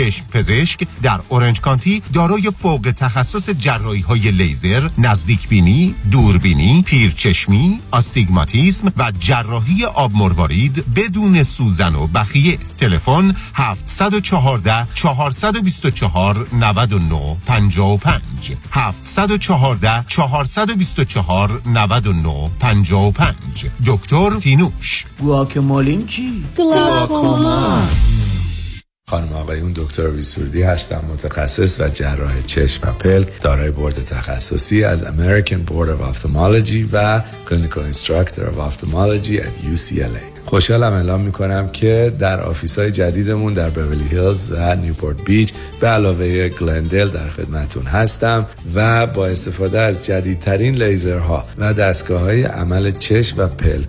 چشم پزشک در اورنج کانتی دارای فوق تخصص جراحی های لیزر، نزدیک بینی، دوربینی، پیرچشمی، آستیگماتیسم و جراحی آب مروارید بدون سوزن و بخیه. تلفن 714 424 99 55 714 424 99 55 دکتر تینوش گواکمالین چی؟ گلاکوما خانم آقایون دکتر ویسوردی هستم متخصص و جراح چشم و پلک دارای بورد تخصصی از American Board of Ophthalmology و Clinical Instructor of Ophthalmology at UCLA خوشحالم اعلام می‌کنم که در office های جدیدمون در بورلی هیلز و نیوپورت بیچ به علاوه گلندل در خدمتون هستم و با استفاده از جدیدترین لیزرها و دستگاه های عمل چشم و پلک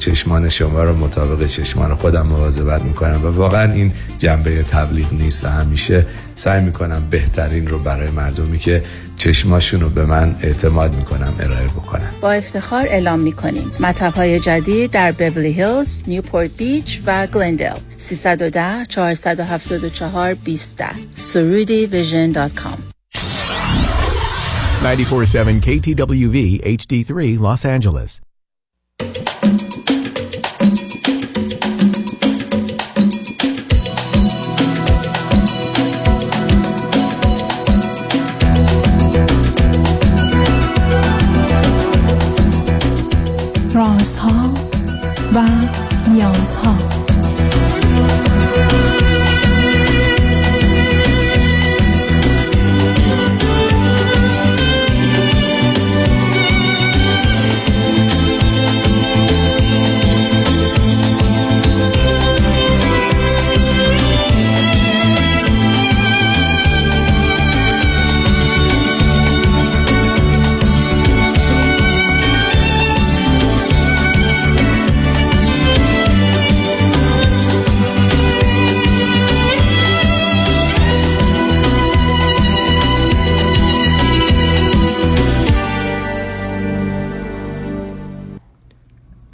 چشمان شما رو مطابق چشمان خودم مواظبت می‌کنم و واقعا این جنبه تبلیغ نیست و همیشه سعی می‌کنم بهترین رو برای مردمی که چشماشون رو به من اعتماد می‌کنم ارائه بکنم با افتخار اعلام می‌کنیم. مطب های جدید در بورلی هیلز، نیوپورت بیچ و گلندل 310 474 20 سرودی vision dot com. 94.7 KTWV HD3 Los Angeles. رازها و نیازها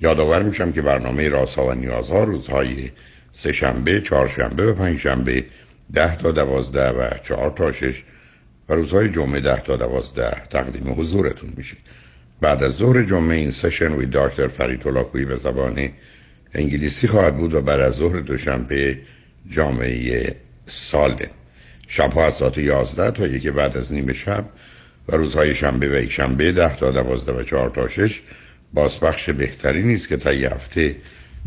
یادآور میشم که برنامه رازها و نیازها روزهای سه شنبه، چهارشنبه و پنجشنبه ده تا دوازده و چهار تا شش و روزهای جمعه ده تا دوازده تقدیم حضورتون میشه. بعد از ظهر جمعه این سشن وی دکتر فرید هلاکویی به زبان انگلیسی خواهد بود و بعد از ظهر دوشنبه جامعه ساله. شبها از ساعت یازده تا یکی بعد از نیمه شب و روزهای شنبه و یک شنبه ده تا دوازده و چهار تا شش بازبخش بهتری نیست که تا یه هفته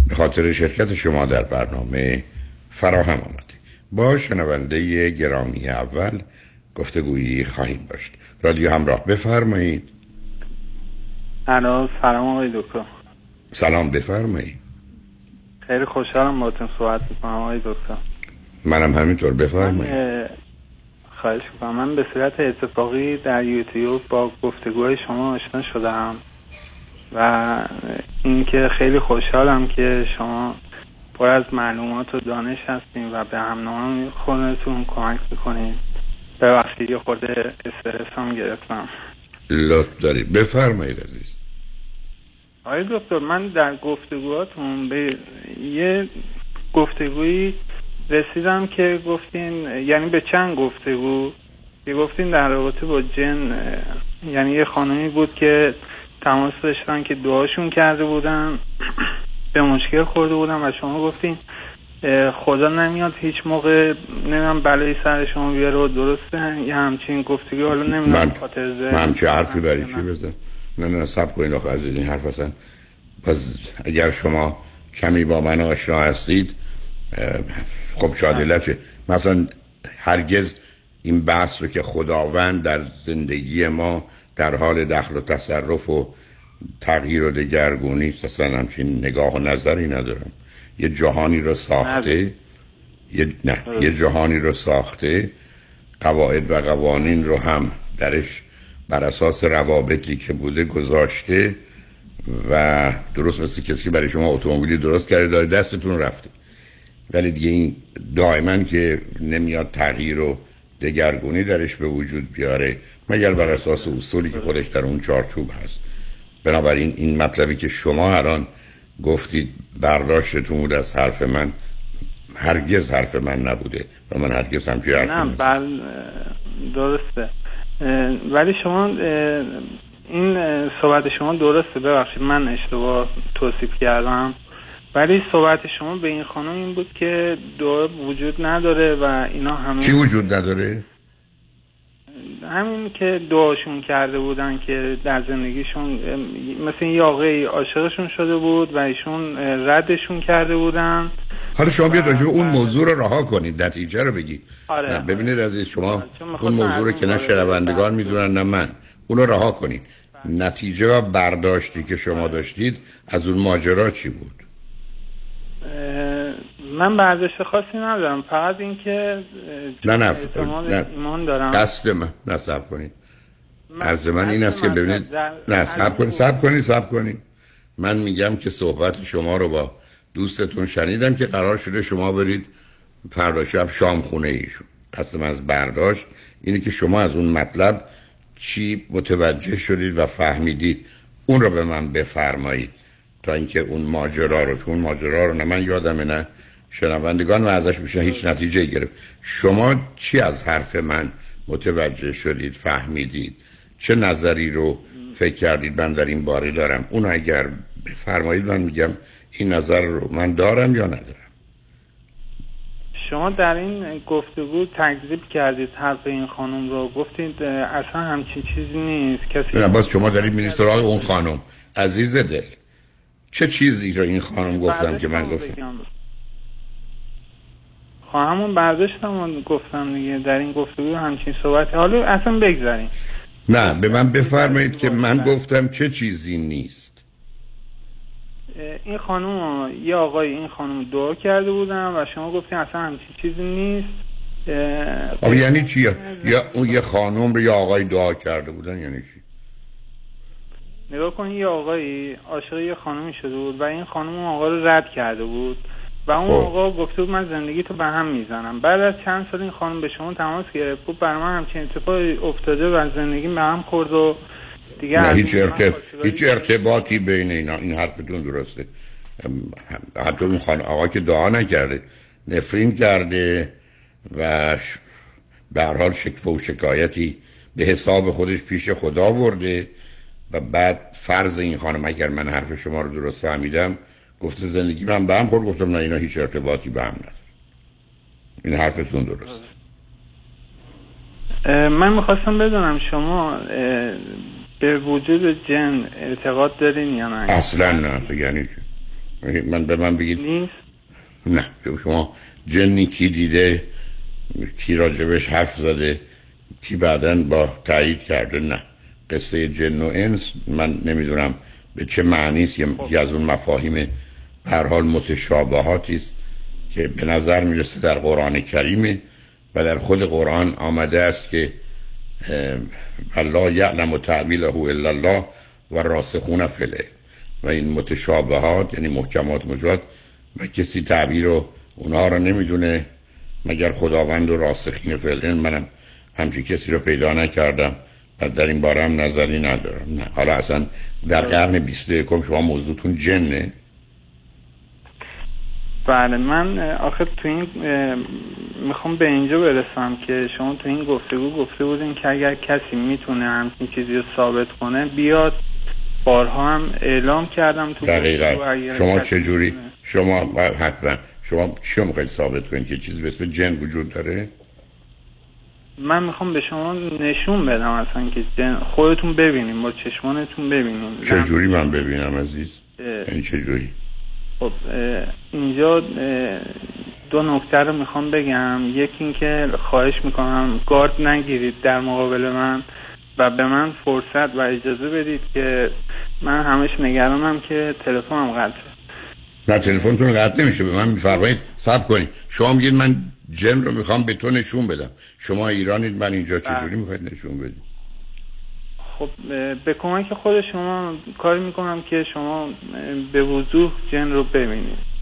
به خاطر شرکت شما در برنامه فراهم آمده با شنونده گرامی اول گفتگویی خواهیم داشت. رادیو همراه بفرمایید. الو سلام آقای دکتر. سلام بفرمایید. خیلی خوشحالم باهاتون صحبت می‌کنم آقای دکتر. منم همینطور بفرمایید. خواهش می‌کنم. من به صورت اتفاقی در یوتیوب با گفتگوهای شما آشنا شدم و اینکه خیلی خوشحالم که شما پر از معلومات و دانش هستیم و به هم خودتون کمک می‌کنید ببخشید یه خود استرس هم گرفتم. لطف دارید بفرمایید عزیز. آقای دکتر من در گفتگوهاتون به یه گفتگویی رسیدم که گفتین یعنی به چند گفتگو؟ که گفتین در رابطه با جن یعنی یه خانمی بود که تماس داشتن که دعاشون کرده بودن به مشکل خورده بودن و شما گفتین خدا نمیاد هیچ موقع نمیم بلای سر شما بیاره و درسته یه همچین گفتگی حالا نمی‌دونم خاطر من همچه حرفی برای چی بزن نه نه سب کنید آخه از این حرف اصلا پس اگر شما کمی با من آشنا هستید خب شاید علته مثلا هرگز این بحث رو که خداوند در زندگی ما در حال دخل و تصرف و تغییر و دگرگونی اصلا همچین نگاه و نظری ندارم. یه جهانی رو ساخته یه نه یه جهانی رو ساخته قواعد و قوانین رو هم درش بر اساس روابطی که بوده گذاشته و درست مثل کسی که برای شما اتومبیلی درست کرده داره دستتون رفته. ولی دیگه این دائما که نمیاد تغییر و دگرگونی درش به وجود بیاره مگر بر اساس اصولی که خودش در اون چارچوب هست. بنابراین این مطلبی که شما الان گفتید برداشتتون بود از حرف من هرگز حرف من نبوده و من هرگز هم حرف نه بل درسته. ولی شما این صحبت شما درسته. ببخشید من اشتباه توصیف کردم. ولی صحبت شما به این خانم این بود که دعا وجود نداره و اینا همه چی وجود نداره؟ همین که دعاشون کرده بودن که در زندگیشون مثل یه آقای عاشقشون شده بود و ایشون ردشون کرده بودن. حالا شما بیاد راجع اون موضوع رو رها کنید نتیجه رو بگید. آره. ببینید عزیز شما اون موضوع رو که نه شنوندگان می‌دونن نه من. اون رو رها کنید. نتیجه و برداشتی که شما داشتید از اون ماجرا چی بود؟ من برداشت خاصی ندارم. فقط اینکه نه نه نه. ایمان دارم. دست من. نصب کنید عرض من این است که ببینید. نه سب کنید سب کنید سب کنید من میگم که صحبت شما رو با دوستتون شنیدم که قرار شده شما برید فردا شب شام خونه ایشون. قصد از برداشت اینه که شما از اون مطلب چی متوجه شدید و فهمیدید. اون رو به من بفرمایید. تا اینکه اون ماجرا رو اون ماجرا رو نه من یادم نه. شنوندگان و ازش میشه هیچ نتیجه گرفت. شما چی از حرف من متوجه شدید فهمیدید؟ چه نظری رو فکر کردید؟ من در این باره دارم. اون اگر بفرمایید من میگم این نظر رو من دارم یا ندارم؟ شما در این گفتگو تکذیب کردید حرف این خانم رو. گفتید اصلا همچین چیزی نیست. کسی نه باز شما دارید میری سراغ اون خانم. عزیز دل. چه چیزی رو این خانم گفتم که من گفتم؟ خب همون برداشتم گفتم دیگه در این گفتگو همچین صحبت حالا اصلا بگذاریم. نه به من بفرمایید که من گفتم چه چیزی نیست. این خانم یه آقای این خانم دعا کرده بودن و شما گفتین اصلا همچین چیزی نیست. آقا یعنی چی؟ یا اون یه خانم رو یه آقای دعا کرده بودن یعنی چی؟ نگاه کن یه آقایی عاشق یه خانمی شده بود و این خانم اون آقا رو رد کرده بود و اون خب. آقا گفته بود من زندگی تو به هم می‌زنم. بعد از چند سال این خانم به شما تماس گرفت بود برای من همچین اتفاقی افتاده و زندگی به هم خورد و دیگه نه هیچ, ارتب... هیچ ارتباطی بین اینا این حرفتون درسته. حتی اون خانم آقا که دعا نکرده نفرین کرده و به هر حال شکفه و شکایتی به حساب خودش پیش خدا برده. و بعد فرض این خانم اگر من حرف شما رو درست فهمیدم گفته زندگی من به هم خورد گفتم نه اینا هیچ ارتباطی به هم نداره این حرفتون درست من می‌خواستم بدونم شما به وجود جن اعتقاد دارین یا نه؟ اصلا نه یعنی من به من بگید. نیست؟ نه شما جنی کی دیده کی راجبش حرف زده کی بعدا با تایید کرده نه. قصه جن و انس من نمی‌دونم به چه معنی است یکی از اون مفاهیم هر حال متشابهاتی است که به نظر می‌رسه در قرآن کریمه و در خود قرآن آمده است که الله یعلم و تعبیله الا الله و راسخون فله و این متشابهات یعنی محکمات مجرد و کسی تعبیر رو اونها رو نمی‌دونه مگر خداوند و راسخین فله منم همچی کسی رو پیدا نکردم. در این باره هم نظری ندارم. نه. حالا اصلا در قرن 21 شما موضوعتون جنه؟ بله من آخه تو این می‌خوام به اینجا برسم که شما تو این گفتگو گفته بودین که اگر کسی می‌تونه همچین چیزی رو ثابت کنه بیاد بارها هم اعلام کردم تو دقیقا. شما چجوری؟ شما حتما. شما چی می‌خواید ثابت کنید که چیزی به اسم جن وجود داره؟ من می‌خوام به شما نشون بدم اصلا که خودتون ببینیم با چشمانتون ببینیم. چجوری من ببینم عزیز؟ این چجوری خب اینجا دو نکته رو می‌خوام بگم. یکی اینکه خواهش می‌کنم گارد نگیرید در مقابل من و به من فرصت و اجازه بدید که من همش نگرانم که تلفنم قطعه نه تلفنتون قطع نمیشه. به من میفرمایید صبر کنید. شما میگید من جن رو می‌خوام به تو نشون بدم. شما ایرانید من اینجا بله. چجوری می‌خواید نشون بدید؟ خب به کمک خود شما کاری می‌کنم که شما به وضوح جن رو ببینید.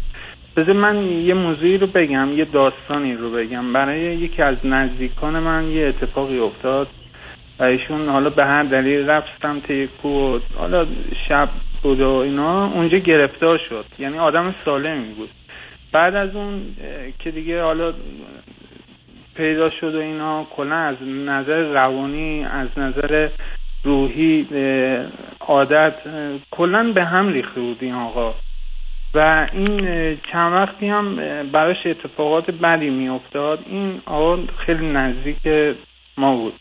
بذار من یه موضوعی رو بگم یه داستانی رو بگم. برای یکی از نزدیکان من یه اتفاقی افتاد و ایشون حالا به هر دلیل رفت سمت کوه. حالا شب بود و اینا اونجا گرفتار شد. یعنی آدم سالمی بود. بعد از اون که دیگه حالا پیدا شد و اینا کلا از نظر روانی از نظر روحی عادت کلا به هم ریخته بود این آقا. و این چند وقتی هم براش اتفاقات بدی میافتاد. این آقا خیلی نزدیک ما بود.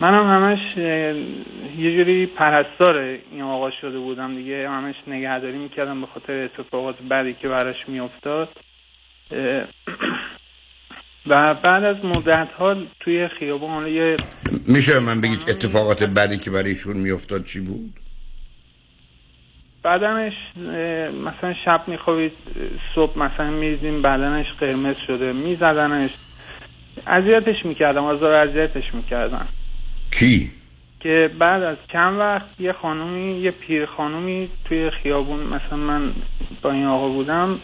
منم همش اه، یه جوری پرستار این آقا شده بودم دیگه همش نگهداری می‌کردم به خاطر اتفاقات بدی که براش میافتاد. و بعد از مدت ها توی خیابان حالا یه میشه من بگید اتفاقات بعدی که برای ایشون میافتاد چی بود؟ بدنش مثلا شب میخوابید صبح مثلا میریزیم بدنش قرمز شده میزدنش. اذیتش می‌کردم آزار اذیتش می‌کردن کی؟ که بعد از چند وقت یه خانومی یه پیر خانومی توی خیابون مثلا من با این آقا بودم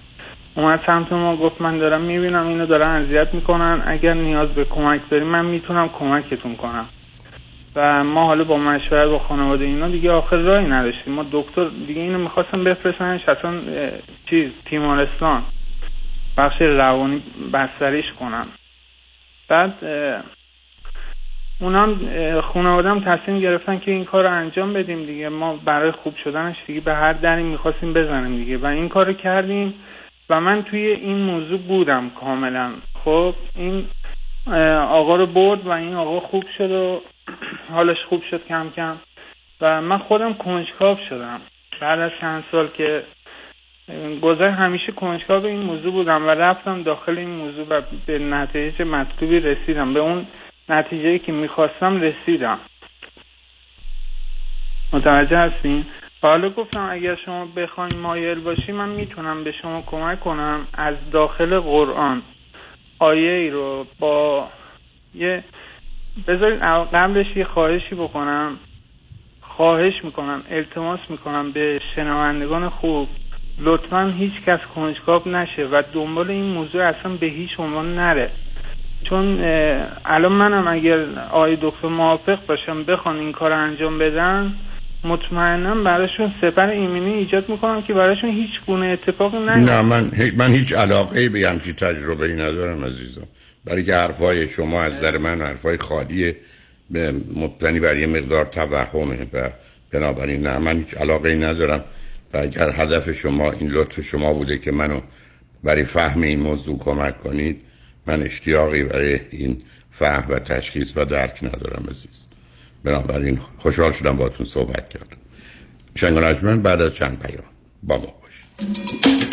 اومد سمت ما گفت من دارم می‌بینم اینو دارن اذیت می‌کنن اگر نیاز به کمک داری من می‌تونم کمکتون کنم. و ما حالا با مشورت با خانواده اینا دیگه آخر راهی نداشتیم. ما دکتر دیگه اینو می‌خواستم بفرستنش اصلا چیز تیمارستان. بخش روانی بستریش کنم بعد اه، اونم خانوادم تصمیم گرفتن که این کار رو انجام بدیم دیگه. ما برای خوب شدنش دیگه به هر دری می‌خواستیم بزنیم دیگه. و این کار کردیم و من توی این موضوع بودم کاملا. خب این آقا رو برد و این آقا خوب شد و حالش خوب شد کم کم. و من خودم کنجکاو شدم. بعد از چند سال که گذر همیشه کنجکاو این موضوع بودم و رفتم داخل این موضوع و به نتیجه مطلوبی رسیدم. به اون نتیجه که می‌خواستم رسیدم. متوجه هستین؟ حالا گفتم اگر شما بخواین مایل باشی من می‌تونم به شما کمک کنم از داخل قرآن. آیه ای رو با یه بذارید قبلش یه خواهشی بکنم. خواهش می‌کنم التماس می‌کنم به شنوندگان خوب. لطفا هیچ کس کنجکاو نشه و دنبال این موضوع اصلا به هیچ عنوان نره. چون الان منم اگر آقای دکتر موافق باشم بخوان این کار انجام بدن مطمئنا براشون سپر ایمنی ایجاد می‌کنم که براشون هیچ گونه اتفاقی نیفته. نه من من هیچ علاقه به همچی تجربه ای ندارم عزیزم. برای که حرفای شما از در من حرفای خالی به مبتنی بر یه مقدار توهمه و بنابراین نه من هیچ علاقه ای ندارم. و اگر هدف شما این لطف شما بوده که منو برای فهم این موضوع کمک کنید من اشتیاقی برای این فهم و تشخیص و درک ندارم عزیز. بنابراین خوشحال شدم باتون صحبت کردم. شنگ بعد از چند پیام با ما باشید.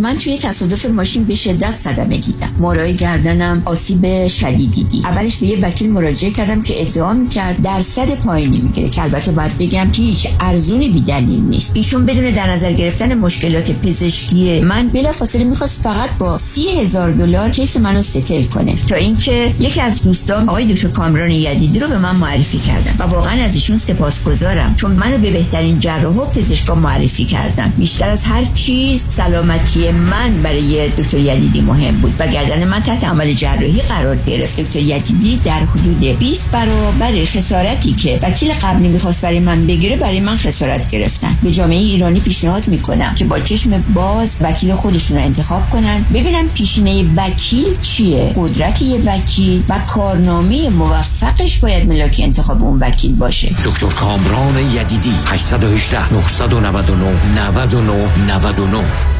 من توی تصادف ماشین به شدت صدمه دیدم. مارای گردنم آسیب شدیدی دید. اولش به یه وکیل مراجعه کردم که ادعا می‌کرد درصد پایینی می‌گیره که البته باید بگم که هیچ ارزونی بیدلیل نیست. ایشون بدون در نظر گرفتن مشکلات پزشکی من بلافاصله می‌خواست فقط با سی هزار دلار کیس منو ستل کنه. تا اینکه یکی از دوستان آقای دکتر کامران یدیدی رو به من معرفی کردن و واقعا از ایشون سپاسگزارم چون منو به بهترین جراح و پزشکا معرفی کردن. بیشتر از هر چیز سلامتی من برای دکتر یدیدی مهم بود. و گردن من تحت عمل جراحی قرار گرفت. دکتر یدیدی در حدود 20 برابر خسارتی که وکیل قبلی می‌خواست برای من بگیره برای من خسارت گرفتن. به جامعه ایرانی پیشنهاد می‌کنم که با چشم باز وکیل خودشون رو انتخاب کنن. ببینن پیشینه وکیل چیه قدرت یه وکیل و کارنامه موفقش باید ملاک انتخاب اون وکیل باشه. دکتر کامران یدیدی 818 999 99 99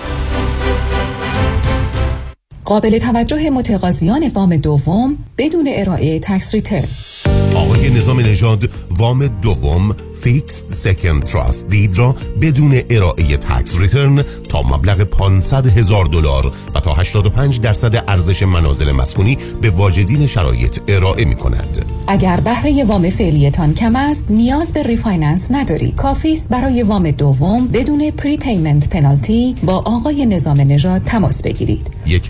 قابل توجه متقاضیان وام دوم بدون ارائه تکس ریترن آقای نظام نژاد وام دوم fixed second trust deed را بدون ارائه tax return تا مبلغ 500 هزار دلار و تا 85 درصد ارزش منازل مسکونی به واجدین شرایط ارائه می کند. اگر بهره وام فعلیتان کم است نیاز به refinance ندارید کافی است برای وام دوم بدون prepayment penalty با آقای نظام نژاد تماس بگیرید. 1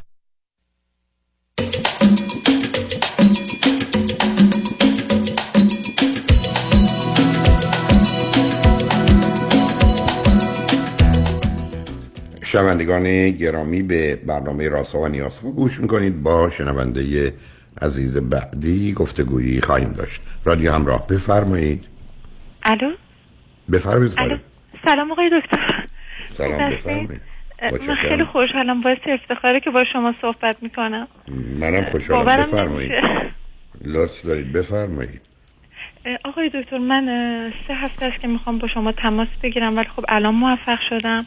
شنوندگان گرامی به برنامه راسا و نیاسا گوش می‌کنید. با شنونده عزیز بعدی گفتگویی خواهیم داشت. رادیو همراه بفرمایید. الو؟ بفرمایید الو. سلام آقای دکتر. سلام بفرمایید. من خیلی خوشحالم باعث افتخاره که با شما صحبت می‌کنم. منم خوشحالم. بفرمایید. لطف دارید. بفرمایید. آقای دکتر من سه هفته است که می‌خوام با شما تماس بگیرم ولی خب الان موفق شدم.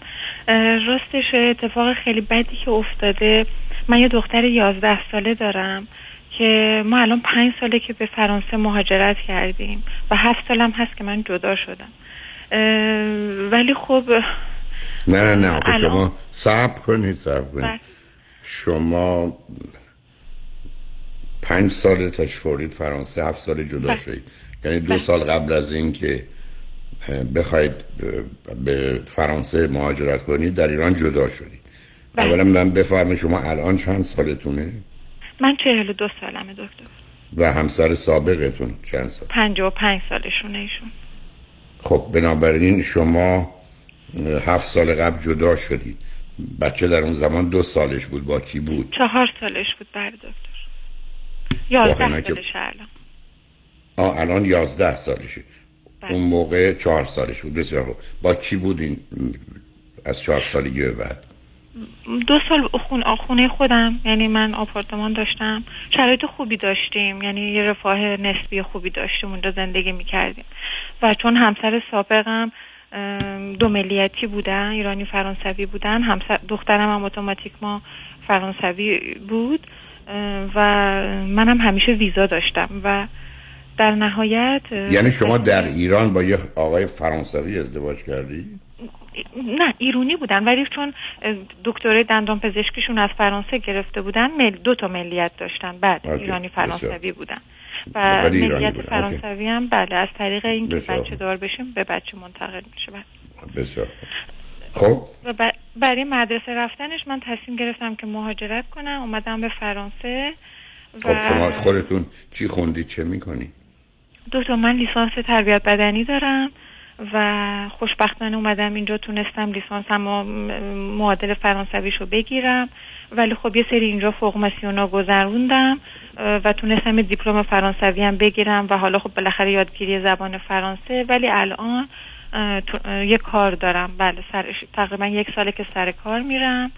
راستش اتفاق خیلی بدی که افتاده. من یه دختر یازده ساله دارم که ما الان پنج ساله که به فرانسه مهاجرت کردیم و هفت سالم هست که من جدا شدم. ولی خب نه نه نه آخه شما صبر کنید صبر کنید. شما پنج سال تشفورید فرانسه هفت سال جدا شدید. یعنی دو سال قبل از این که بخواید به فرانسه مهاجرت کنید در ایران جدا شدید اولا من بفرمایید شما الان چند سالتونه؟ من چهل دو سالمه دکتر و همسر سابقتون چند سال؟ پنج و پنج سالشونه ایشون خب بنابراین شما هفت سال قبل جدا شدید بچه در اون زمان دو سالش بود با کی بود؟ چهار سالش بود بر دکتر یازده سالش الان آه الان یازده سالشه. اون موقع چهار سالش بود. بسیار خوب. با کی بود این از چهار سالگی به بعد؟ دو سال خون خونه خودم. یعنی من آپارتمان داشتم. شرایط خوبی داشتیم. یعنی یه رفاه نسبی خوبی داشتیم. اونجا زندگی می‌کردیم. و چون همسر سابقم دو ملیتی بودن ایرانی فرانسوی بودن. همسر دخترم هم اتوماتیک ما فرانسوی بود. و منم همیشه ویزا داشتم. و در نهایت یعنی شما در ایران با یه آقای فرانسوی ازدواج کردی؟ نه ایرونی بودن ولی چون اه، دکترای دندان پزشکیشون از فرانسه گرفته بودن مل دو تا ملیت داشتن بعد ایرانی. فرانسوی بودن و ملیت فرانسوی هم بله از طریق اینکه. بچه دار بشیم به بچه منتقل میشه بله. بسیار خب و برای مدرسه رفتنش من تصمیم گرفتم که مهاجرت کنم اومدم به فرانسه و خب شما خودتون چی خوندی چه می‌کنی؟ دکتر من لیسانس تربیت بدنی دارم و خوشبختانه اومدم اینجا تونستم لیسانسم و معادل فرانسویش رو بگیرم. ولی خب یه سری اینجا فوق مسیونا گذروندم و تونستم دیپلم فرانسوی هم بگیرم و حالا خب بالاخره یادگیری زبان فرانسه. ولی الان یه کار دارم. بله سر تقریبا یک ساله که سر کار میرم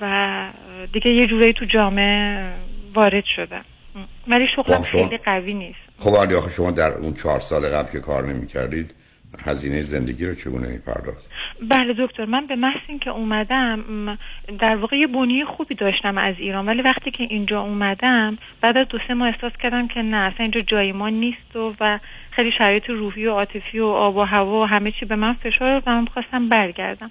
و دیگه یه جورایی تو جامعه وارد شدم. ولی شغلم خیلی قوی نیست. خب ولی آخه شما در اون چهار سال قبل که کار نمی‌کردید هزینه زندگی رو چگونه میپرداخت؟ بله دکتر من به محض اینکه اومدم در واقع یه بنیه خوبی داشتم از ایران ولی وقتی که اینجا اومدم بعد از دو سه ماه احساس کردم که نه اصلا اینجا جای ما نیست و, و خیلی شرایط روحی و عاطفی و آب و هوا و همه چی به من فشار و من خواستم برگردم.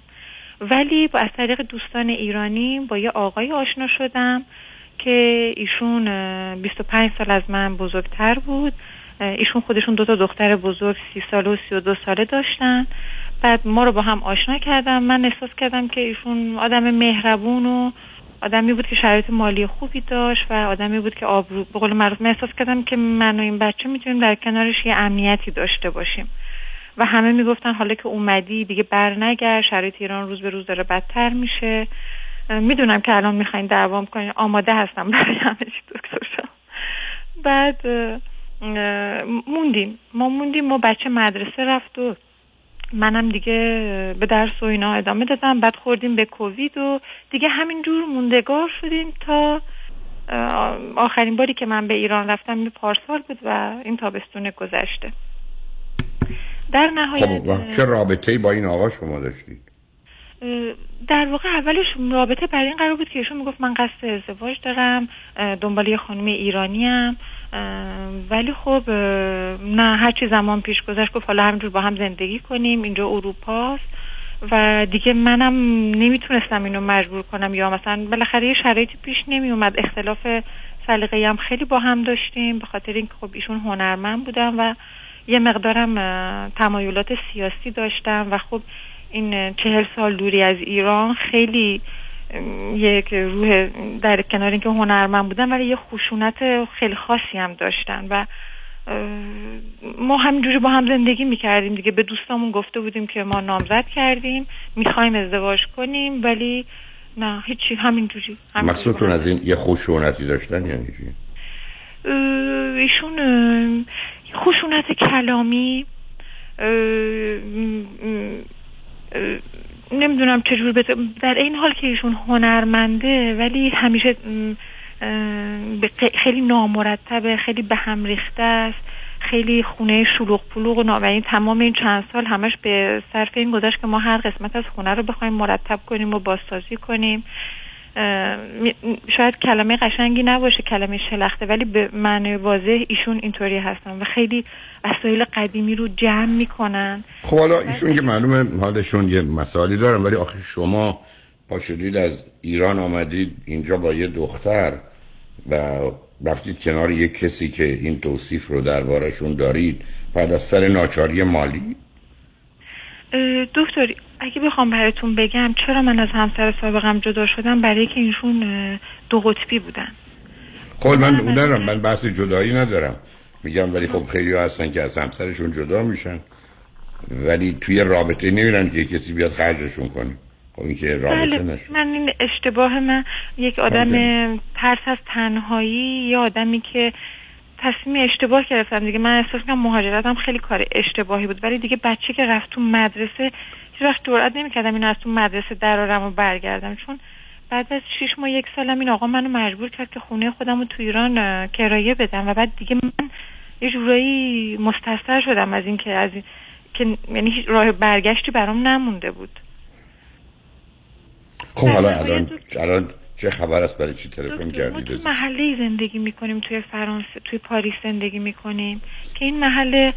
ولی با از طریق دوستان ایرانی با یه آقای آشنا شدم. که ایشون اه، 25 سال از من بزرگتر بود. ایشون خودشون دو تا دختر بزرگ سی ساله و سی و دو ساله داشتن. بعد ما رو با هم آشنا کردم من احساس کردم که ایشون آدم مهربون و آدمی بود که شرایط مالی خوبی داشت و آدمی بود که آبرو به قول معروف من احساس کردم که من و این بچه می‌تونیم در کنارش یه امنیتی داشته باشیم. و همه می‌گفتن حالا که اومدی دیگه بر نگرد شرایط ایران روز به روز داره بدتر میشه. می‌دونم که الان می‌خواین دعوام کنین آماده هستم برای همه چی دکتر شم. بعد موندیم ما موندیم ما بچه مدرسه رفت و منم دیگه به درس و اینا ادامه دادم بعد خوردیم به کووید و دیگه همینجور موندگار شدیم تا آخرین باری که من به ایران رفتم این پارسال بود و این تابستون گذشته در نهایت خب چه رابطه با این آقا شما داشتید؟ در واقع اولش رابطه بر این قرار بود که ایشون می‌گفت من قصد ازدواج دارم دنبال یه خانم ایرانی ام ولی خب نه هرچی زمان پیش گذشت گفت حالا همینجور با هم زندگی کنیم اینجا اروپاست. و دیگه منم نمی‌تونستم اینو مجبور کنم یا مثلا بالاخره یه شرایطی پیش نمی اومد اختلاف سلیقه‌ای هم خیلی با هم داشتیم به خاطر اینکه خب ایشون هنرمند بودن و یه مقدارم تمایلات سیاسی داشتم و خب این چهل سال دوری از ایران خیلی یک روح در کنار اینکه هنرمند بودن ولی یه خشونت خیلی خاصی هم داشتن و ما همینجوری با هم زندگی می‌کردیم دیگه به دوستامون گفته بودیم که ما نامزد کردیم می‌خوایم ازدواج کنیم ولی نه هیچی همینجوری همینجوری مقصودتون از این یه خشونتی داشتن یعنی چی؟ ایشون اه، خشونت کلامی نمی‌دونم چجور بت... در این حال که ایشون هنرمنده ولی همیشه خیلی نامرتبه خیلی به هم ریخته است خیلی خونه شلوغ پلوغ و و تمام این چند سال همش به صرف این گذشت که ما هر قسمت از خونه رو بخوایم مرتب کنیم و بازسازی کنیم. شاید کلمه قشنگی نباشه کلمه شلخته ولی به معنی واضح ایشون اینطوری هستن و خیلی وسایل قدیمی رو جمع می‌کنن. خب حالا ایشون که معلومه حالشون یه مسائلی دارن ولی آخه شما پاشدید از ایران آمدید اینجا با یه دختر و رفتید کنار یه کسی که این توصیف رو دربارشون دارید. بعد از سر ناچاری مالی؟ دکتر اگه بخوام براتون بگم چرا من از همسر سابقم جدا شدم برای که ایشون اه، دو قطبی بودن. خب من اون ندارم من بحث جدایی ندارم. میگم ولی خب خیلی هستن که از همسرشون جدا میشن. ولی توی رابطه نمیرن که کسی بیاد خرجشون کنه. خب این که رابطه بله نشه. من این اشتباه من یک آدم ترس از تنهایی یا آدمی که تصمیم اشتباه گرفتم دیگه. من احساس می‌کنم مهاجرتم خیلی کار اشتباهی بود. ولی دیگه بچه که رفت تو مدرسه هیچ وقت جرئت نمی‌کردم این از تو مدرسه درارم و برگردم چون بعد از شیش ماه یک سالم این آقا منو مجبور کرد که خونه خودم رو تو ایران کرایه بدم و بعد دیگه من یه جورایی مستثر شدم از این که از این که یعنی هیچ راه برگشتی برام نمونده بود. خب حالا الان الان چه خبر است برای چی تلفن ما کردید تو محله زندگی می‌کنیم توی فرانسه توی پاریس زندگی می‌کنیم که این محله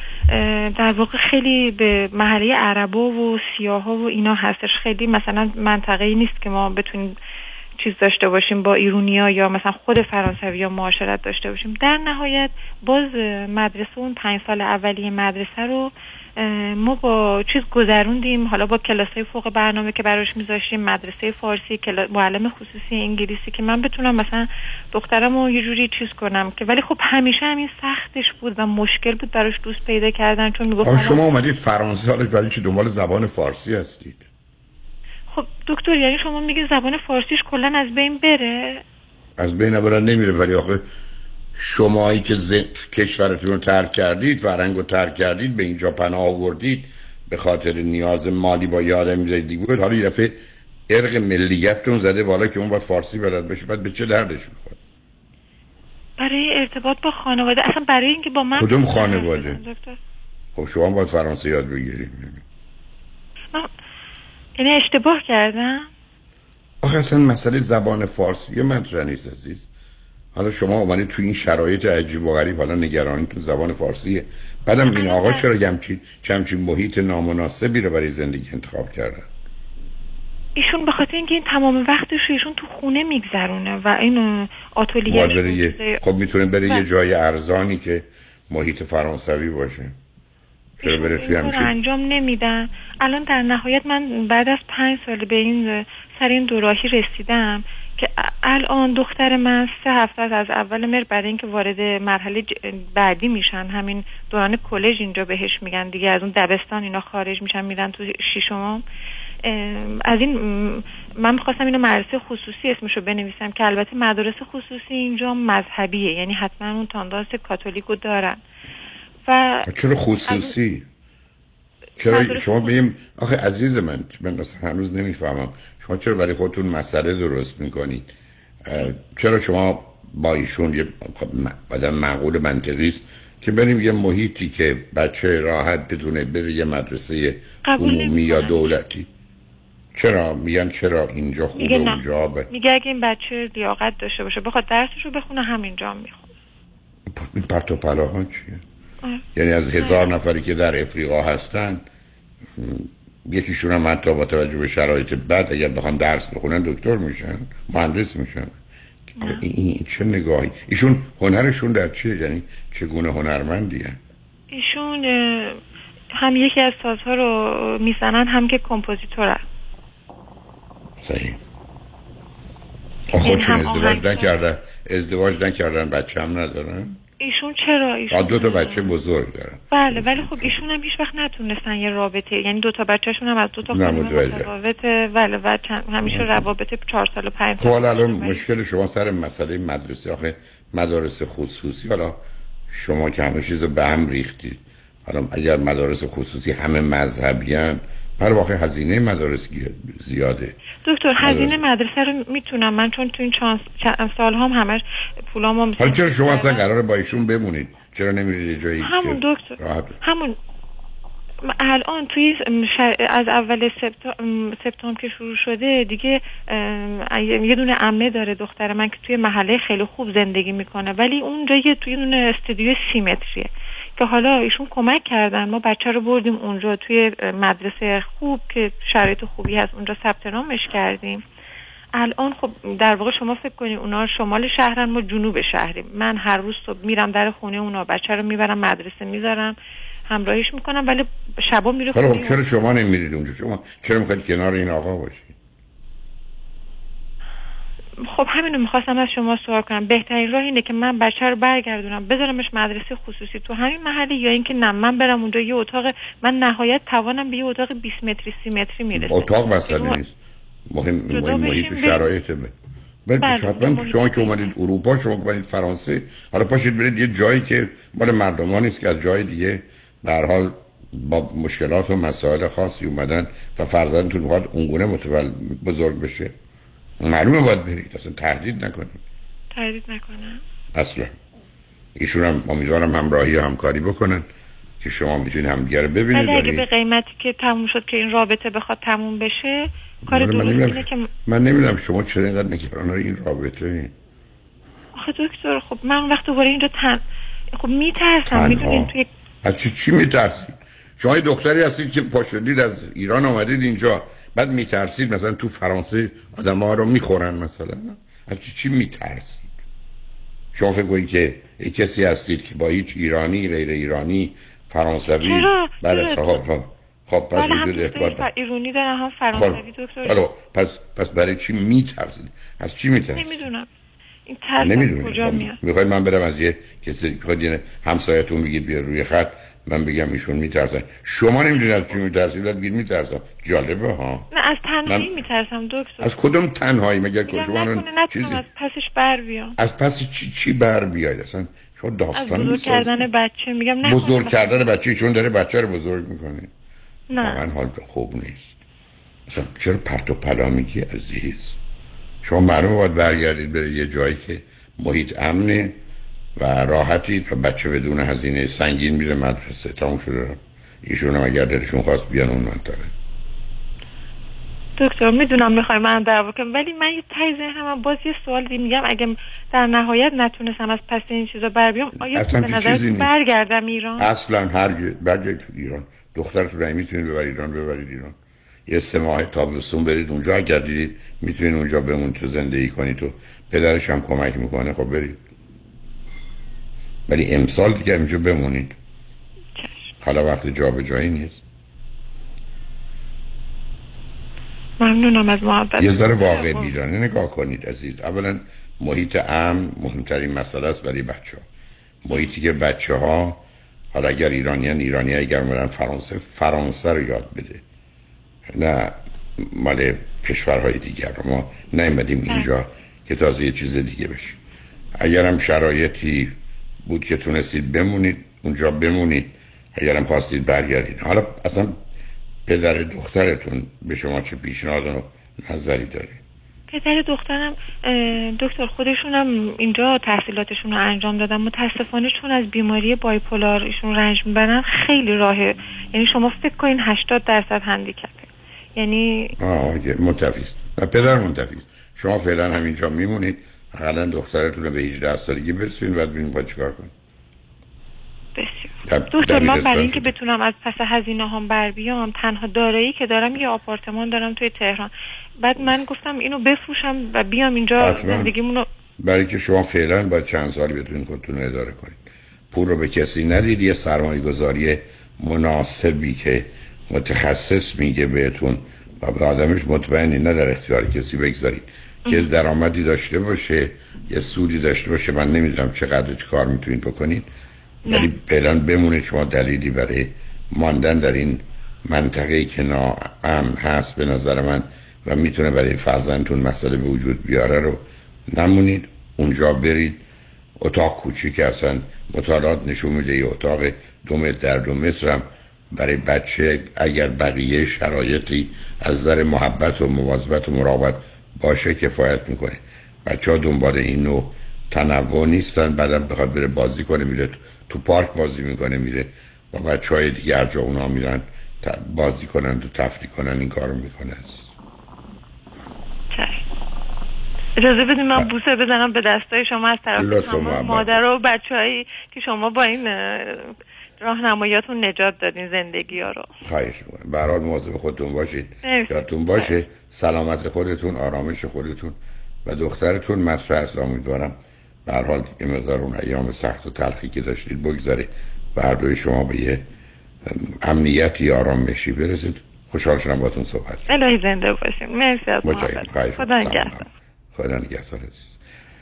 در واقع خیلی به محله عربا و سیاها و اینا هستش. خیلی مثلا منطقه نیست که ما بتونیم چیز داشته باشیم با ایرونیا یا مثلا خود فرانسوی یا معاشرت داشته باشیم. در نهایت باز مدرسه اون پنج سال اولیه مدرسه رو ما با چیز گذروندیم. حالا با کلاس های فوق برنامه که براش میذاشتیم مدرسه فارسی کلا- معلم خصوصی انگلیسی که من بتونم مثلا دخترم رو یه جوری چیز کنم که ولی خب همیشه همین سختش بود و مشکل بود براش دوست پیدا کردن چون می‌گفت شما اومدید فرانسه حالا برای چی دنبال زبان فارسی هستید؟ خب دکتر یعنی شما میگه زبان فارسیش کلا از بین بره؟ از بین برن نمیره. ولی آخه شمایی که ز... کشورتون رو ترک کردید فرهنگ رو ترک کردید به اینجا پناه آوردید به خاطر نیاز مالی با آدمی زدی بود. حالا یه دفعه ارق ملیتتون زده بالا که اون باید فارسی بلد بشه. بعد به چه دردش می‌خواد برای ارتباط با خانواده. اصلا برای اینکه با من کدوم خانواده؟ خب شما باید فرانسه یاد بگیرید. من- یعنی اشتباه کردم؟ آخه اصلا مسئله زبان فارسی مطرح نیست عزیز. حالا شما اومدید تو این شرایط عجیب و غریب حالا نگرانیتون زبان فارسیه. بعدم این آقا چرا همچین چمچین محیط نامناسبی رو برای زندگی انتخاب کردن ایشون به خاطر اینکه این تمام وقتش رو ایشون تو خونه میگذرونه و این آتولیه باید بره یه خب می‌تونه بره یه جای ارزانی که محیط فرانسوی باشه. چرا بره توی انجام نمیدن. الان در نهایت من بعد از پنج سال به این سر این دوراهی رسیدم. که الان دختر من سه هفته از اول مهر برای اینکه وارد مرحله بعدی میشن. همین دوران کلژ اینجا بهش میگن دیگه از اون دبستان اینا خارج میشن میرن تو شیشم از این من می‌خواستم اینو مدرسه خصوصی اسمشو بنویسم که البته مدارس خصوصی اینجا مذهبیه یعنی حتما اون تانداس کاتولیکو دارن. و چرا خصوصی. چرا شما بیم آخه عزیز من من هنوز نمی‌فهمم. شما چرا برای خودتون مسئله درست می‌کنید؟ چرا شما با ایشون یه خب م- آدم معقول منطقی است که بریم یه محیطی که بچه راحت بدونه بره یه مدرسه عمومی یا دولتی؟ چرا؟ میگن چرا اینجا خوبه میگه اونجا ب... میگه اگه این بچه لیاقت داشته باشه بخواد درسش رو بخونه همینجا می‌خونه. این پرت و پلاها چیه؟ یعنی از هزار نفری که در افریقا هستن یکیشون هم حتی با توجه به شرایط بد اگر بخوان درس بخونن دکتر میشن مهندس میشن. این, چه نگاهی؟ ایشون هنرشون در چیه؟ یعنی چگونه هنرمندی هن؟ ایشون هم یکی از سازها رو می‌زنن هم که کمپوزیتورن صحیح. خودشون هم ازدواج. نکردن ازدواج نکردن بچه هم ندارن؟ ایشون چرا ایشون دو تا بچه بزرگ دارن. بله ولی خب ایشون هم هیچ وقت نتونستن یه رابطه یعنی دو تا بچهشون هم از دو تا خانم. متفاوته. بله و همیشه روابط چهار سال و پنج خب سال حالا الان مشکل شما سر مسئله مدرسه. آخه مدارس خصوصی حالا شما که همه چیز رو به هم ریختید. حالا اگر مدارس خصوصی همه مذهبیان پر واقع هزینه مدارس زیاده. دکتر هزینه مدرسه رو می‌تونم من چون تو این چند چند سال هم همش پولامو حالا چرا شما اصلا قراره با ایشون بمونید؟ چرا نمیرید جایی همون دکتر راحت؟ همون الان توی از اول سپتامبر که شروع شده دیگه ام، یه دونه عمه داره دختر من که توی محله خیلی خوب زندگی می‌کنه ولی اونجا یه توی دونه استودیو سیمتریه. که حالا ایشون کمک کردن. ما بچه رو بردیم اونجا توی مدرسه خوب که شرایط خوبی هست. اونجا ثبت نامش کردیم. الان خب در واقع شما فکر کنید اونا شمال شهرن ما جنوب شهریم. من هر روز صبح میرم در خونه اونا بچه رو می‌برم مدرسه می‌ذارم همراهیش می‌کنم ولی شبا میره حالا خونه خب چرا شما نمیرید اونجا؟ شما چرا می‌خواید کنار این آقا باشید؟ خب همینو می‌خواستم از شما سوال کنم. بهترین راه اینه که من بچه رو برگردونم بذارمش مدرسه خصوصی تو همین محله یا اینکه نه من برم اونجا یه اتاق من نهایت توانم به یه اتاق 20 متری 30 متری می‌رسه اتاق مسئله نیست. مهم مهم محیط و. شرایط ب... ولی بله، حتما شما که اومدید اروپا شما که اومدید فرانسه حالا پاشید برید یه جایی که مال مردمان نیست که از جای دیگه به حال با مشکلات و مسائل خاصی اومدن و فرزندتون می‌خواد اونگونه متول بزرگ بشه. معلومه باید برید. اصلا تردید نکنید. تردید نکنم. اصلا. ایشون هم امیدوارم همراهی و همکاری بکنن که شما می‌تونید همدیگه رو ببینید. ولی اگه ولی- به قیمتی که تموم شد که این رابطه بخواد تموم بشه کار من درست اینه که من نمی‌دونم شما چرا اینقدر نگران این رابطه؟ این آخه دکتر خب من وقت دوباره اینجا تن خب میترسم. می‌دونین توی از چی چی میترسید شما یه دختری هستید که پاشدید از ایران آمدید اینجا. بعد میترسید مثلا تو فرانسه آدم ها رو می‌خورن مثلا؟ از چی چی میترسید؟ شما فکر کنید که یک کسی هستید که با هیچ ایرانی غیر ایرانی فرانسوی؟ بله؟ خب خب. خب پس بله وجود ارتباط ایرانی هم خب. فرانسوی دکتر حالا پس پس برای چی میترسید؟ از چی میترسید؟ نمی‌دونم. این ترس کجا میاد؟ می‌خواید من برم از یه کسی یه همسایتون بگید بیا روی خط. من بگم ایشون میترسن. شما نمی‌دونید از چی میترسید بعد بگید میترسم. جالبه ها. نه از تنهایی من- میترسم دکتر. از کدوم تنهایی؟ مگر میگم شما چیزی از پسش بر بیام. از پس چی چی بر بیاید؟ اصلا شما از داستان بزرگ می‌سازید. کردن بچه میگم نکنه. بزرگ کردن بچه چون داره بچه رو بزرگ می‌کنه. نه. واقعا حال خوب نیست. اصلا چرا پرت و پلا میگی عزیز؟ شما معلومه باید برگردید به یه جایی که محیط امنه. و راحتید و بچه بدون هزینه سنگین میره مدرسه. تموم شده. ایشون هم اگر دلشون خواست بیان اون منطقه. دکتر می‌دونم می‌خوای من دعوا کنم ولی من یه تای ذهنم هم باز یه سوال دی میگم. اگه در نهایت نتونستم از پس این چیزا بر بیام آیا اصلا به چیزی نظر. برگردم ایران؟ اصلا هر برگردید تو ایران. دخترتون رو می‌تونید ببرید ایران ببرید ایران. یه سه ماه تابستون برید اونجا. اگر دیدید می‌تونید اونجا بمون تو زندگی کنید و پدرش هم کمک می‌کنه. خب برید. ولی امسال دیگه اینجا بمونید. حالا وقت جا به جایی نیست. ممنونم از محبت. یه ذره واقع بیرانه نگاه کنید عزیز. اولا محیط امن مهمترین مسئله است برای بچه ها محیطی که بچه ها حالا اگر ایرانیان ایرانی اگر برن فرانسه فرانسه رو یاد بده. نه مال کشورهای دیگر ما نیومدیم اینجا که تازه یه چیز دیگه بشه. اگر هم شرایطی بود که تونستید بمونید اونجا بمونید. اگر هم خواستید برگردید. حالا اصلا پدر دخترتون به شما چه پیشنهاد و نظری داره؟ پدر دخترم دکتر خودشونم اینجا تحصیلاتشون رو انجام دادن. متاسفانه چون از بیماری بایپولار ایشون رنج می‌برن خیلی راهه. یعنی شما فکر کنین 80 درصد هندیکپه. یعنی آه منتفیست و پدر منتفیست شما فعلا همینجا میمونید. حالا دخترتون رو به 18 سالگی برسونید بعد ببینید باید چیکار کنید بسیار. دکتر من برای اینکه. بتونم از پس هزینه هم بر بیام تنها دارایی که دارم یه آپارتمان دارم توی تهران. بعد من گفتم اینو بفروشم و بیام اینجا. زندگیمونو برای که شما فعلا باید چند سالی بتونید خودتون اداره کنید. پول رو به کسی ندید یه سرمایه گذاری مناسبی که متخصص میگه بهتون و به آدمش مطمئنی نه در اختیار کسی بگذارید. که درآمدی داشته باشه یه سودی داشته باشه من نمی‌دونم چقدر چه کار می‌تونید بکنید. ولی فعلا بمونه شما دلیلی برای ماندن در این منطقه که ناامن هست به نظر من و می‌تونه برای فرزندتون مسئله به وجود بیاره رو نمونید. اونجا برید. اتاق کوچیک اصلا مطالعات نشون میده یه اتاق دو متر در دو متر هم برای بچه. اگر بقیه شرایطی از نظر محبت و مواظبت و مراقبت باشه کفایت می‌کنه. بچه ها دنبال این نوع تنوع نیستن. بعدم بخواد بره بازی کنه میره تو- پارک بازی می‌کنه میره با بچه های دیگه هر جا اونا میرن بازی کنن و تفریح کنن این کارو می‌کنه اجازه بدید من بوسه بزنم به دستای شما از طرف محبت. مادر و بچه هایی که شما با این راهنماییاتون نجات دادین زندگی ها رو. خواهش می‌کنم. به هر مواظب خودتون باشید. یادتون باشه سلامت خودتون آرامش خودتون و دخترتون مطرح است. امیدوارم به هر حال یه مقدار اون ایام سخت و تلخی که داشتید بگذره و هر دوی شما به یه ام، امنیتی آرامشی برسید. خوشحال شدم باتون صحبت الهی زنده باشین. مرسی از خدا. نگهدار. خدا نگهدار عزیز.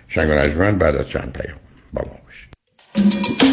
شنگ بعد از چند پیام با ما باشید.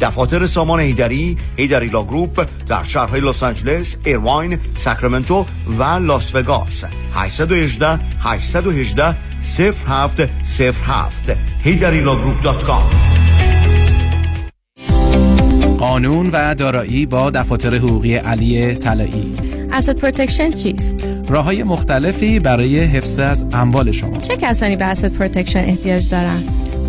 دفاتر سامان هیدری هیدری law group در شهرهای لس آنجلس ایرواین ساکرامنتو و لاس وگاس. 818 818 0707 com. قانون و دارایی با دفاتر حقوقی علی طلایی. asset protection چیست؟ راه های مختلفی برای حفظ از اموال شما. چه کسانی به asset protection احتیاج دارند؟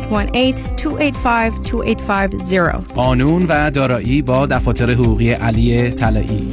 818-285-2850 قانون و دارایی با دفاتر حقوقی علی طلایی.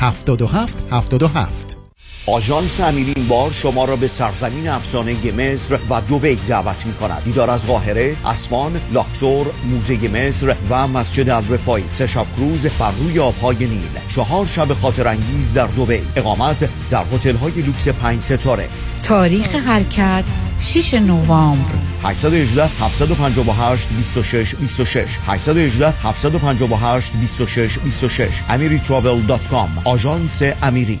77 77 آژانس امینی این بار شما را به سرزمین افسانه مصر و دوبی دعوت می کند دیدار از قاهره، اسوان، لاکسور، موزه مصر و مسجد الرفای سه شب کروز بر روی آبهای نیل. چهار شب خاطر انگیز در دوبی اقامت در هتل های لوکس پنج ستاره. تاریخ حرکت 6 نوامبر. 818 758 26 26 818 758 26 26 amiritravel.com آژانس امیری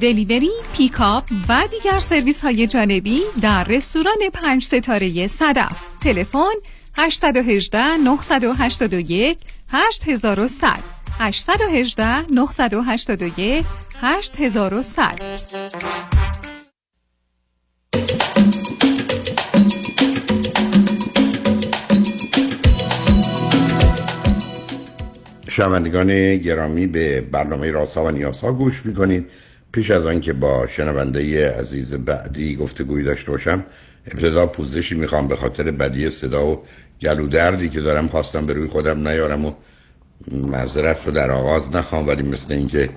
delivery، پیکاپ و دیگر سرویس های جانبی در رستوران پنج ستاره صدف. تلفن 818 981 8100 818 981 8100 شنوندگان گرامی به برنامه راسا و نیاسا گوش می‌کنید. پیش از آنکه با شنونده عزیز بعدی گفتگوی داشته باشم ابتدا پوزشی می‌خوام به خاطر بدی صدا و گلو دردی که دارم خواستم به روی خودم نیارم و معذرت رو در آغاز نخوام ولی مثل اینکه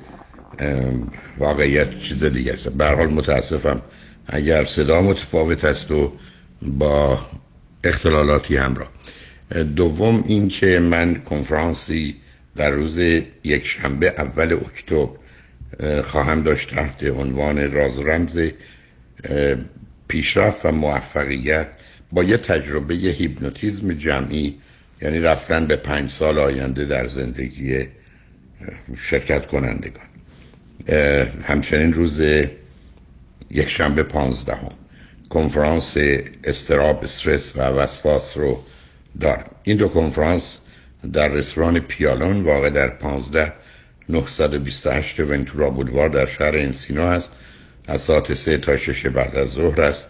واقعیت چیز دیگر است. به حال متاسفم اگر صدا متفاوت است و با اختلالاتی همراه. دوم اینکه من کنفرانسی در روز یک شنبه اول اکتبر خواهم داشت تحت عنوان راز رمز پیشرفت و موفقیت با یه تجربه هیپنوتیزم جمعی یعنی رفتن به پنج سال آینده در زندگی شرکت کنندگان. همچنین روز یک شنبه پانزدهم کنفرانس استراب استرس و وسواس رو دارم. این دو کنفرانس در رستوران پیالون واقع در 15 928 ونتورا بولوار در شهر انسینو است. از ساعت سه تا شش بعد از ظهر است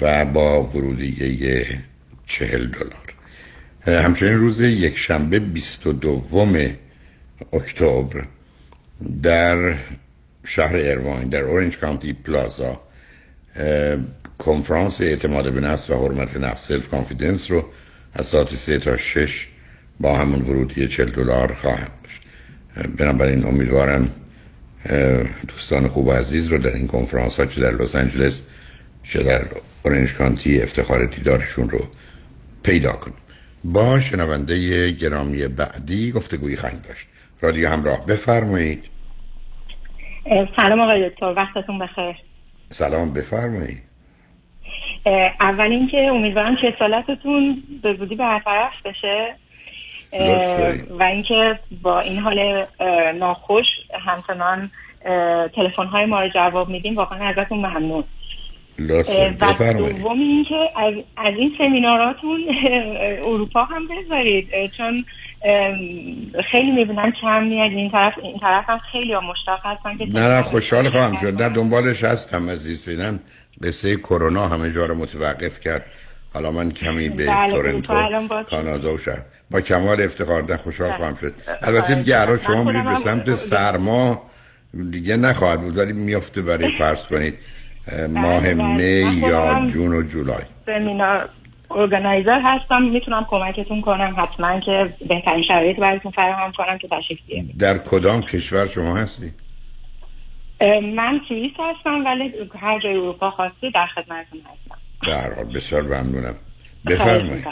و با ورودیه چهل دلار. همچنین روز یک شنبه 22 اکتبر در شهر ارواین در اورنج کانتی پلازا کنفرانس اعتماد به نفس و حرمت نفس self confidence رو از ساعت سه تا شش با همون ورودی 40 دلار خواهم. بنابراین امیدوارم دوستان خوب و عزیز رو در این کنفرانس ها چه در لس آنجلس چه در اورنج کانتی افتخار دیدارشون رو پیدا کنیم. با شنونده گرامی بعدی گفتگویی خواهیم داشت. رادیو همراه بفرمایید. سلام آقای دکتر وقتتون بخیر. سلام بفرمایید. اول اینکه امیدوارم که سالتتون به زودی برطرف بشه. و اینکه با این حال ناخوش همچنان تلفن های ما رو جواب میدیم. واقعا ازتون ممنون. و دوم اینکه از, از این سمیناراتون اروپا هم بذارید چون خیلی می‌بینم کم میاد. این طرف این طرف هم خیلی مشتاق هستن که نه نه خوشحال خواهم شد. در دنبالش هستم عزیز فیدن قصه کرونا همه جا رو متوقف کرد. حالا من کمی به بله تورنتو کانادا و شهر. با کمال افتخار ده خوشحال بله. خواهم شد. البته دیگه شما میرید به سمت سرما دیگه نخواهد بود ولی میفته برای فرض کنید ماه بله، می یا جون و جولای. سمینار ارگانایزر هستم می‌تونم کمکتون کنم حتما که بهترین شرایط براتون فراهم کنم که تشریف بیارید در کدام کشور شما هستی؟ من سوئیس هستم ولی هر جای اروپا خواستی در خدمتتون هستم. در حال بسیار ممنونم. بفرمایید.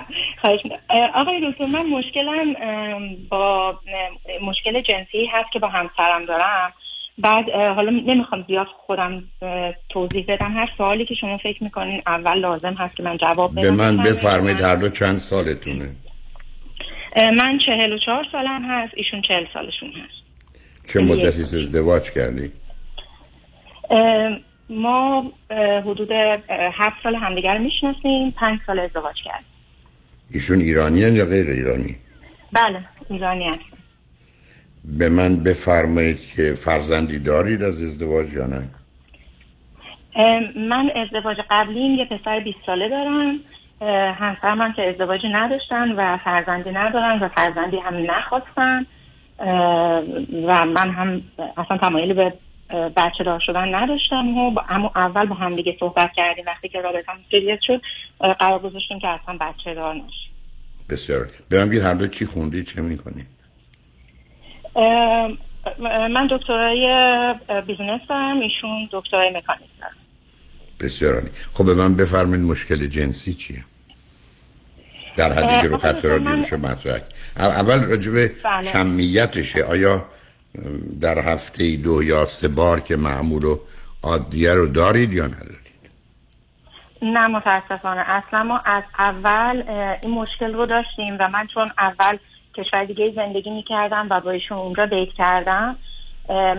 آقای دکتر من مشکلم با مشکل جنسی هست که با همسرم دارم. بعد حالا نمی‌خوام زیاد خودم توضیح بدم. هر سوالی که شما فکر می‌کنین اول لازم هست که من جواب بدم. به من بفرمایید هر دو چند سالتونه؟ من چهل و چهار سالم هست ایشون چهل سالشون هست. چه مدتی ازدواج کردی؟ ما حدود هفت سال همدیگر می‌شناسیم پنج سال ازدواج کردیم. ایشون ایرانی یا غیر ایرانی؟ بله ایرانی هست به من بفرمایید که فرزندی دارید از ازدواج یا نه؟ من ازدواج قبلیم یه پسر 20 ساله دارم. همسرم هم که ازدواجی نداشتن و فرزندی ندارن و فرزندی هم نخواستن. و من هم اصلا تمایلی به بچه دار شدن نداشتم و اما اول با هم دیگه صحبت کردیم وقتی که رابطه هم شد قرار گذاشتیم که اصلا بچه دار نشیم. بسیار به من هر دو چی خوندی چه می‌کنی؟ من دکترای business دارم ایشون دکترای مکانیک دارم بسیار عالی. خب به من بفرمین مشکل جنسی چیه؟ در حدی که رو خط رادیوشو مطرح. اول راجب بله. کمیتشه آیا در هفته دو یا سه بار که معمول و عادیه رو دارید یا ندارید؟ نه متاسفانه. اصلا ما از اول این مشکل رو داشتیم و من چون اول کشور دیگه زندگی می‌کردم و با ایشون اونجا دیت کردم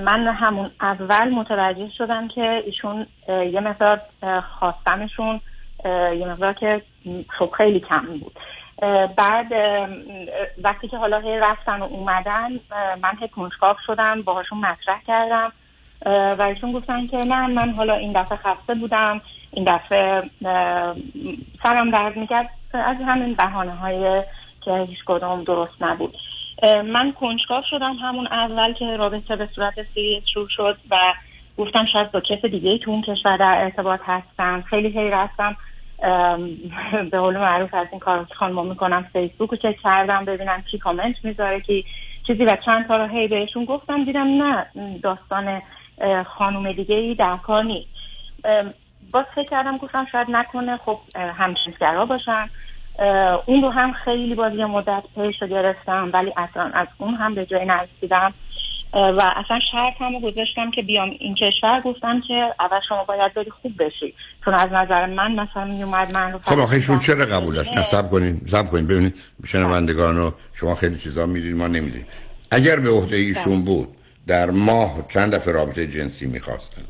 من همون اول متوجه شدم که ایشون یه مقدار خواستمشون یه مقدار که خب خیلی کم بود. بعد وقتی که حالا هی رفتن و اومدن من هی کنجکاو شدم باهاشون مطرح کردم و ایشون گفتن که نه من حالا این دفعه خسته بودم این دفعه سرم درد می‌کرد. از همین بحانه های که هیچ کدام درست نبود. من کنجکاو شدم همون اول که رابطه به صورت سیریت شروع شد و گفتم شاید با کس دیگه تو اون کشور در ارتباط هستم. خیلی رفتم. به قول معروف از این کار خانم می‌کنم فیسبوک رو چک کردم ببینم کی کامنت می‌ذاره کی چیزی و چند تا رو هی بهشون گفتم دیدم نه داستان خانم دیگه ای در کار نیست. باز فکر کردم گفتم شاید نکنه خب همشنسگرا باشن اون رو هم خیلی باز یه مدت پیش رو گرفتم ولی اصلا از اون هم به جای نرسیدم. و اصلا شرط هم گذاشتم که بیام این کشور. گفتم که اول شما باید بری خوب بشی. چون از نظر من مثلا میومد من رو خب آخه ایشون چرا قبول داشت؟ نه سب کنین سب کنین. ببینید شنوندگان رو شما خیلی چیزا می‌دونید ما نمی‌دونیم اگر به عهده ایشون بود در ماه چند دفعه رابطه جنسی می‌خواستن؟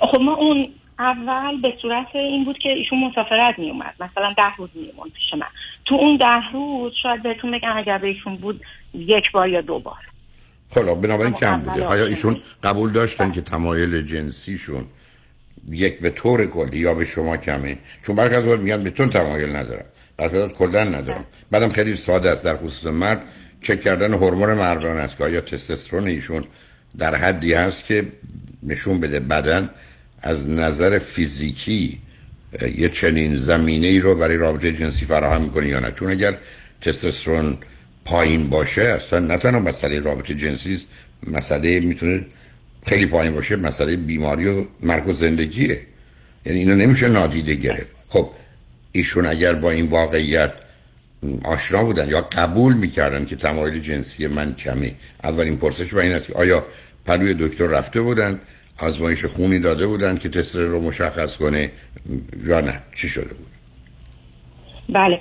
خب ما اون اول به صورت این بود که ایشون مسافرت می اومد مثلا ده روز می اومد پیش من. تو اون ده روز شاید بهتون بگم اگر به ایشون بود یک بار یا دو بار. خب بنابراین کم بوده. آیا ایشون قبول داشتن که تمایل جنسیشون یک به طور کلی یا به شما کمه؟ چون برخی از میگن به تو تمایل ندارم. برخی کلا ندارم. بعدم خیلی ساده است. در خصوص مرد چک کردن هورمون مردان است. که آیا تستوسترون ایشون در حدی هست که نشون بده بدن از نظر فیزیکی یه چنین زمینه ای رو برای رابطه جنسی فراهم می‌کنه یا نه؟ چون اگر تستوسترون پایین باشه اصلا نه تنها مسئله رابطه جنسی است مسئله می‌تونه خیلی پایین باشه مسئله بیماری و مرگ و زندگیه. یعنی اینو نمیشه نادیده گرفت. خب ایشون اگر با این واقعیت آشنا بودن یا قبول می‌کردن که تمایل جنسی من کمه اولین پرسش و این است که آیا پلوی دکتر رفته بودن آزمایش خونی داده بودن که تست رو مشخص کنه یا نه؟ چی شده بود؟ بله.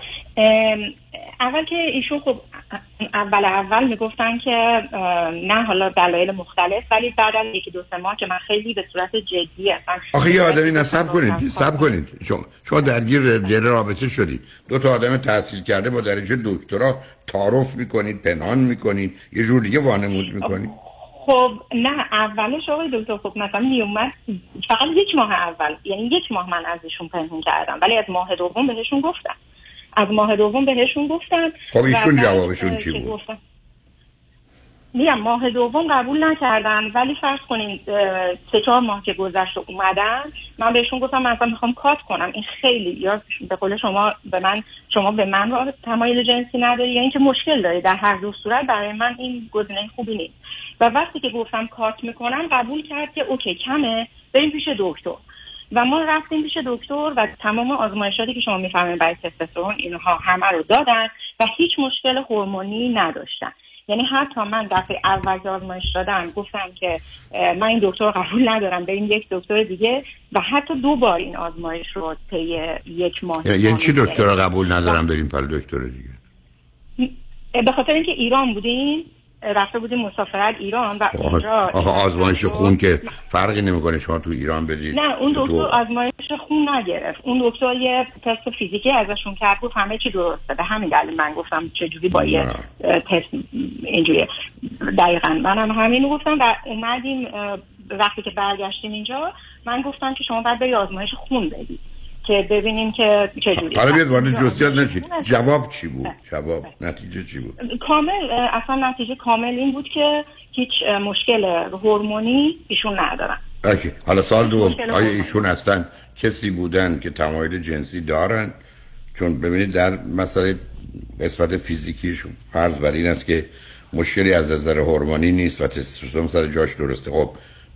اول که ایشون خب اول اول می‌گفتن که نه حالا دلایل مختلف ولی بعد از یکی دو سه ماه که من خیلی به صورت جدی اصلا آخه یه آدمی نصب کنید سب کنید. شما, شما درگیر در رابطه شدید. دو تا آدم تحصیل کرده با درجه دکترا تعارف می‌کنید پنهان می‌کنید یه جور دیگه وانمود می‌کنید. خب نه اولش آقای دکتر خب مثلا میومد فقط یک ماه اول یعنی یک ماه من ازشون پنهون کردم ولی از ماه دوم بهشون گفتم. از ماه دوم بهشون گفتم خب ایشون جوابشون چی بود؟ گفتم- میگم ماه دوم قبول نکردن ولی فرض کنین سه چهار ماه که گذشت و اومدن من بهشون گفتم من اصلا می‌خوام کات کنم. این خیلی یا به قول شما به من شما به من را تمایل جنسی نداری یا اینکه مشکل داری در هر دو صورت برای من این گزینه خوبی نیست. و وقتی که گفتم کات می‌کنم قبول کرد که اوکی کمه بریم پیش دکتر. و ما رفتیم پیش دکتر و تمام آزمایشاتی که شما می‌فهمید برای تستوسترون اینها همه رو دادن و هیچ مشکل هورمونی نداشتن. یعنی حتی من دفعه اول که آزمایش دادم گفتم که من این دکتر رو قبول ندارم بریم یک دکتر دیگه و حتی دو بار این آزمایش رو طی یک ماه یعنی چی دکتر رو قبول ندارم بریم پر دکتر دیگه؟ به خاطر اینکه ایران بودیم رفته بودیم مسافرت ایران و اونجا آخه آزمایش خون که فرقی نمی‌کنه شما تو ایران بدید نه اون تو- دکتر آزمایش خون نگرفت. اون دکتر یه تست فیزیکی ازشون کرد گفت همه چی درسته به همین دلیل من گفتم چجوری با یه تست اینجوری دقیقا. منم همین رو گفتم و اومدیم وقتی که برگشتیم اینجا من گفتم که شما باید به آزمایش خون بدید. که ببینیم که چجوری حالا بیاد وارد جزئیات. نشید جواب چی بود؟ جواب نتیجه چی بود؟ کامل اصلا نتیجه کامل این بود که هیچ مشکل هورمونی ایشون ندارن. اوکی. حالا سال دوم. آیا. ایشون اصلا کسی بودن که تمایل جنسی دارن؟ چون ببینید در مسئله قسمت فیزیکیشون فرض بر این است که مشکلی از نظر هورمونی نیست و تستوسترون سر جاش درسته. خب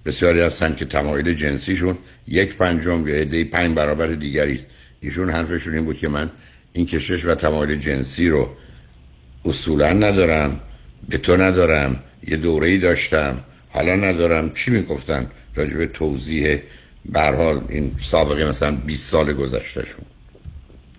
بسیاری هستن که تمایل جنسیشون یک پنجم یا عده پنج برابر دیگری است. ایشون حرفشون این بود که من این کشش و تمایل جنسی رو اصولا ندارم به تو ندارم یه دوره ای داشتم حالا ندارم. چی می‌گفتن؟ راجع به توضیح به حال این سابقه مثلا 20 سال گذشتهشون.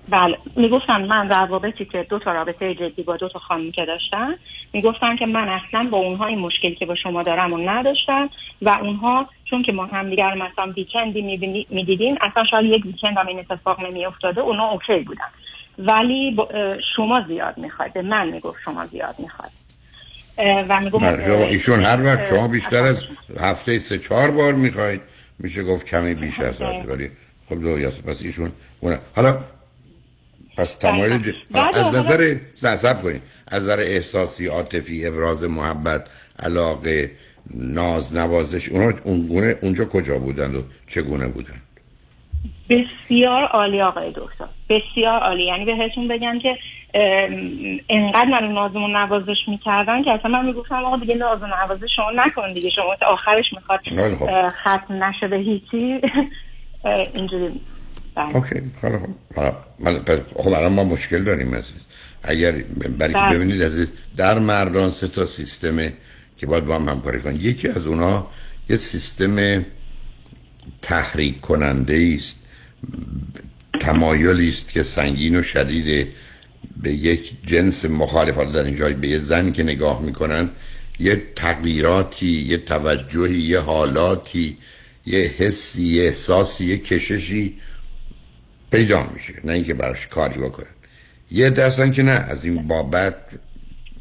بله. می‌گفتن من روابطی که دو تا رابطه جدی با دو تا خانم که داشتن می‌گفتن که من اصلا با اونها این مشکلی که با شما دارم و نداشتم و اونها چون که ما همدیگر رو مثلا ویکندی می‌دیدیم اصلا شاید یک ویکند هم این اتفاق نمیافتاده اونا اوکی بودن. ولی شما زیاد می‌خواید. به من می‌گفت شما زیاد می‌خواید. و می‌گفت شما ایشون هر وقت شما بیشتر از هفته سه چهار بار می‌خواید میشه گفت کمی بیش از ولی خب دو پس ایشون اون حالا پس تمایل ج... بعد از نظر نظر کنید. از نظر احساسی عاطفی ابراز محبت علاقه ناز نوازش اونا اون گونه اونجا کجا بودند و چگونه بودند؟ بسیار عالی آقای دکتر. بسیار عالی. یعنی بهتون بگم که انقدر من نازم و نوازش می‌کردن که اصلا من می‌گفتم آقا دیگه ناز و نوازش شما نکن دیگه شما آخرش می‌خواد ختم نشه به هیچی. اینجوری بله. اوکی حالا من خب الان ما مشکل داریم عزیز. اگر برای که بله. ببینید عزیز در مردان سه تا سیستمه که باید با هم همکاری کنید یکی از اونها یه سیستم تحریک کننده است. تمایلی است که سنگین و شدیده به یک جنس مخالف حالا در اینجا به یه زن که نگاه می‌کنن یه تغییراتی یه توجهی یه حالاتی یه حسی یه احساسی یه کششی پیدا میشه نه اینکه براش کاری بکنن یه دستن که نه از این بابت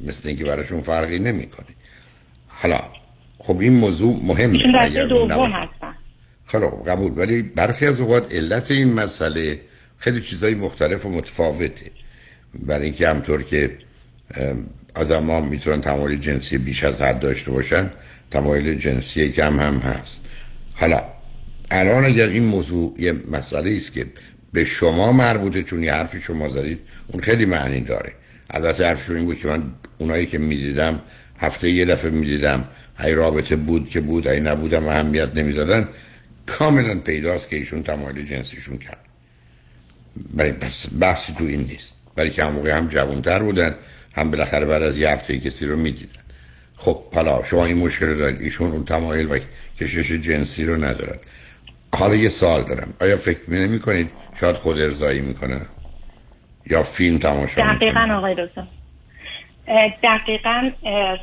مثل اینکه براشون فرقی نمی‌کنه. حالا خب این موضوع مهمه ایشون دوم. هستن. خوب قبول. ولی برخی از اوقات علت این مسئله خیلی چیزای مختلف و متفاوته. برای اینکه همطور که آدم ها می‌تونن تمایل جنسی بیش از حد داشته باشن تمایل جنسی کم هم هست. حالا الان اگر این موضوع یه مسئله است که به شما مربوطه چون یه حرفی شما زدید. اون خیلی معنی داره. البته حرفشون این بود که من اونایی که می‌دیدم هفته یه دفعه می‌دیدم. ای رابطه بود که بود ای نبودم اهمیت نمی‌دادن. کاملا پیداست که ایشون تمایل جنسیشون کرد. برای پس بحثی تو این نیست. برای که هم هم جوانتر بودن هم بالاخره بعد از یه هفته کسی رو می‌دیدن. خب حالا شما این مشکل رو دارید. ایشون اون تمایل و کشش جنسی رو ندارن. حالا یه سال دارم. آیا فکر نمی کنید شاید خود ارزایی می‌کنه؟ یا فیلم تماشا دقیقا می‌کنه آقای دکتر. دقیقا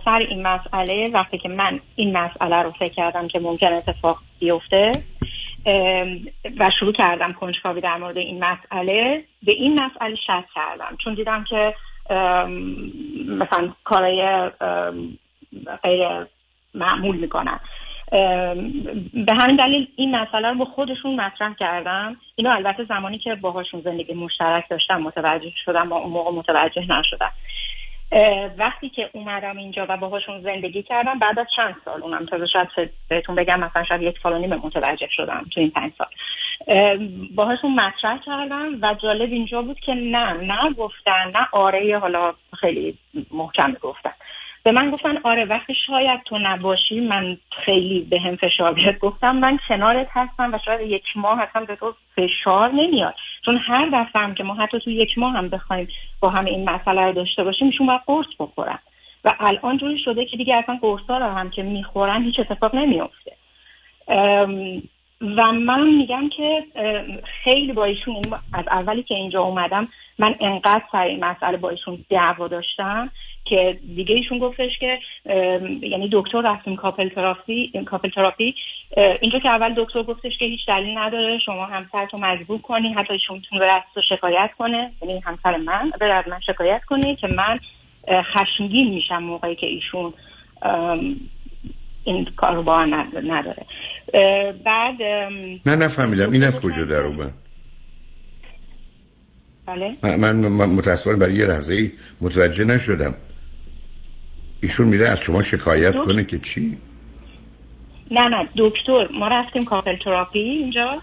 سر این مسئله وقتی که من این مسئله رو فکر کردم که ممکن اتفاق بیفته و شروع کردم کنجکاوی در مورد این مسئله به این مسئله شک کردم. چون دیدم که مثلا کارهای غیر معمول می‌کنن. به همین دلیل این مسئله رو با خودشون مطرح کردم. اینو البته زمانی که باهاشون زندگی مشترک داشتم متوجه شدم با اون موقع متوجه نشدم. وقتی که اومدم اینجا و باهاشون زندگی کردم بعد از چند سال اونم تازه شاید بهتون بگم مثلا شاید یک سال و نیم متوجه شدم تو این پنج سال. اه، باهاشون مطرح کردم و جالب اینجا بود که نه نه گفتن نه آره حالا خیلی محکم گفتن. به من گفتن آره وقتی شاید تو نباشی. من خیلی به هم فشار بیاد. گفتم من کنارت هستم و شاید یک ماه اصلا به تو فشار نمیاد. چون هر دفعه که ما حتی تو یک ماه هم بخوایم با هم این مسئله رو داشته باشیم ایشون باید قرص بخورن. و الان جوری شده که دیگه اصلا قرصا رو هم که می‌خورن هیچ اتفاق نمیفته ام، و من میگم که خیلی با ایشون از اولی که اینجا اومدم من انقدر سر این مسئله با ایشون دعوا داشتم که دیگه ایشون گفتش که یعنی دکتر رفتیم couple therapy couple therapy. اینجا که اول دکتر گفتش که هیچ دلیل نداره شما همسرتو مجبور کنی حتی ایشون می‌تونه به دستو شکایت کنه. یعنی همسر من به از من شکایت کنه که من خشمگین میشم موقعی که ایشون این کار رو با نداره. بعد نه نفهمیدم. این از کجا در اومد؟ بله. من, من, من متاسفانه برای یه لحظه ای متوجه نشدم. ایشون میره از شما شکایت دکتر؟ کنه که چی؟ نه نه دکتر ما رفتیم کاپل تراپی اینجا.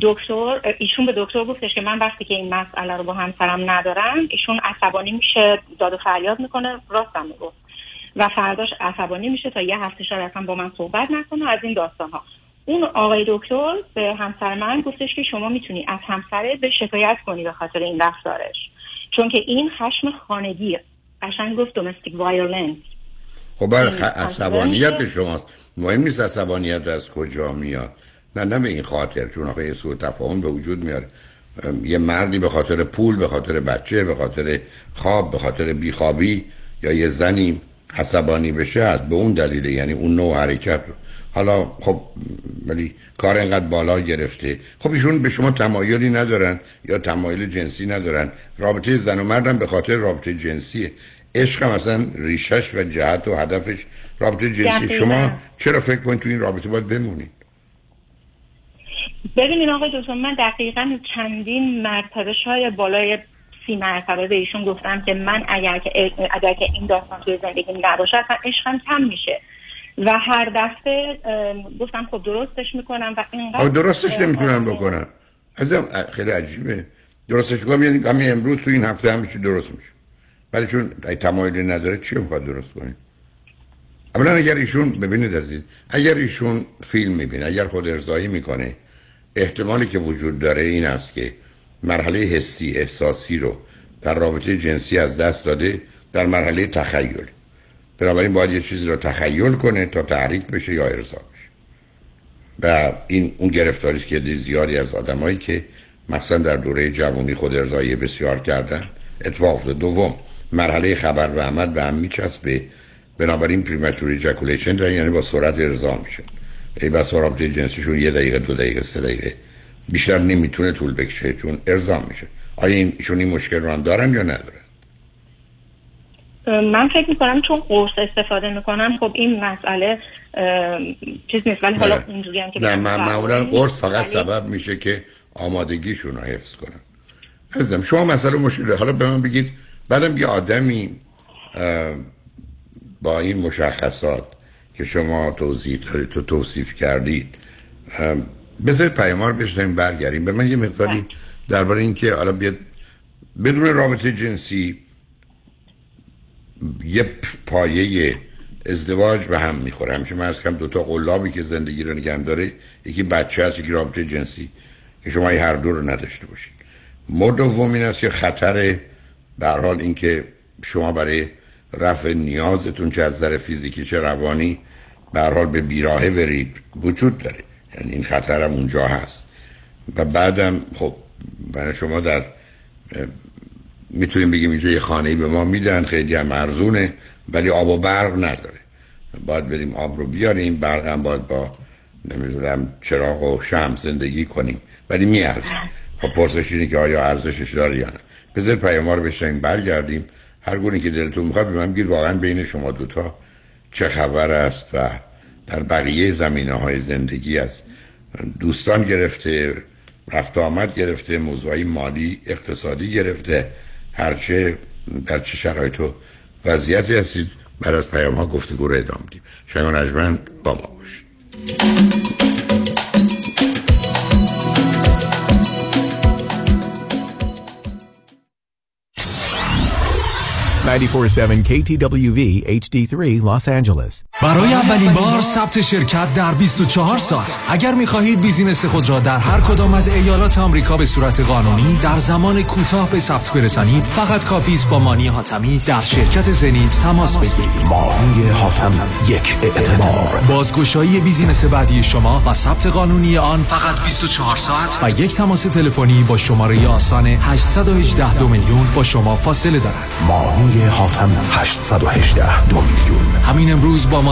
دکتر ایشون به دکتر گفتش که من وقتی که این مسئله رو با همسرم ندارم ایشون عصبانی میشه داد و فریاد می‌کنه راستم می‌گفت و فرداش عصبانی میشه تا یه هفته شاید اصلا با من صحبت نکنه از این داستان ها اون آقای دکتر به همسر من گفتش که شما می‌تونی از همسرت به شکایت کنی به خاطر این رفتارش. چون که این خشم خانگیه. قشنگ گفت دومستیک وایولنس خب بر این عصبانیت شماست. مهم نیست عصبانیت از کجا میاد. نه نه به این خاطر چون آخه یه سوء تفاهم به وجود میاره. یه مردی به خاطر پول به خاطر بچه به خاطر خواب به خاطر بیخوابی یا یه زنی عصبانی بشه از به اون دلیله. یعنی اون نوع حرکت رو. حالا خب ولی کار اینقدر بالا گرفته. خب ایشون به شما تمایلی ندارن یا تمایل جنسی ندارن. رابطه زن و مردم به خاطر رابطه جنسیه. عشق هم اصلا ریشش و جهت و هدفش رابطه جنسی. شما چرا فکر کنید تو این رابطه باید بمونید؟ ببینین آقای دکتر من دقیقا چندین مرتبه شاید بالای سی مرتبه به ایشون گفتم که من اگر که اگر که این داستان توی زندگی نباشه اصلا عشقم کم میشه. و هر دفعه گفتم خب درستش می‌کنم و اینقدر درستش ام، نمی‌تونن بکنن. ازم خیلی عجیبه. درستش کنم یعنی همین امروز تو این هفته هم درست میشه. ولی چون ای تمایلی نداره چی می‌خواد درست کنید اولا اگر ایشون ببینید عزیز اگر ایشون فیلم می‌بینه اگر خود ارزایی می‌کنه احتمالی که وجود داره این است که مرحله حسی احساسی رو در رابطه جنسی از دست داده در مرحله تخیل. بنابراین باید یه چیزی رو تخیل کنه تا تحریک بشه یا ارضا بشه. و این اون گرفتاری است که زیادی از آدمایی که مثلا در دوره جوانی خود ارضایی بسیار کردن اتفاق افتاد دوم مرحله خبر و عمل به هم میچسبه. بنابراین premature ejaculation در یعنی با سرعت ارضا میشه. ای بس رابطه جنسیشون یه دقیقه دو دقیقه سه دقیقه. بیشتر نمی‌تونه طول بکشه چون ارضا میشه. آیا این این مشکل رو هم دارن یا ندارن؟ من فکر می‌کنم چون قرص استفاده می‌کنم خب این مسئله چیز نیست. ولی حالا اینجوری هم که نه من معمولا قرص فقط سبب میشه که آمادگیشون رو حفظ کنن. عزیزم شما مسئله مشکل حالا به من بگید بعدم یه آدمی با این مشخصات که شما توضیح دارید تو توصیف کردید بذار پیمار بشنیم برگردیم. به من یه مقداری درباره اینکه حالا بیاد بدون رابطه جنسی یه پایه ازدواج به هم می‌خوره. همیشه من از کم دوتا قلابی که زندگی رو نگم داره یکی بچه هست یکی رابطه جنسی که شما هر دو رو نداشته باشید. مورد دوم این است که خطر در حال اینکه شما برای رفع نیازتون چه از نظر فیزیکی چه روانی به حال به بیراهه برید وجود داره. یعنی این خطر هم اونجا هست. و بعدم خب برای شما در می‌تونیم بگیم اینجا یه خانه به ما میدن خیلی هم ارزونه ولی آب و برق نداره. باید بریم آب رو بیاریم برق هم باید با نمی‌دونم چراغ و شم زندگی کنیم. ولی میارزه. خب پرسش اینه که آیا ارزشش داره یا نه. بذار پیام رو بشنیم برگردیم. هر گونه که دلتون می‌خواد به من بگید واقعا بین شما دوتا چه خبر است و در بقیه زمینه های زندگی است دوستان گرفته رفت آمد گرفته موضوعی مالی اقتصادی گرفته. هرچه در چه شرایط و وضعیتی هستید بعد از پیام ها گفتگو رو ادامه دیم شما نجمن با ما باشید. 947 KTWV HD3 Los Angeles. برای اولین بار ثبت شرکت در 24 ساعت. اگر می‌خواهید بیزینس خود را در هر کدام از ایالات آمریکا به صورت قانونی در زمان کوتاه به ثبت برسانید فقط کافی است با مانی حاتمی در شرکت زنیت تماس بگیرید. مانی حاتم یک اعتبار بازگشایی بیزینس بعدی شما و ثبت قانونی آن فقط 24 ساعت و یک تماس تلفنی با شماره آسان 818 دو میلیون با شما فاصله دارد. مانی حاتم 818 دو میلیون. همین امروز با ما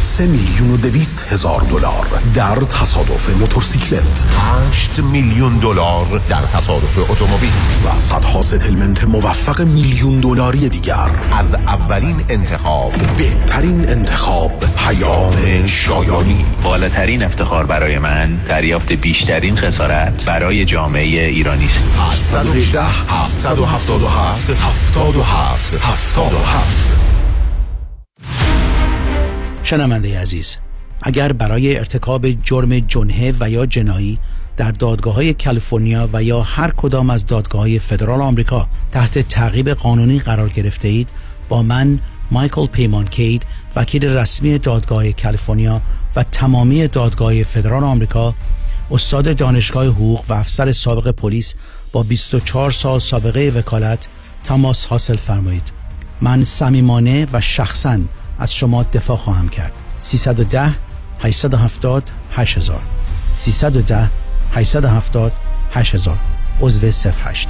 3 میلیون و دویست هزار دلار در تصادف موتورسیکلت. 8 میلیون دلار در تصادف اتومبیل. و صدها ستلمنت موفق میلیون دلاری دیگر. از اولین انتخاب. بهترین انتخاب پیام شایانی. بالاترین افتخار برای من دریافت بیشترین خسارت برای جامعه ایرانی است. 718 777 77 77 شنونده عزیز اگر برای ارتکاب جرم جنحه و یا جنایی در دادگاه های کالیفرنیا و یا هر کدام از دادگاه های فدرال آمریکا تحت تعقیب قانونی قرار گرفته اید با من مایکل پیمان کید وکیل رسمی دادگاه کالیفرنیا و تمامی دادگاه فدرال آمریکا استاد دانشگاه حقوق و افسر سابق پلیس با 24 سال سابقه وکالت تماس حاصل فرمایید. من صمیمانه و شخصا از شما دفاع خواهم کرد. 310 870 8000 310 870 8000 عضو 08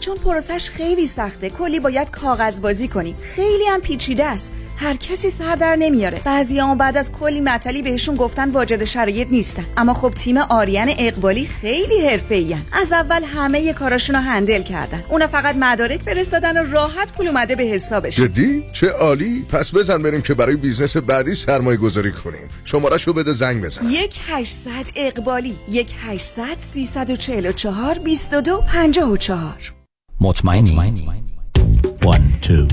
چون پروسش خیلی سخته کلی باید کاغذ بازی کنی. خیلی هم پیچیده است. هر کسی سر در نمیاره. بعضی هم بعد از کلی مطلی بهشون گفتن واجد شرایط نیستن. اما خب تیم آریان اقبالی خیلی حرفه‌ای از اول همه کاراشون رو هندل کردن. اونا فقط مدارک فرستادن و راحت پول اومده به حسابش. جدی؟ چه عالی. پس بزن بریم که برای business بعدی سرمایه گذاری کنیم. شماره شو بده زنگ بزن. یک 800 اقبالی یک 800 344 22 54 مطمئنی. One, two,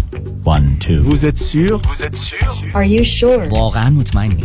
one, two. Vous êtes sûr Vous êtes sûr Are you sure واقعا مطمئنی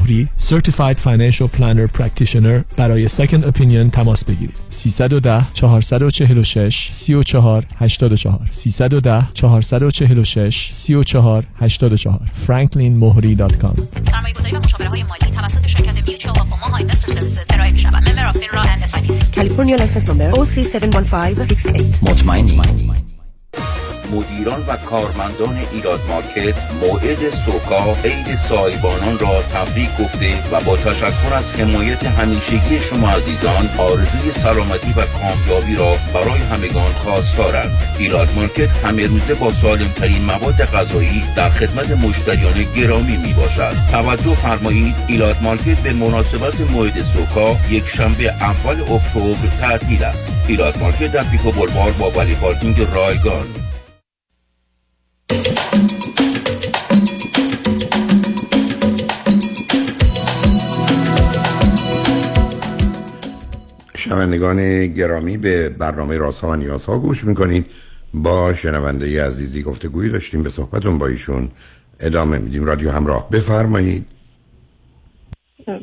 مهری Certified Financial Planner Practitioner برای Second Opinion تماس بگیرید. 310 446 34 84 310 446 34 84 franklinmohri.com سرمایه گذاری و مشاوره های مالی توسط شرکت Mutual of Omaha Investor Services ارائه می شود member of FINRA and S California license number OC71568 مطمئنی مدیران و کارمندان Elat Market موعد سوکا عید سایبانان را تبریک گفته و با تشکر از حمایت همیشگی شما عزیزان آرزوی سلامتی و کامیابی را برای همگان خواستارند Elat Market همه روزه با سالمترین مواد غذایی در خدمت مشتریان گرامی می باشد. توجه فرمایید Elat Market به مناسبت موعد سوکا یک شنبه اول اکتبر تعطیل است. Elat Market در پیکو بلوار با valet parking رایگان. شنوندگان گرامی به برنامه راست ها و نیاز ها گوش می‌کنید. با شنونده عزیزی گفته گویی داشتیم به صحبتون با ایشون ادامه میدیم. رادیو همراه بفرمایید.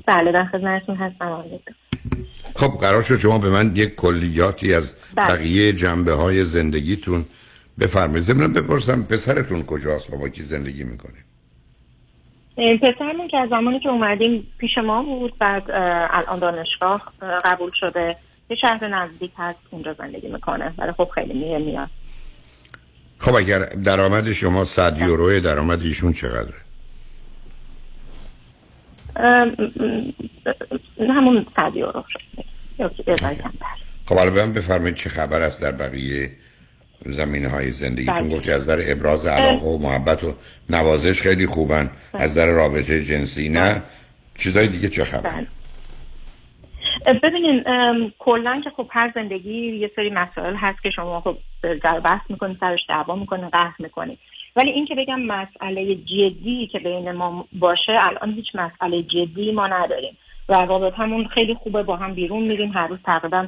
بله در خدمتتون هستم. خب قرار شد شما به من یک کلیاتی از بله. بقیه جنبه های زندگیتون بفرمایید. ضمن بپرسم پسرتون کجاست و با کی زندگی می‌کنه؟ پسرمون که از زمانی که اومدیم پیش ما بود بعد الان دانشگاه قبول شده. یه شهر نزدیک هست اونجا زندگی می‌کنه. ولی خب خیلی میه میاد. خب اگر درآمد شما 100 یوروه درآمد ایشون چقدره؟ همون 100 یورو. شد خب من بفرمایید چه خبر است در بقیه زمینه های زندگی. چون بله. گفتی از در ابراز علاقه و محبت و نوازش خیلی خوبن. از در رابطه جنسی نه. چیزای دیگه چه خبر؟ بله. ببینین کلا که خب هر زندگی یه سری مسائل هست که شما خب در بحث می‌کنید سرش دعوا می‌کنید قهر می‌کنید ولی این که بگم مسئله جدی که بین ما باشه الان هیچ مسئله جدی ما نداریم. روابطمون خیلی خوبه با هم بیرون میریم هر روز تقریبا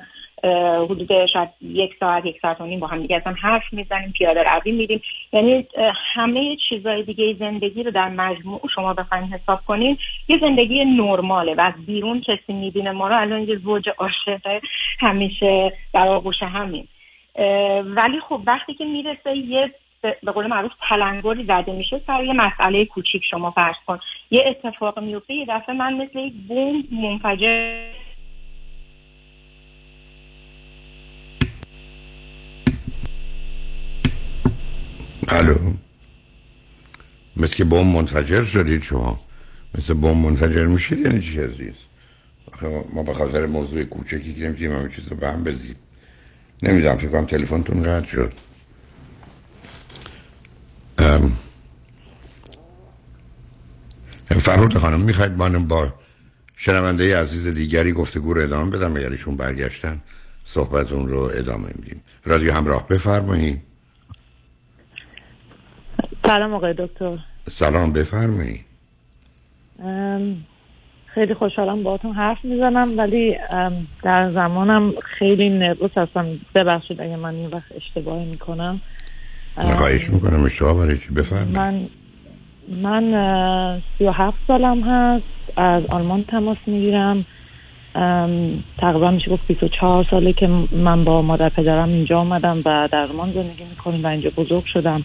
حدود شاید یک ساعت یک ساعت و نیم با هم دیگه اصلا حرف می‌زنیم پیاده روی میریم. یعنی همه چیزای دیگه زندگی رو در مجموع شما بخواین حساب کنین یه زندگی نرماله و از بیرون کسی می‌بینه ما رو. الان یه زوج عاشقه همیشه در آغوش همین. ولی خب وقتی که می‌رسه یه به قول معروف تلنگری زده میشه سر یه مسئله کوچیک شما فرض کن. یه اتفاق میفته یه دفعه من مثل یک بوم منفجر الو. مثل که بمب منفجر شدید شما. مثل بمب منفجر میشید یعنی چی عزیز؟ ما به خاطر موضوع کوچکی که نمی‌تونیم همه چیز رو به هم بزیم نمی‌دونم فکر کنم تلفنتون قطع شد. ام. فرود خانم می‌خواید من با شنونده عزیز دیگری گفتگو رو ادامه بدم اگر ایشون برگشتن؟ صحبتون رو ادامه میدیم. رادیو همراه بفرمایید. سلام آقای دکتر. سلام بفرمایید خیلی خوشحالم باهاتون حرف می‌زنم ولی در زمانم خیلی نروس هستم. ببخشید اگه من این وقت اشتباهی می‌کنم. خواهش می‌کنم اشتباه برای چی؟ بفرمایید من من سی و هفت سالم هست از آلمان تماس می‌گیرم. تقریبا میشه گفت 24 ساله که من با مادر پدرم اینجا آمدم و در آلمان زندگی می‌کنیم و اینجا بزرگ شدم.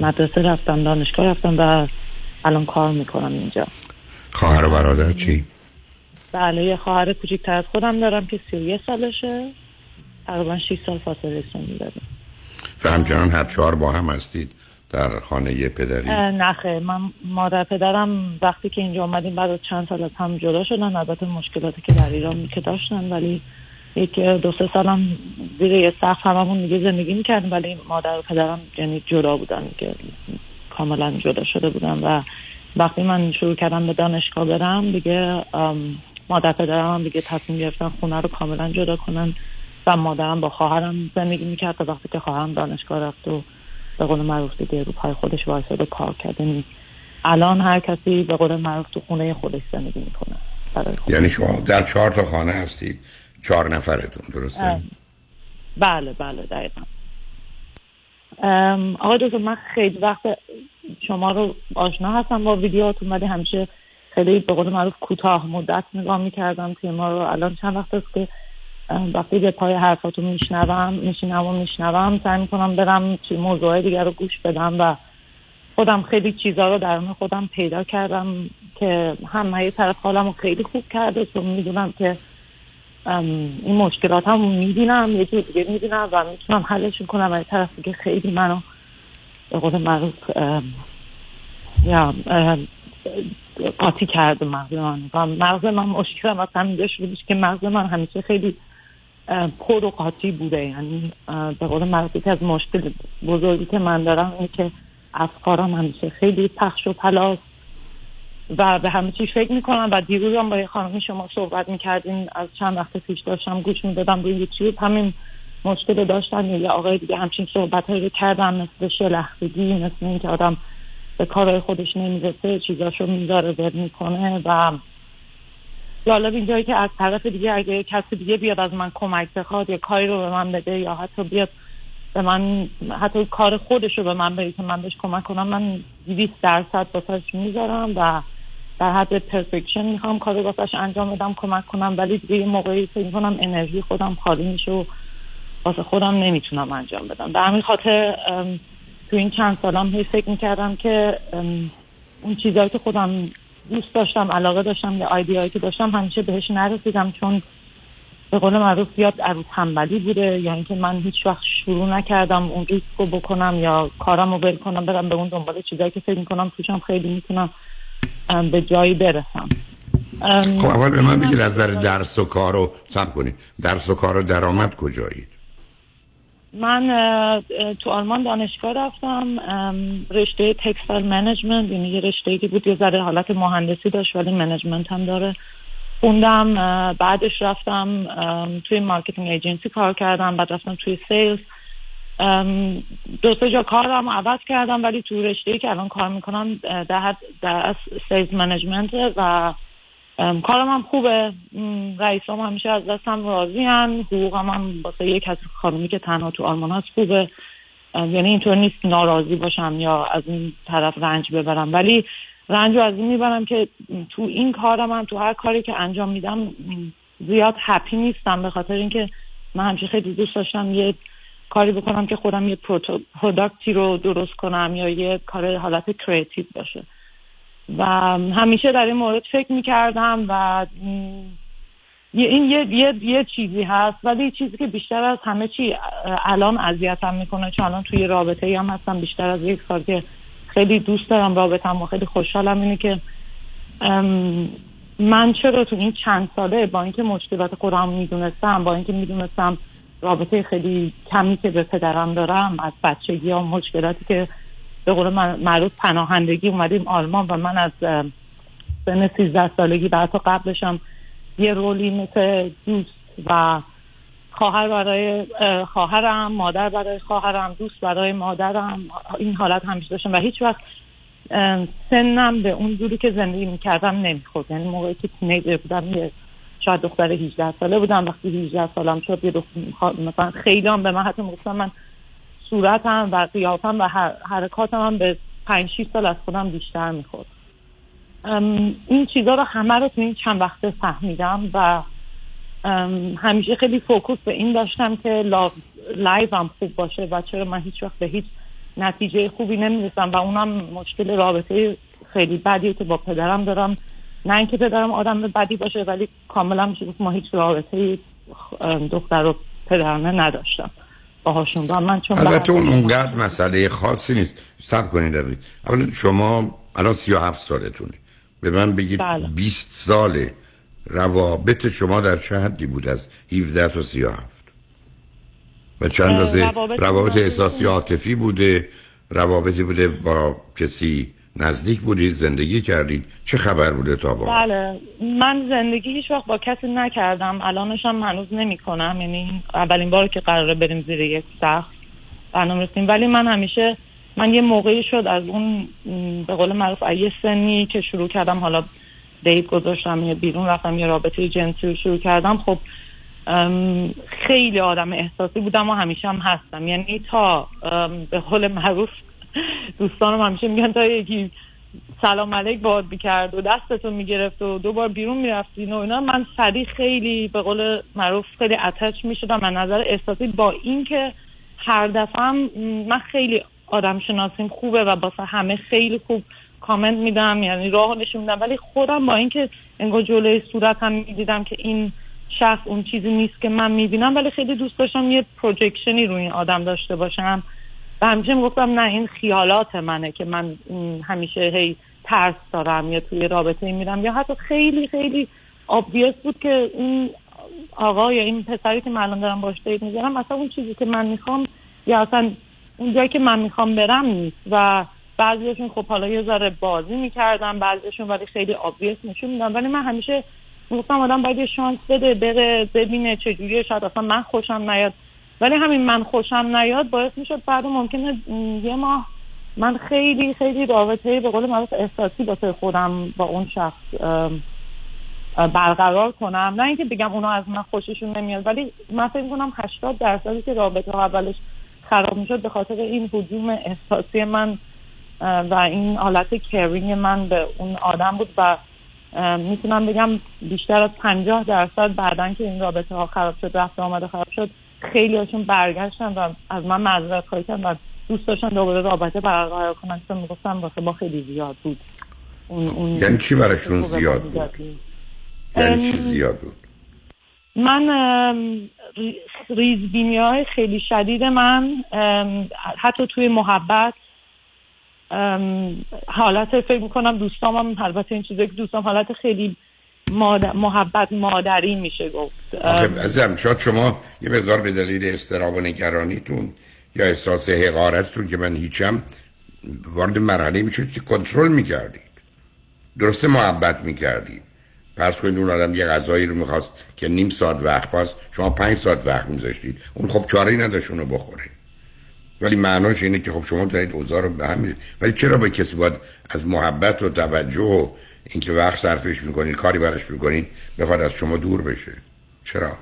مدرسه رفتم دانشگاه رفتم و الان کار می‌کنم اینجا. خواهر و برادر چی؟ بله یه خواهر کوچیکتر از خودم دارم که 31 سالشه. تقریبا 6 سال فاصله سنی داریم و همچنان هر چهار با هم هستید در خانه پدری؟ نخه من مادر پدرم وقتی که اینجا آمدیم بعد از چند سال از هم جدا شدن البته مشکلاتی که در ایران که داشتن ولی یک دو سه سالم زیر یه سقف هممون دیگه زندگی می‌کردیم ولی مادر و پدرم یعنی جدا بودن که کاملا جدا شده بودن و وقتی من شروع کردم به دانشگاه برم دیگه مادر پدرم دیگه تصمیم گرفتن خونه رو کاملا جدا کنن و مادرم با خواهرم زندگی می‌کرد تا وقتی که خواهرم دانشگاه رفت و به قول معروف دیگه رو پای خودش وایساد و کار کرده یعنی الان هر کسی به قول معروف تو خونه خودش زندگی می‌کنه. یعنی شما در چهار تا خانه هستید. چهار نفرتون درسته؟ بله بله دقیقا. آقای دوستو من خیلی وقت شما رو آشنا هستم با ویدیوهاتون ولی همیشه خیلی به قول معروف کوتاه مدت نگاه می‌کردم ما رو. الان چند وقت است که وقتی به پای حرفاتون میشنوم میشینم و میشنوم سعی می‌کنم برم موضوع دیگر رو گوش بدم و خودم خیلی چیزها رو درون خودم پیدا کردم که هم یه طرف حالم رو خیلی خوب کرده چون می‌دونم که این مشکلات هم میدینم یه جور دیگه میدینم و می‌تونم حلش کنم یه طرف دیگه خیلی منو به قول معروف یا قاطی کرده مغز من و مغز من مشکل از همینجا شروع که مغز من همیشه خیلی پر و قاطی بوده. یعنی به قول معروف از مشکل بزرگی که من دارم اینه که افکارم همیشه خیلی پخش و پلاس. و به همه چیز فکر می‌کنم و دیروز هم با یه خانمی شما صحبت می‌کردین. از چند وقت پیش داشتم گوش می‌دادم روی یوتیوب. همین مشکل داشتن یا آقای دیگه همچین صحبت رو کردن مثل شلختگی مثل اینکه آدم به کارهای خودش نمی‌رسه چیزاشو می‌ذاره ول می‌کنه و جالب اینجایی که از طرف دیگه اگه کسی دیگه بیاد از من کمک بخواد یا کاری رو به من بده یا حتی بیاد به من حتی کار خودش رو به من بده که من بهش کمک کنم من 200 درصد واسش می‌ذارم و در حد پرفکشن می‌خوام کار واسش انجام بدم کمک کنم ولی دیگه یه موقعی فکر کنم انرژی خودم خالی میشه و واسه خودم نمی‌تونم انجام بدم. به همین خاطر تو این چند سالم هی فکر می‌کردم که اون چیزهایی که خودم دوست داشتم علاقه داشتم یا آیدیایی که داشتم همیشه بهش نرسیدم چون به قول معروف یاد عروض تنبلی بوده. یا اینکه من هیچ وقت شروع نکردم اون ریسک رو بکنم یا کارم رو ول کنم برم به اون دنبال چیزایی که فکر می‌کنم توشم خیلی می‌تونم به جایی برسم. خب اول به من بگید از نظر درس و کار رو سم کنید. درس و کار و درآمد کجایید من تو آلمان دانشگاه رفتم. رشته textile management یعنی یه رشته که بود یه ذره حالت مهندسی داشت ولی management هم داره. خوندم بعدش رفتم توی marketing agency کار کردم بعد رفتم توی sales. دو سه جا کارم عوض کردم ولی تو رشته که الان کار می‌کنم در, در sales management و کارم هم خوبه. رئیس هم همیشه از دستم راضی هم حقوقم هم واسه یک از خانومی که تنها تو آلمان هست خوبه. یعنی اینطور نیست ناراضی باشم یا از این طرف رنج ببرم. ولی رنج از این می‌برم که تو این کارم هم تو هر کاری که انجام میدم زیاد happy نیستم. به خاطر اینکه من همیشه خیلی دوست داشتم یه کاری بکنم که خودم یه product ی رو درست کنم یا یه کار حالت creative باشه. و همیشه در این مورد فکر می‌کردم و این یه, یه, یه چیزی هست ولی چیزی که بیشتر از همه چی الان اذیتم می‌کنه چون الان توی رابطه هم هستم بیشتر از یک سال که خیلی دوست دارم رابطم و خیلی خوشحالم اینه که من چرا تو این چند ساله با اینکه مشکلات خودم می‌دونستم با اینکه می‌دونستم رابطه خیلی کمی که به پدرم دارم از بچگی یا مشکلاتی که به قول معروف پناهندگی اومدیم آلمان و من از سن 13 سالگی و حتی قبلشم یه رولی مثل دوست و خواهر برای خواهرم مادر برای خواهرم دوست برای مادرم این حالت همیشه داشتم و هیچ وقت سنم به اون جوری که زندگی می‌کردم نمی‌خورد. یعنی موقعی که تینیجر بودم یه شاید دختر 18 ساله بودم. وقتی 18 سالم شد یه مثلا خیلی هم به من حتی می‌گفتم من صورتم و قیافم و حرکاتم هم به 5 6 سال از خودم بیشتر می‌خورد. این چیزها رو همه رو تو این چند وقته فهمیدم و همیشه خیلی focus به این داشتم که life م خوب باشه و چرا من هیچ وقت به هیچ نتیجه خوبی نمی‌رسم و اونم مشکل رابطه خیلی بدیه که با پدرم دارم. نه اینکه پدرم آدم بدی باشه ولی کاملا میشه ما هیچ رابطه دختر و پدرانه نداشتم. باهاشون و من چون البته اون اونقدر مسئله خاصی نیست. صبر کنید اولا شما الان 37 سالتونه. به من بگید بله. 20 ساله روابط شما در چه حدی بود از 17 تا 37 و چند اندازه روابط احساسی عاطفی بوده؟ روابطی بوده با کسی نزدیک بودید زندگی کردید. چه خبر بوده تا با؟ بله من زندگی هیچ وقت با کسی نکردم. الانش هم هنوز نمی کنم یعنی اولین بار که قراره بریم زیر یک سخت برنامه رسیم ولی من همیشه من یه موقعی شد از اون به قول معروف یه سنی که شروع کردم حالا دیت گذاشتم یه بیرون رفتم یه رابطه جنسی رو شروع کردم. خب خیلی آدم احساسی بودم و همیشه هم هستم. یعنی تا به قول معروف دوستانم همیشه میگن تا یکی سلام علیک باد بیکرد و دستتون می‌گرفت و دو بار بیرون می‌رفتین و اینا. من سریع خیلی به قول معروف خیلی اتچ می‌شدم. من نظر احساسی با اینکه هر دفعه من خیلی آدم شناسیم خوبه و باسه همه خیلی خوب کامنت میدم یعنی راه نشون میدم. ولی خودم با اینکه انگار جلوی صورتم می‌دیدم که این شخص اون چیزی نیست که من می‌بینم ولی خیلی دوست داشتم یه پروجکشنی روی این آدم داشته باشم. و همیشه می‌گفتم نه این خیالات منه که من همیشه هی ترس دارم یا توی رابطه میرم. یا حتی خیلی خیلی آبویس بود که این آقا یا این پسری که من دارم باش دیت می‌ذارم اصلا اون چیزی که من می‌خوام یا اصلا اون جایی که من می‌خوام برم نیست. و بعضیشون خب حالا یه ذره بازی می‌کردم بعضیشون ولی خیلی آبویس نشون میدم ولی من همیشه می‌گفتم آدم باید یه شانس بده بره ببینه چجوریه. شاید اصلا من خوشم نیاد ولی همین من خوشم نیاد باعث می‌شد بعد ممکنه یه ماه من خیلی خیلی رابطه به قول معروف احساسی با خودم با اون شخص برقرار کنم. نه اینکه بگم اونا از من خوششون نمیاد ولی من فکر کنم 80 درصدی که رابطه ها اولش خراب می‌شد به خاطر این حجوم احساسی من و این حالت کرینگ من به اون آدم بود و می‌تونم بگم بیشتر از پنجاه درصد بعدا که این رابطه ها خراب شد رفت آمده خراب شد خیلی هاشون برگشتن و از من معذرت خواهی کردن و دوست داشتن دوباره رابطه برقرار کنن که می‌گفتم واسه با خیلی زیاد بود اون, اون یعنی چی براشون زیاد بود؟ یعنی چی زیاد بود؟ من ریزبینی های خیلی شدید من حتی توی محبت حالت فکر می‌کنم دوستام هم البته این چیزی که دوستام حالت خیلی محبت مادری میشه گفت. ازم شاید شما یه مقدار به دلیل استراب و نگرانیتون یا احساس حقارتتون که من هیچم وارد مرحله می‌شد که کنترل می‌کردید. درسته محبت می‌کردید. پس کنید اون آدم یه غذایی رو می‌خواست که نیم ساعت وقت پاس شما پنج ساعت وقت میذاشتید. اون خب چاره نداشت اونو بخوره. ولی معناش اینه که خب شما دارید اوضاع رو به هم ولی چرا به کسی باید از محبت و توجه و اینکه وقت صرفش می‌کنید کاری براش می‌کنید بخواد از شما دور بشه. چرا؟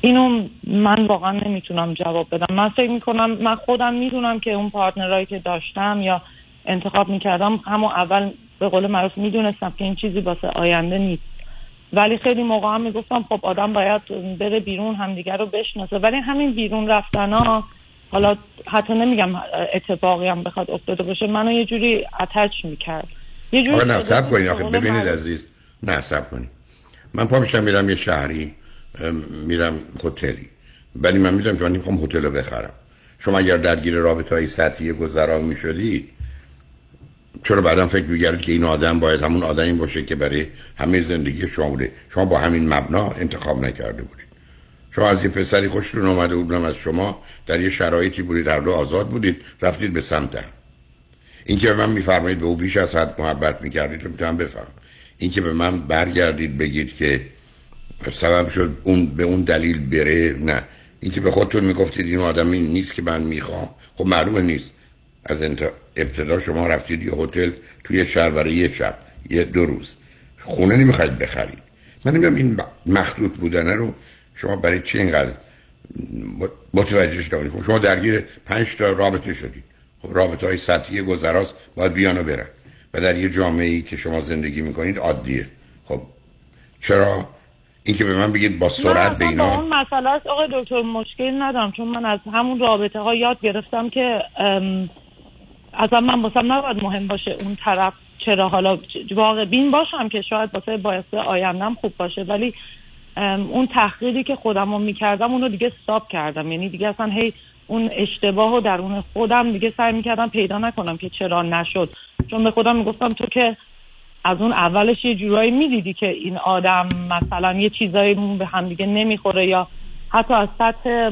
اینو من واقعا نمی‌تونم جواب بدم. من فکر می‌کنم من خودم می‌دونم که اون پارتنرایی که داشتم یا انتخاب می‌کردم همون اول به قول معروف می‌دونستم که این چیزی واسه آینده نیست. ولی خیلی موقع هم می‌گفتم خب آدم باید بره بیرون همدیگر رو بشناسه. ولی همین بیرون رفتن ها حالا حتی نمیگم اتفاقی هم بخواد افتاده باشه منو یه جوری اتچ می‌کرد. یه جوری آقا نفسب کنید آخه ببینید عزیز. نفسب کنید من پا میشم میرم یه شهری میرم هتلی. ولی من می‌دونم که من نمی‌خوام هتل رو بخرم. شما اگر درگیر رابطه های سطحی گذران می‌شدید چرا بعدا فکر میگردید که این آدم باید همون آدمی باشه که برای همه زندگی شما بوده؟ شما با همین مبنا انتخاب نکرده بودید. شما از یه پسری خوشتون اومده بودم از شما در یه شرایطی بودید در دو آزاد بودید رفتید به سمت هم. این که به من میفرمایید به او بیش از حد محبت می‌کردید رو می‌تونم بفهم. این که به من برگردید بگید که سبب شد اون به اون دلیل بره نه. اینکه به خودتون می‌گفتید این آدمی نیست که من می‌خوام. خب معلومه نیست. از ابتدا شما رفتید یه هتل توی شهر برای یه شب یه دو روز. خونه نمی‌خواید بخرید. من نمی‌دونم این مخلوط بودنه رو شما برای چی اینقدر متوجهش دارید خب شما درگیر پنج تا رابطه شدید خب رابطه های سطحی گذراست باید بیان و برن. و در یه جامعه ای که شما زندگی می‌کنید عادیه. خب چرا؟ اینکه به من بگید با سرعت به اینا اون مسئله است. آقای دکتر مشکل ندارم. چون من از همون رابطه ها یاد گرفتم که اصلا من باسم نباید مهم باشه اون طرف چرا. حالا واقع بین باشم که شاید واسه باعث آیندم خوب باشه ولی اون تحقیقی که خودم رو می‌کردم اونو دیگه ساب کردم. یعنی دیگه اصلا هی اون اشتباه و درون خودم دیگه سعی می‌کردم پیدا نکنم که چرا نشد. چون به خودم می‌گفتم تو که از اون اولش یه جورایی می‌دیدی که این آدم مثلا یه چیزایی به هم دیگه نمی‌خوره یا حتی از سطح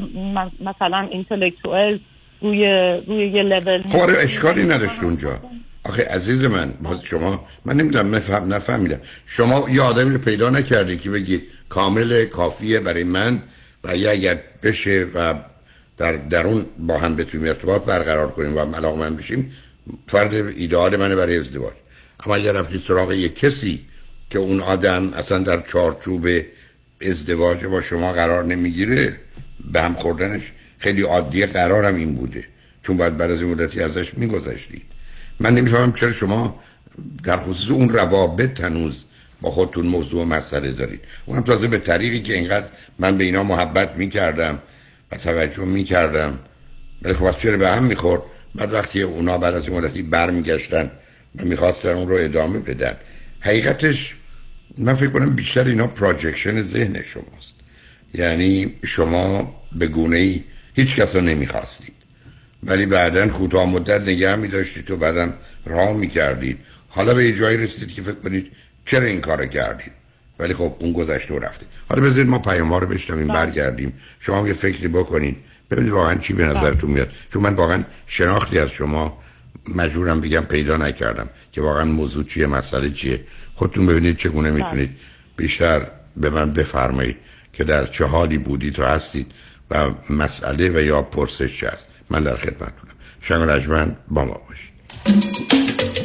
مثلا اینتלקچوال روی روی یه لول خب آره، اشکالی نداشت اونجا. آخه عزیز من باز شما من نمی‌دونم نفهم نفهمیدم. شما یه آدمی رو پیدا نکردی که بگید کامل کافیه برای من و یا اگر بشه و در درون با هم بتونیم ارتباط برقرار کنیم و علاقه من بشیم فرد ایدئال منه برای ازدواج. اما اگر رفتی سراغ یک کسی که اون آدم اصلا در چارچوب ازدواج با شما قرار نمی‌گیره به هم خوردنش خیلی عادیه قرارم این بوده. چون باید بعد از این مدتی ازش میگذشتید من نمی‌فهمم چرا شما در خصوص اون روابط هنوز با خودتون موضوع و مسئله دارید. اونم تازه به طریقی که اینقدر من به اینا محبت می‌کردم و توجه می‌کردم. ولی خب چرا به هم می‌خورد؟ بعد وقتی اونا بعد از این مدتی برمیگشتن و می‌خواستن اون رو ادامه بدن حقیقتش من فکر کنم بیشتر اینا پراجکشن ذهن شماست. یعنی شما به گونه ای هیچ کس رو نمی‌خواستید. ولی بعدا کوتاه مدت نگه می داشتید و بعدا راه می کردید حالا به یه جایی رسیدید که فکر کنید چرا این کار کردید. ولی خب اون گذشته و رفته. حالا بذارید ما پیام ها رو بشنویم بله. برگردیم. شما یه فکری بکنید. ببینید واقعا چی به بله. نظرتون میاد. چون من واقعا شناختی از شما مجبورم بگم پیدا نکردم که واقعا موضوع چیه مسئله چیه. خودتون ببینید چگونه بله. می‌تونید بیشتر به من بفرمایید که در چه حالی بودید و هستید و مسئله و یا پرسش چه است من در خدمتتونم. شنگ رجمن با ما باشید.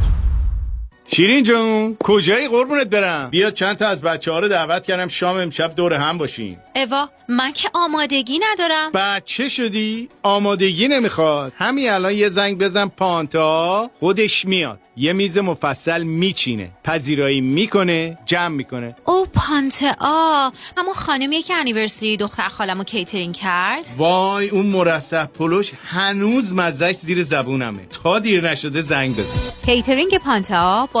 شیرین جون کجایی؟ قربونت برم. بیا چند تا از بچه ها رو دعوت کردم شام امشب دور هم باشیم. اوا من که آمادگی ندارم. بچه شدی؟ آمادگی نمی‌خواد. همین الان یه زنگ بزن پانتا خودش میاد. یه میز مفصل میچینه. پذیرایی می‌کنه جمع می‌کنه. او پانتا اما خانمی که anniversary دختر خالمو کیترینگ کرد؟ وای اون مرصع پلوش هنوز مزه‌ش زیر زبونمه. تا دیر نشده زنگ بزن. کیترینگ پانتا با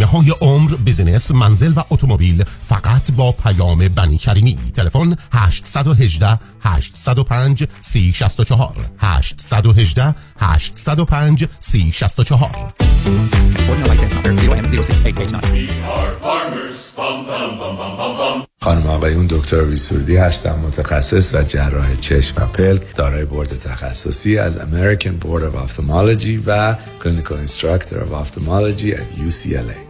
بیمه های عمر business منزل و اتومبیل فقط با پیام بنی کریمی. تلفن 818 805 3064 818 805 3064 خانم آقایون دکتر ویسوردی هستم متخصص و جراح چشم و پلک دارای بورد تخصصی از American Board of Ophthalmology و Clinical Instructor of Ophthalmology at UCLA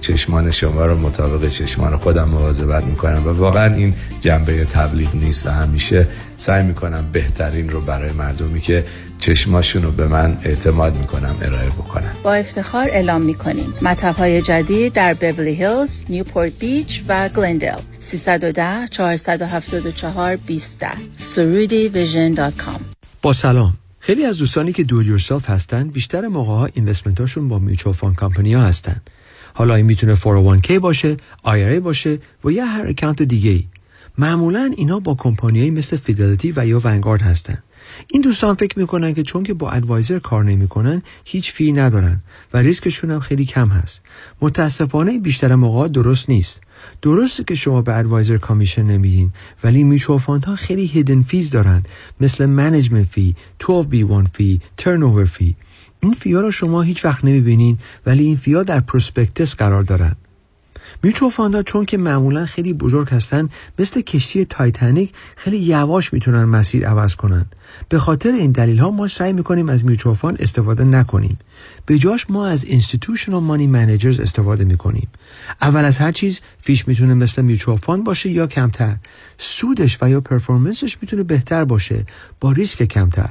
چشمان شما رو مطابق چشمان خودم مواظبت می‌کنم و واقعا این جنبه تبلیغ نیست و همیشه سعی می‌کنم بهترین رو برای مردمی که چشماشون رو به من اعتماد می‌کنم ارائه بکنم با افتخار اعلام می‌کنیم. مطب های جدید در بورلی هیلز، نیوپورت بیچ و گلندل 310 474 20 سرودی vision dot com. با سلام. خیلی از دوستانی که do it yourself هستن بیشتر موقع ها investment اشون با mutual fund company ها هستن. حالا این می‌تونه 401k باشه IRA باشه و یا هر account دیگه ای معمولا اینا با کمپانیایی مثل فیدلیتی و یا ونگارد هستن. این دوستان فکر می‌کنن که چون که با advisor کار نمی‌کنن هیچ fee ندارن و ریسکشون هم خیلی کم هست. متاسفانه بیشتر موقع درست نیست. درسته که شما به advisor commission نمیدین ولی میچو ها خیلی hidden fees دارن مثل management fee 12B1 fee turn fee این fee ا رو شما هیچ وقت نمی‌بینین ولی این fee ا در prospectus قرار دارن. mutual fund ا چون که معمولا خیلی بزرگ هستن مثل کشتی تایتانیک خیلی یواش می‌تونن مسیر عوض کنن. به خاطر این دلیل ها ما سعی می‌کنیم از میچو استفاده نکنیم. به جاش ما از institutional money managers استفاده می‌کنیم. اول از هر چیز fee ش می‌تونه مثل میچو باشه یا کمتر. سودش و یا performance ش می‌تونه بهتر باشه با ریسک کمتر.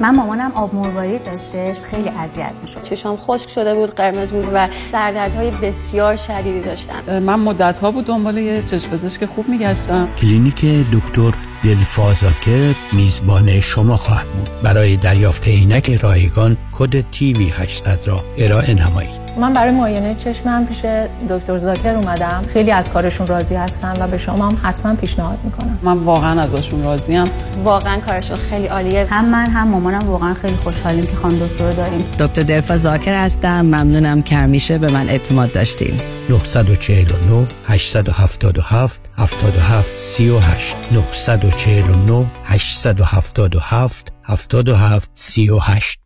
من مامانم آب مروارید داشتش خیلی اذیت می‌شد. چشام خشک شده بود قرمز بود و سردردهای بسیار شدیدی داشتم. من مدت ها بود دنبال یه چشم پزشک خوب میگشتم. کلینیک دکتر دلفازاکر میزبان شما خواهد بود. برای دریافت عینک رایگان کد تیوی 800 را ارائه نمایید. من برای معاینه چشمم پیش دکتر زاکر اومدم. خیلی از کارشون راضی هستم و به شما هم حتما پیشنهاد می‌کنم. من واقعا ازشون راضیم واقعا کارشون خیلی عالیه. هم من هم مامانم واقعا خیلی خوشحالیم که خانم دکتر رو داریم. دکتر دلفا زاکر هستم. ممنونم که همیشه به من اعتماد داشتیم 949 877 77 38 949 877 77 38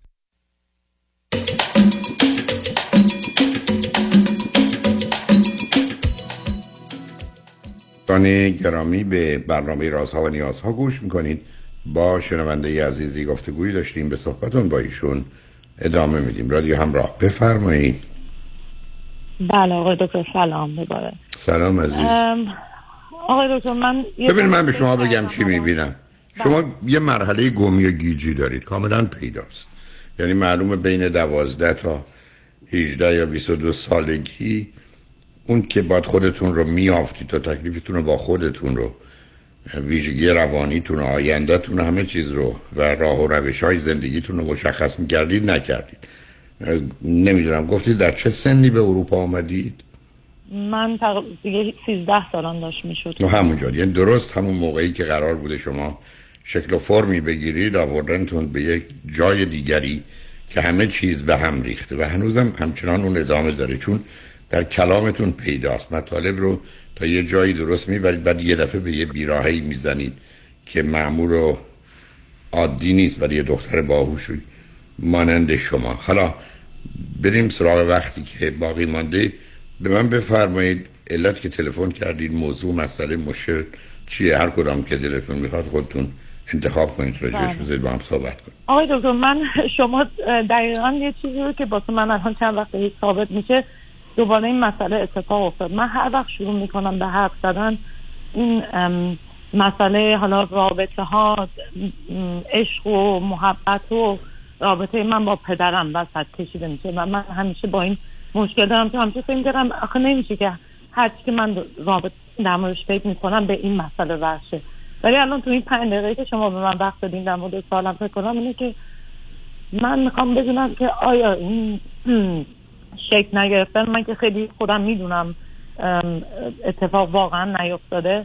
دانه گرامی به برنامه رازها و نیازها گوش می‌کنید. با شنونده عزیزی گفتگویی داشتیم به صحبتون با ایشون ادامه میدیم. رادیو همراه بفرمایید. بله آقای دکتر سلام مبارک. سلام عزیز. آقای دکتر من ببین من به شما بگم چی می‌بینم. شما یه مرحله گمی و گیجی دارید. کاملا پیداست. یعنی معلومه بین دوازده تا 18 یا 22 سالگی اون که باید خودتون رو میافتید تا تکلیفتون رو با خودتون رو ویژگی روانیتون و آیندهتون همه چیز رو و راه و روش های زندگیتون رو مشخص می‌کردید نکردید. نمی‌دونم گفتید در چه سنی به اروپا آمدید؟ من تقریبا 13 سالان داشت می‌شد. نو همونجا. یعنی درست همون موقعی که قرار بوده شما شکل و فرمی بگیرید آوردنتون به یک جای دیگری که همه چیز به هم ریخته و هنوزم همچنان اون ادامه داره. چون در کلامتون پیداست. مطالب رو تا یه جایی درست می‌برید بعد یه دفعه به یه بیراهی می‌زنید که معمور و عادی نیست ولی یه دختر باهوشی مانند شما. حالا بریم سراغ وقتی که باقی مانده. به من بفرمایید علت که تلفن کردید موضوع مسئله مشکل چیه؟ هر کدام که دلتون می‌خواد خودتون انتخاب کنید راجعش بله. بذارید با هم صحبت کنید آقای دکتر من شما دقیقا یه چیزی رو که واسه من الان چند وقت ثابت میشه دوباره این مسئله اتفاق افتاد. من هر وقت شروع می‌کنم به حرف زدن این مسئله حالا رابطه ها عشق و محبت و رابطه من با پدرم وسط کشیده میشه و من همیشه با این مشکل دارم که همیشه فکر کردم آخه نمیشه که هرچی که من رابطه در موردش فکر می‌کنم به این مسئله ورشه ولی الان تو این پنج دقیقه که شما به من وقت دادین در مورد سوالم فکر کنم اینه که من می‌خوام بدونم که آیا این شکل نگرفتن. من که خیلی خودم می‌دونم اتفاق واقعا نیفتاده.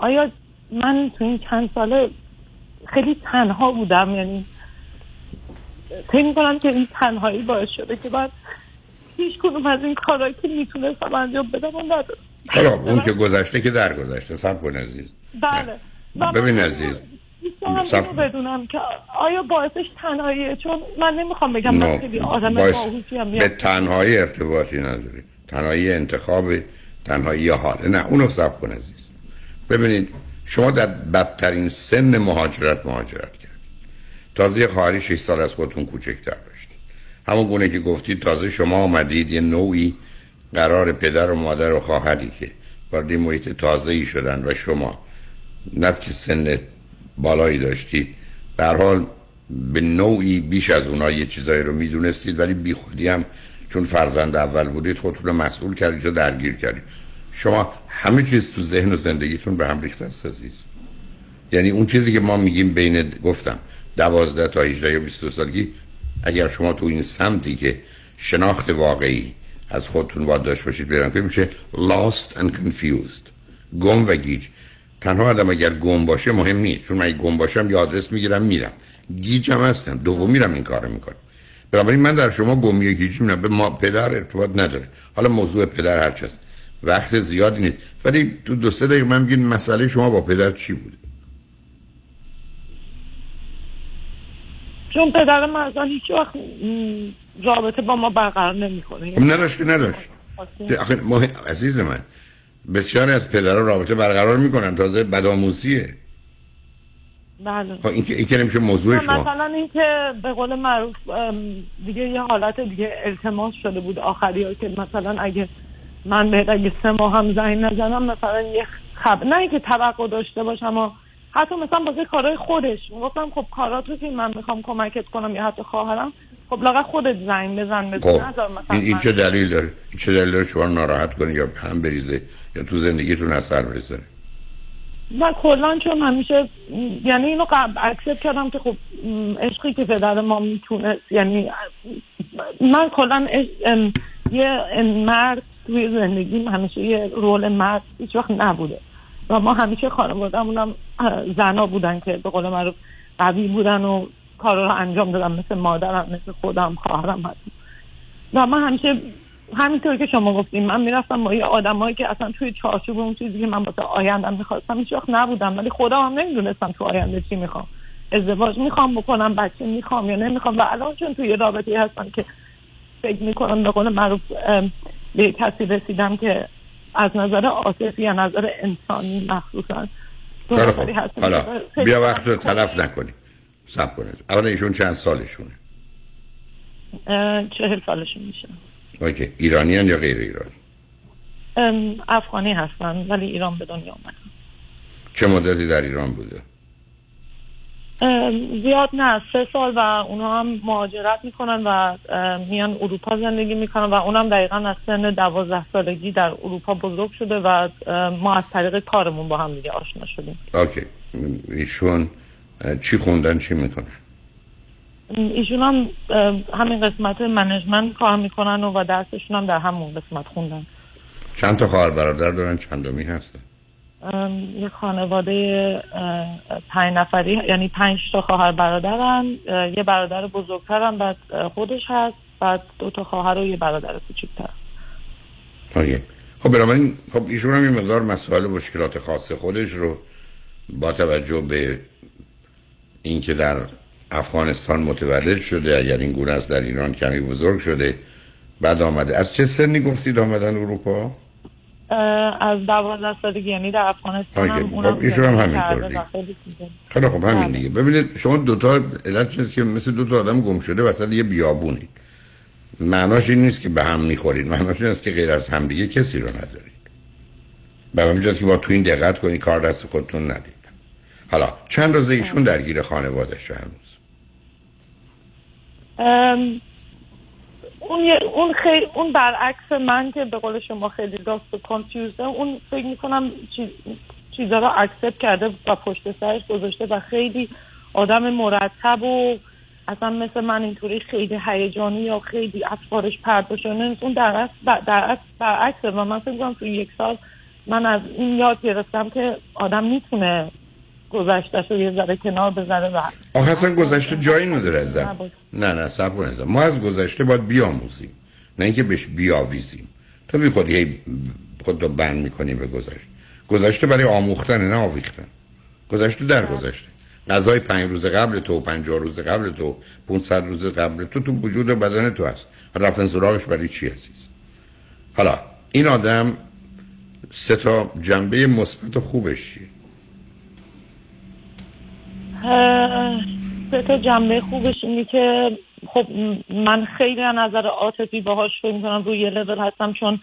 آیا من تو این چند ساله خیلی تنها بودم؟ یعنی فکر می‌کنم که این تنهایی باعث شده که بعد هیچ کدوم از این کارهایی که می‌تونستم انجام بدم و ندارم. حالا اون که گذشته که در گذشته سب کن عزیز. بله. من ببین عزیز. اینو بدونم که آیا باعثش تنهاییه؟ چون من نمی‌خوام بگم. من خیلی آدم به تنهایی ارتباطی نداری. تنهایی انتخاب تنهایی حاله. نه اونو سب کن عزیز. ببینید شما در بدترین سن مهاجرت مهاجرت کرد تازه خواهری 6 سال از خودتون کوچکتر داشتید. همون گونه که گفتید تازه شما آمدید یه نوعی قرار پدر و مادر و خواهری که وارد محیط تازه ای شدن و شما نه که سن بالایی داشتید در حال به نوعی بیش از اونها یه چیزایی رو می‌دونستید ولی بی خودی هم چون فرزند اول بودید خودتون رو مسئول کردید و درگیر کردید. شما همه چیز تو ذهن و زندگیتون به هم ریخته است عزیز. یعنی اون چیزی که ما میگیم بین گفتم دوازده تا 18 یا 22 سالگی اگر شما تو این سمتی که شناخت واقعی از خودتون باید داشت باشید بیرون که میشه lost and confused گم و گیج. تنها آدم اگر گم باشه مهم نیست. چون من گم باشم یه آدرس می‌گیرم میرم. گیجم هستم. دوم میرم این کارو می‌کنم. بنابراین من در شما گمی و گیجی می‌بینم. به ما پدر ارتباط نداره. حالا موضوع پدر هرچی هست وقت زیادی نیست. ولی تو دو سه دقیقه من میگین مسئله شما با پدر چی بوده چون پدر من اصلا هیچ وقت رابطه با ما برقرار نمی‌کنه. خب نداشت که نداشت. آخه مهم... عزیز من بسیاری از پدرها رابطه برقرار می‌کنن. تازه بدآموزیه. بله. خب این که این که نمیشه موضوع شما. مثلا اینکه به قول معروف دیگه یه حالت دیگه التماس شده بود. آخری ها که مثلا اگه من بهت اگه سه ماه هم زنگ نزنم مثلا یه خب نه اینکه توقع داشته باشم اما حتی مثلا واسه کارهای خودش. گفتم خب کارات رو که من می‌خوام کمکت کنم یا حتی خواهرم خب لاغر خودت زنگ بزن بزن خب مثلا این, این چه دلیل داره؟ این چه دلیل داره شما ناراحت کنه یا هم بریزه؟ یا تو زندگیتون اثر بذاره و کلا چون همیشه یعنی اینو قبل اکسپت کردم که خب عشقی که پدر ما می‌تونه یعنی من کلا یه مرد توی زندگیم همیشه یه رول مرد هیچ وقت نبوده. و ما همیشه خانوادهمون هم زنا بودن که به قول معروف قوی بودن و کارا رو انجام دادن مثل مادرم مثل خودم خواهرم و من همیشه همینطور که شما گفتیم من می‌رفتم با یه آدمایی که اصلا توی چارچوب اون چیزی که من واسه آیندم می‌خواستم هیچ وقت نبودم ولی خودم هم نمی‌دونستم تو آینده چی می‌خوام. ازدواج می‌خوام بکنم بچه می‌خوام یا نمی‌خوام. و الان چون توی یه رابطه هستم که فکر می‌کنم به قول معروف به کسی رسیدم که از نظر عاطفی یا نظر انسانی مخصوصا حالا بیا وقت رو تلف نکنید سب کنید. اولا ایشون چند سالشونه؟ چهل سالشون میشه. اوکی. ایرانیان یا غیر ایرانی افغانی هستن ولی ایران به دنیا اومدن. چه مدتی در ایران بوده؟ زیاد نه سه سال و اونا هم مهاجرت می‌کنن و میان اروپا زندگی می‌کنن و اونم دقیقا از سن دوازده سالگی در اروپا بزرگ شده و ما از طریق کارمون با هم دیگه آشنا شدیم. okay. ایشون چی خوندن چی می‌کنن ایشون هم همین قسمت management کار می‌کنن و, درسشون هم در همون قسمت خوندن. چند تا خواهر برادر دارن؟ چندمی هستن؟ یه خانواده پنج نفری یعنی پنج تا خواهر برادرن. یه برادر بزرگترم بعد خودش هست. بعد دو تا خواهر و یه برادر کوچیک‌تر. آگه. خب بنابراین خب ایشون هم یه مقدار مسائل مشکلات خاص خودش رو با توجه به اینکه در افغانستان متولد شده اگر این گونه است در ایران کمی بزرگ شده بعد آمده. از چه سنی گفتید آمدن اروپا؟ از دوازده سالگی یعنی در افغانستان هم خب ایشون هم همینطور خیلی خب همین بله. دیگه. ببینید شما دوتا علت چیز که مثل دوتا آدم گم شده وسط یه بیابونی. معناش این نیست که به هم می‌خورید. معناش این است که غیر از همدیگه کسی رو ندارید. به همین که با تو این دقت کنید کار دست خودتون ندید. حالا چند روزه ایشون درگیر خانوادش هنوز. اون اون خیلی اون برعکس من که به قول شما خیلی راست و کانفیوزه اون فکر می‌کنم چیز چیزا رو اکسپت کرده و پشت سرش گذاشته و خیلی آدم مرتب و اصلا مثل من اینطوری خیلی هیجانی یا خیلی افکارش نیست. اون در اصل در برعکسه و من فکر می‌کنم تو یک سال من از این یاد گرفتم که آدم می‌تونه گذشتش رو یه ذره کنار بذاره و آخه اصلا گذشته جایی نداره ازم نه نه سب کنید ما از گذشته باید بیاموزیم. نه اینکه بهش بیاویزیم. تو بی خودی هی خود رو بند می‌کنی به گذشته. گذشته برای آموختن نه آویختن. گذشته در گذشته غذای پنج روز قبل تو پنجاه روز قبل تو 500 روز قبل تو تو وجود و بدن تو هست. رفتن سراغش برای چی عزیز؟ حالا این آدم سه تا جنبه مثبت خوبش چیه؟ سه تا جنبه خوبش اینه که خب من خیلی از نظر عاطفی باهاش فکر می‌کنم روی یه لول هستم چون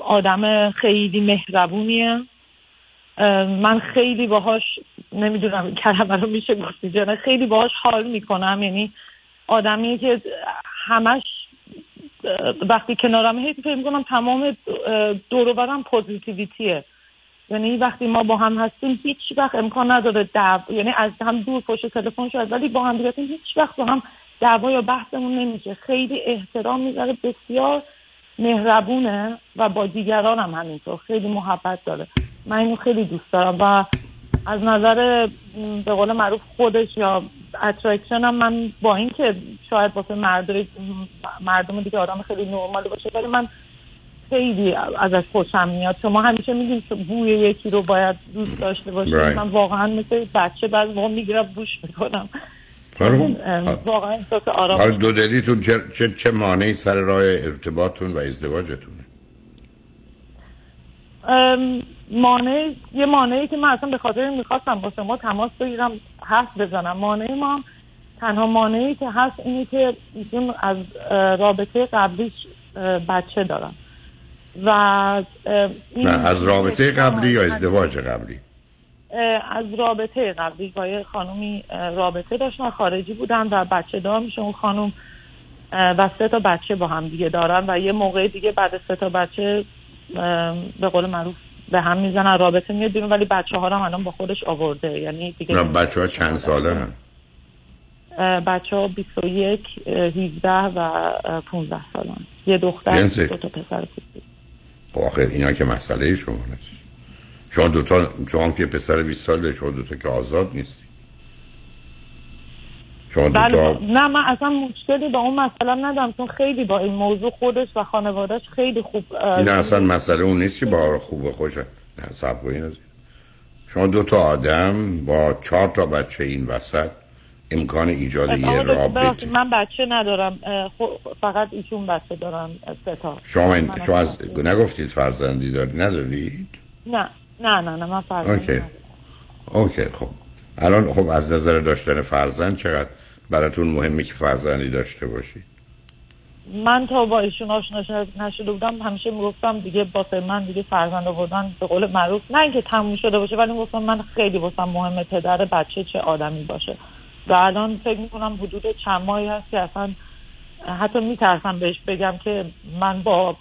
آدم خیلی مهربونیه. من خیلی باهاش نمی‌دونم کلمه رو میشه جانه خیلی باهاش حال می‌کنم. یعنی آدمیه که همش وقتی کنارم هی فکر می‌کنم تمام اه، دور و برم پوزیتیویتیه. یعنی وقتی ما با هم هستیم هیچ وقت امکان نداره دعوا یعنی از هم دور پشت تلفن شاید ولی با هم دیگه هیچ وقت با هم دعوا یا بحثمون نمیشه. خیلی احترام می‌ذاره بسیار مهربونه و با دیگران هم همینطور. خیلی محبت داره. من اینو خیلی دوست دارم و از نظر به قول معروف خودش یا attraction هم من با اینکه شاید واسه مردم دیگه آدم خیلی نرمالی باشه ولی من خیلی ازش خوشم میاد. شما همیشه میگین که بوی یکی رو باید دوست داشته باشید Right. من واقعا مثل بچه بعد موقع می‌گیرم بوش می‌کنم. واقعا احساس آرام دو دلیتون چه, چه, چه مانعی سر راه ارتباطتون و ازدواجتونه؟ مانع یه مانعی که من اصلا به خاطر می‌خواستم با شما تماس بگیرم حرف بزنم. مانع ما تنها مانعی که هست اینه که ایشون از رابطه قبلیش بچه دارن و نه از رابطه قبلی یا ازدواج قبلی؟ از رابطه قبلی. با یه خانومی رابطه داشتن خارجی بودن و بچه دار میشه اون خانوم. و سه تا بچه با هم دیگه دارن و یه موقع دیگه بعد سه تا بچه به قول معروف به هم می‌زنن رابطه میاد بیرون ولی بچه ها رو هم الان با خودش آورده. یعنی دیگه نه بچه ها چند ساله هم بچه ها 21 اه، 17 و اه، 15 سالن. یه دختر؟ دو تا پسر کوچیک. خب آخه اینا که مسئله شما نیست شما دوتا شما هم که پسر 20 ساله شما دوتا که آزاد نیستی شما بله دوتا نه من اصلا مشکلی با اون مسئله ندارم چون خیلی با این موضوع خودش و خانوادهش خیلی خوب این اصلا مسئله اون نیست که با خوب و خوش نه سب. شما دو تا آدم با چهار تا بچه این وسط امکان ایجاد یه رابطه. من بچه ندارم. خب، فقط ایشون بچه دارم اه، سه تا. شما, این شما از نگفتید فرزندی دارید ندارید؟ نه نه نه نه من فرزند اوکی. اوکی خب. الان خب از نظر داشتن فرزند چقدر براتون مهمه که فرزندی داشته باشید من تا با ایشون آشنا شد- نشده بودم همیشه می‌گفتم دیگه واسه من دیگه فرزند آوردن به قول معروف. نه اینکه تموم شده باشه ولی گفتم من خیلی واسم مهمه پدر بچه چه آدمی باشه. و الان فکر می‌کنم حدود چند ماهی هست که اصلا حتی میترسم بهش بگم که من با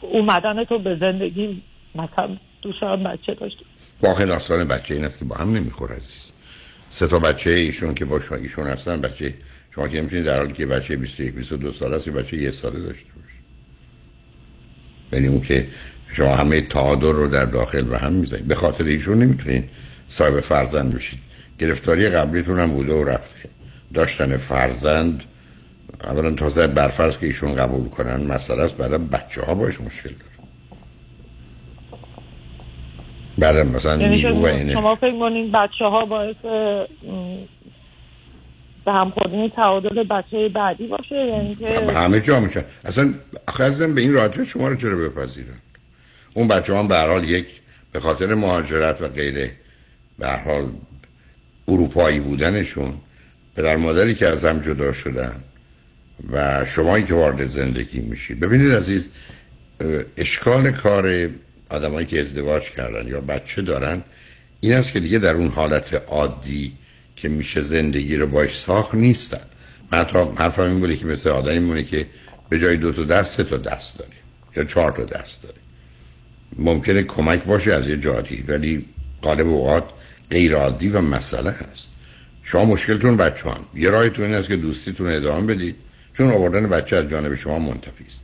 اومدن تو به زندگی مثلا دوشم بچه داشتم. واقع داستان بچه این است که با هم نمی‌خوره عزیز. سه تا بچه ایشون که با شما ایشون هستن بچه شما که نمی‌تونید در حالی که بچه 21 22 ساله است بچه یه ساله داشته باشید. یعنی اون که شما همه تعادل رو در داخل و هم می‌زنید. به خاطر ایشون نمی‌تونید صاحب فرزند بشید. گرفتاری قبلیتون هم بوده و رفته داشتن فرزند اولا تازه برفرض که ایشون قبول کنن مسئله است بعدا بچه ها باش مشکل داره. بعد مثلا یعنی نیرو و اینه. شما فکر کنین بچه ها باعث به هم خوردن تعادل بچه بعدی باشه؟ یعنی که همه جا میشن اصلا آخه ازم به این راحتی شما رو چرا بپذیرن؟ اون بچه هم به هر حال یک به خاطر مهاجرت و غیره به هر حال اروپایی بودنشون پدر مادری که از هم جدا شدن و شمایی که وارد زندگی میشید ببینید عزیز اشکال کار آدمایی که ازدواج کردن یا بچه دارن این است که دیگه در اون حالت عادی که میشه زندگی رو باش ساخت نیستن. من حتی حرفم این بوده که مثل آدمی مونه که به جای دو تا دست تا دست داره یا چهار تا دست داره ممکنه کمک باشه از یه جاتی ولی غالب اوقات غیر عادی و مسئله هست شما مشکلتون بچه هم. یه راهتون این است که دوستیتون ادامه بدید. چون آوردن بچه از جانب شما منتفی است.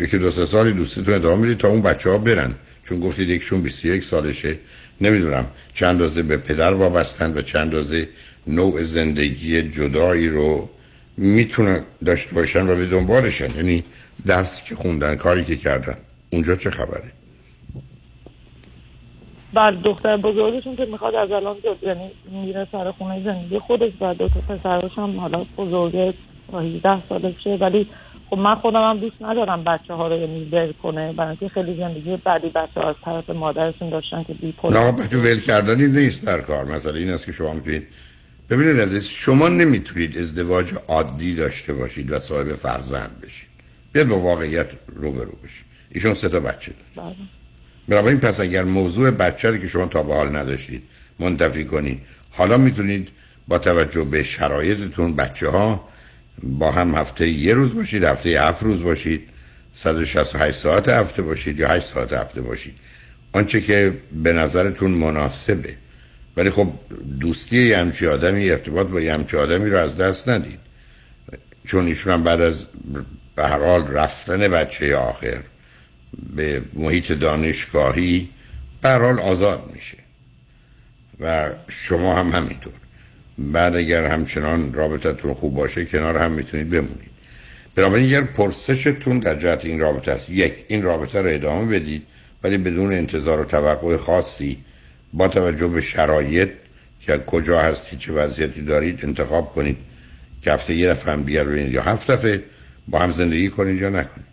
یکی دو سه سالی دوستیتون ادامه بدید تا اون بچه ها برن. چون گفتید یکشون 21 سالشه. نمی‌دونم چند اندازه به پدر وابستن و چند اندازه نوع زندگی جدایی رو می‌تونن داشته باشن و به دنبالشن. یعنی درسی که خوندن کاری که کردن. اونجا چه خبره؟ بر دختر بزرگشون که می‌خواد از الان یعنی میره سر خونه زندگی خودش و دو تا پسرش هم حالا بزرگه تا 18 سالشه. ولی خب من خودم هم دوست ندارم بچه ها رو یعنی ول کنه. برای اینکه خیلی زندگی بعدی بچه ها از طرف مادرشون داشتن که بی نه بچه ول کردنی نیست در کار. مثلا این است که شما می‌تونید ببینید عزیز شما نمی‌تونید ازدواج عادی داشته باشید و صاحب فرزند بشید. بیاد با واقعیت روبرو بشید. ایشون سه تا بچه داره بنابراین پس اگر موضوع بچه که شما تا به حال نداشتید منتفی کنید حالا می‌تونید با توجه به شرایطتون بچه ها با هم هفته یه روز باشید هفته هفت روز باشید 168 ساعت هفته باشید یا 8 ساعت هفته باشید. آنچه که به نظرتون مناسبه. ولی خب دوستی یه همچی آدمی ارتباط با یه همچی آدمی رو از دست ندید. چون ایشون هم بعد از به هر حال رفتن بچه آخر به محیط دانشگاهی حال آزاد میشه. و شما هم همینطور. بعد اگر همچنان رابطتون خوب باشه کنار هم می‌تونید بمونید. بنابراین اگر پرسشتون در جهت این رابطه است یک این رابطه رو ادامه بدید ولی بدون انتظار و توقع خاصی با توجه به شرایط که کجا هستی چه وضعیتی دارید انتخاب کنید که هفته یه دفعه هم ببینید یا هفت دفعه با هم زندگی کنید یا نکنید.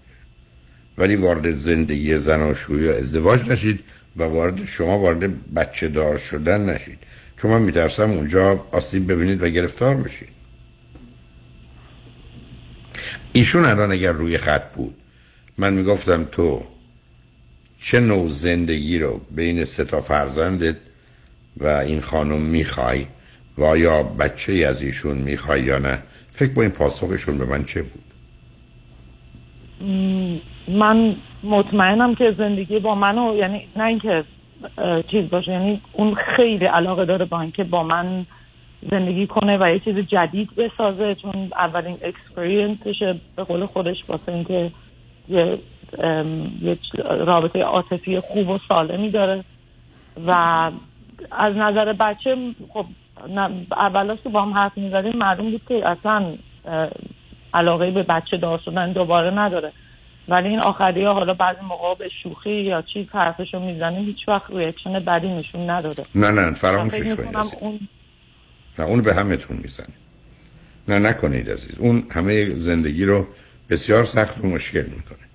ولی وارد زندگی زناشویی یا ازدواج نشید و وارد شما وارد بچه دار شدن نشید. چون من میترسم اونجا آسیب ببینید و گرفتار بشید. ایشون الان اگر روی خط بود من می‌گفتم تو چه نوع زندگی رو بین سه تا فرزندت و این خانم می‌خوای و آیا بچه ای از ایشون می‌خوای یا نه؟ فکر با این پاسخشون به من چه بود؟ من مطمئنم که زندگی با منو یعنی نه اینکه چیز باشه یعنی اون خیلی علاقه داره با اینکه با من زندگی کنه و یه چیز جدید بسازه چون اولین اکسپریانسشه به قول خودش واسه اینکه یه یه رابطه عاطفی خوب و سالمی داره. و از نظر بچه خب اولاش که با هم حرف می‌زدیم معلوم بود که اصلا علاقه به بچه دار شدن دوباره نداره. ولی این آخری ها حالا بعضی موقع به شوخی یا چیز حرفشو می‌زنیم هیچ وقت ریاکشن بدی نشون نداده. نه نه فراموشش کنید. اون نه اون به همتون می‌زنه نه نکنید عزیز. اون همه زندگی رو بسیار سخت و مشکل می‌کنه.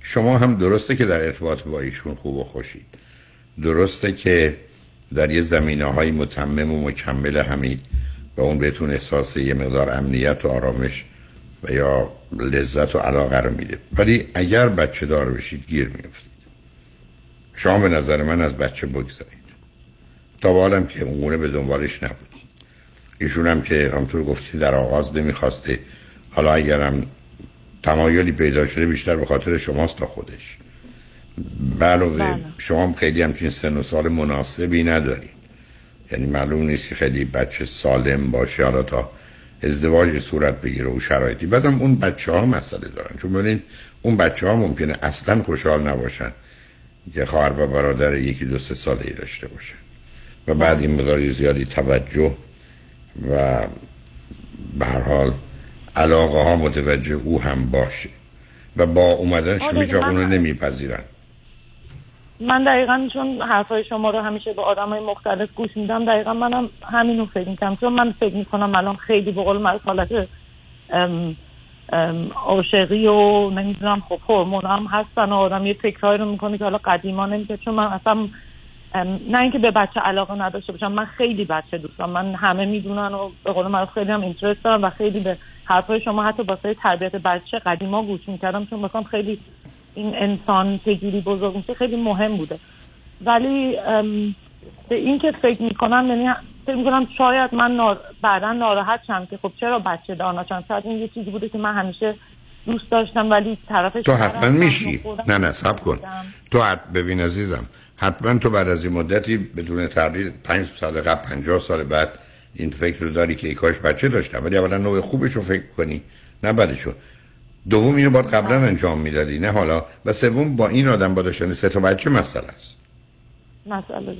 شما هم درسته که در ارتباط با ایشون خوب و خوشید. درسته که در یه زمینه های متمم و مکمل همید و اون بهتون احساس یه مقدار امنیت و آرامش یا لذت و علاقه رو میده. ولی اگر بچه دار بشید گیر میفتید شما به نظر من از بچه بگذارید تا به حالم که اونگونه به دنبالش نبود ایشون هم که همطور گفتی در آغاز نمی‌خواسته. حالا اگرم تمایلی پیدا شده بیشتر به خاطر شماست تا خودش. علاوه بله. شما هم خیلی همچین سن و سال مناسبی ندارید. یعنی معلوم نیست که خیلی بچه سالم باشه حالا تا ازدواج صورت بگیره و شرایطی. بعدم اون بچه ها مسئله دارن. چون ببینید اون بچه ها ممکنه اصلا خوشحال نباشن که خواهر و برادر یکی دو سه ساله ای داشته باشن. و بعد این مداری زیادی توجه و به هر حال علاقه ها متوجه او هم باشه. و با اومدنش آره، هیچ اونو نمیپذیرن. من دقیقا چون حرفای شما رو همیشه به آدم های مختلف گوش میدم دقیقا منم همینو فکر می‌کنم. چون من فکر می‌کنم الان خیلی به قول معروف حالت عاشقی و نمی‌دونم خب هورمون هم هستن و آدم یه فکرهایی رو می‌کنه که حالا قدیما نمی‌کرد چون من اصلا نه اینکه به بچه علاقه نداشته باشم من خیلی بچه دوست دارم من همه می‌دونن و به قول معروف خیلی هم اینترست دارم و خیلی به حرفای شما حتی واسه تربیت بچه قدیما گوش می‌کردم. چون مثلا خیلی این انسان چجوری بزرگ میشه خیلی مهم بوده. ولی به این که فکر می‌کنم یعنی فکر می‌کنم شاید من نار... بعدا ناراحت شم که خب چرا بچه دار نشم شاید این یه چیزی بوده که من همیشه دوست داشتم ولی طرفش تو حتما میشی. نه نه سب کن. تو حت ببین عزیزم حتما تو بعد از این مدتی بدون تردید پنج سال قبل پنجاه سال بعد این فکر رو داری که ای کاش بچه داشتم ولی اولا نوع خوبش رو فکر کنی نه بدشو. دوم اینو باید قبلا انجام می‌دادی. نه حالا. و سوم با این آدم با داشتن سه تا بچه مسئله است. مسئله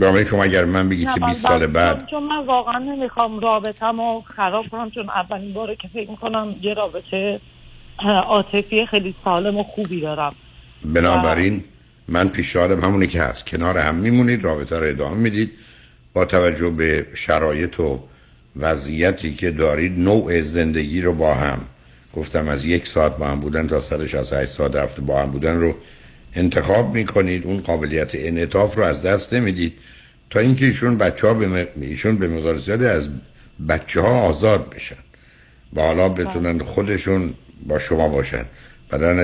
دارم شما اگر من بگید که نه، 20 من- سال بعد چون- من واقعا نمی‌خوام رابطم رو خراب کنم چون اولین باره که فکر می‌کنم یه رابطه عاطفی خیلی سالم و خوبی دارم. بنابراین من پیشنهادم همونی که هست. کنار هم میمونید رابطه رو ادامه می‌دید. با توجه به شرایط و وضعیتی که دارید نوع زندگی رو با هم گفتم از یک ساعت با هم بودن تا 168 ساعت هفته با هم بودن رو انتخاب می‌کنید. اون قابلیت انعطاف رو از دست نمی‌دید. تا اینکه ایشون بچه ها به مق- ایشون به مقدار زیادی از بچه ها آزاد بشن. و حالا بتونن خودشون با شما باشن.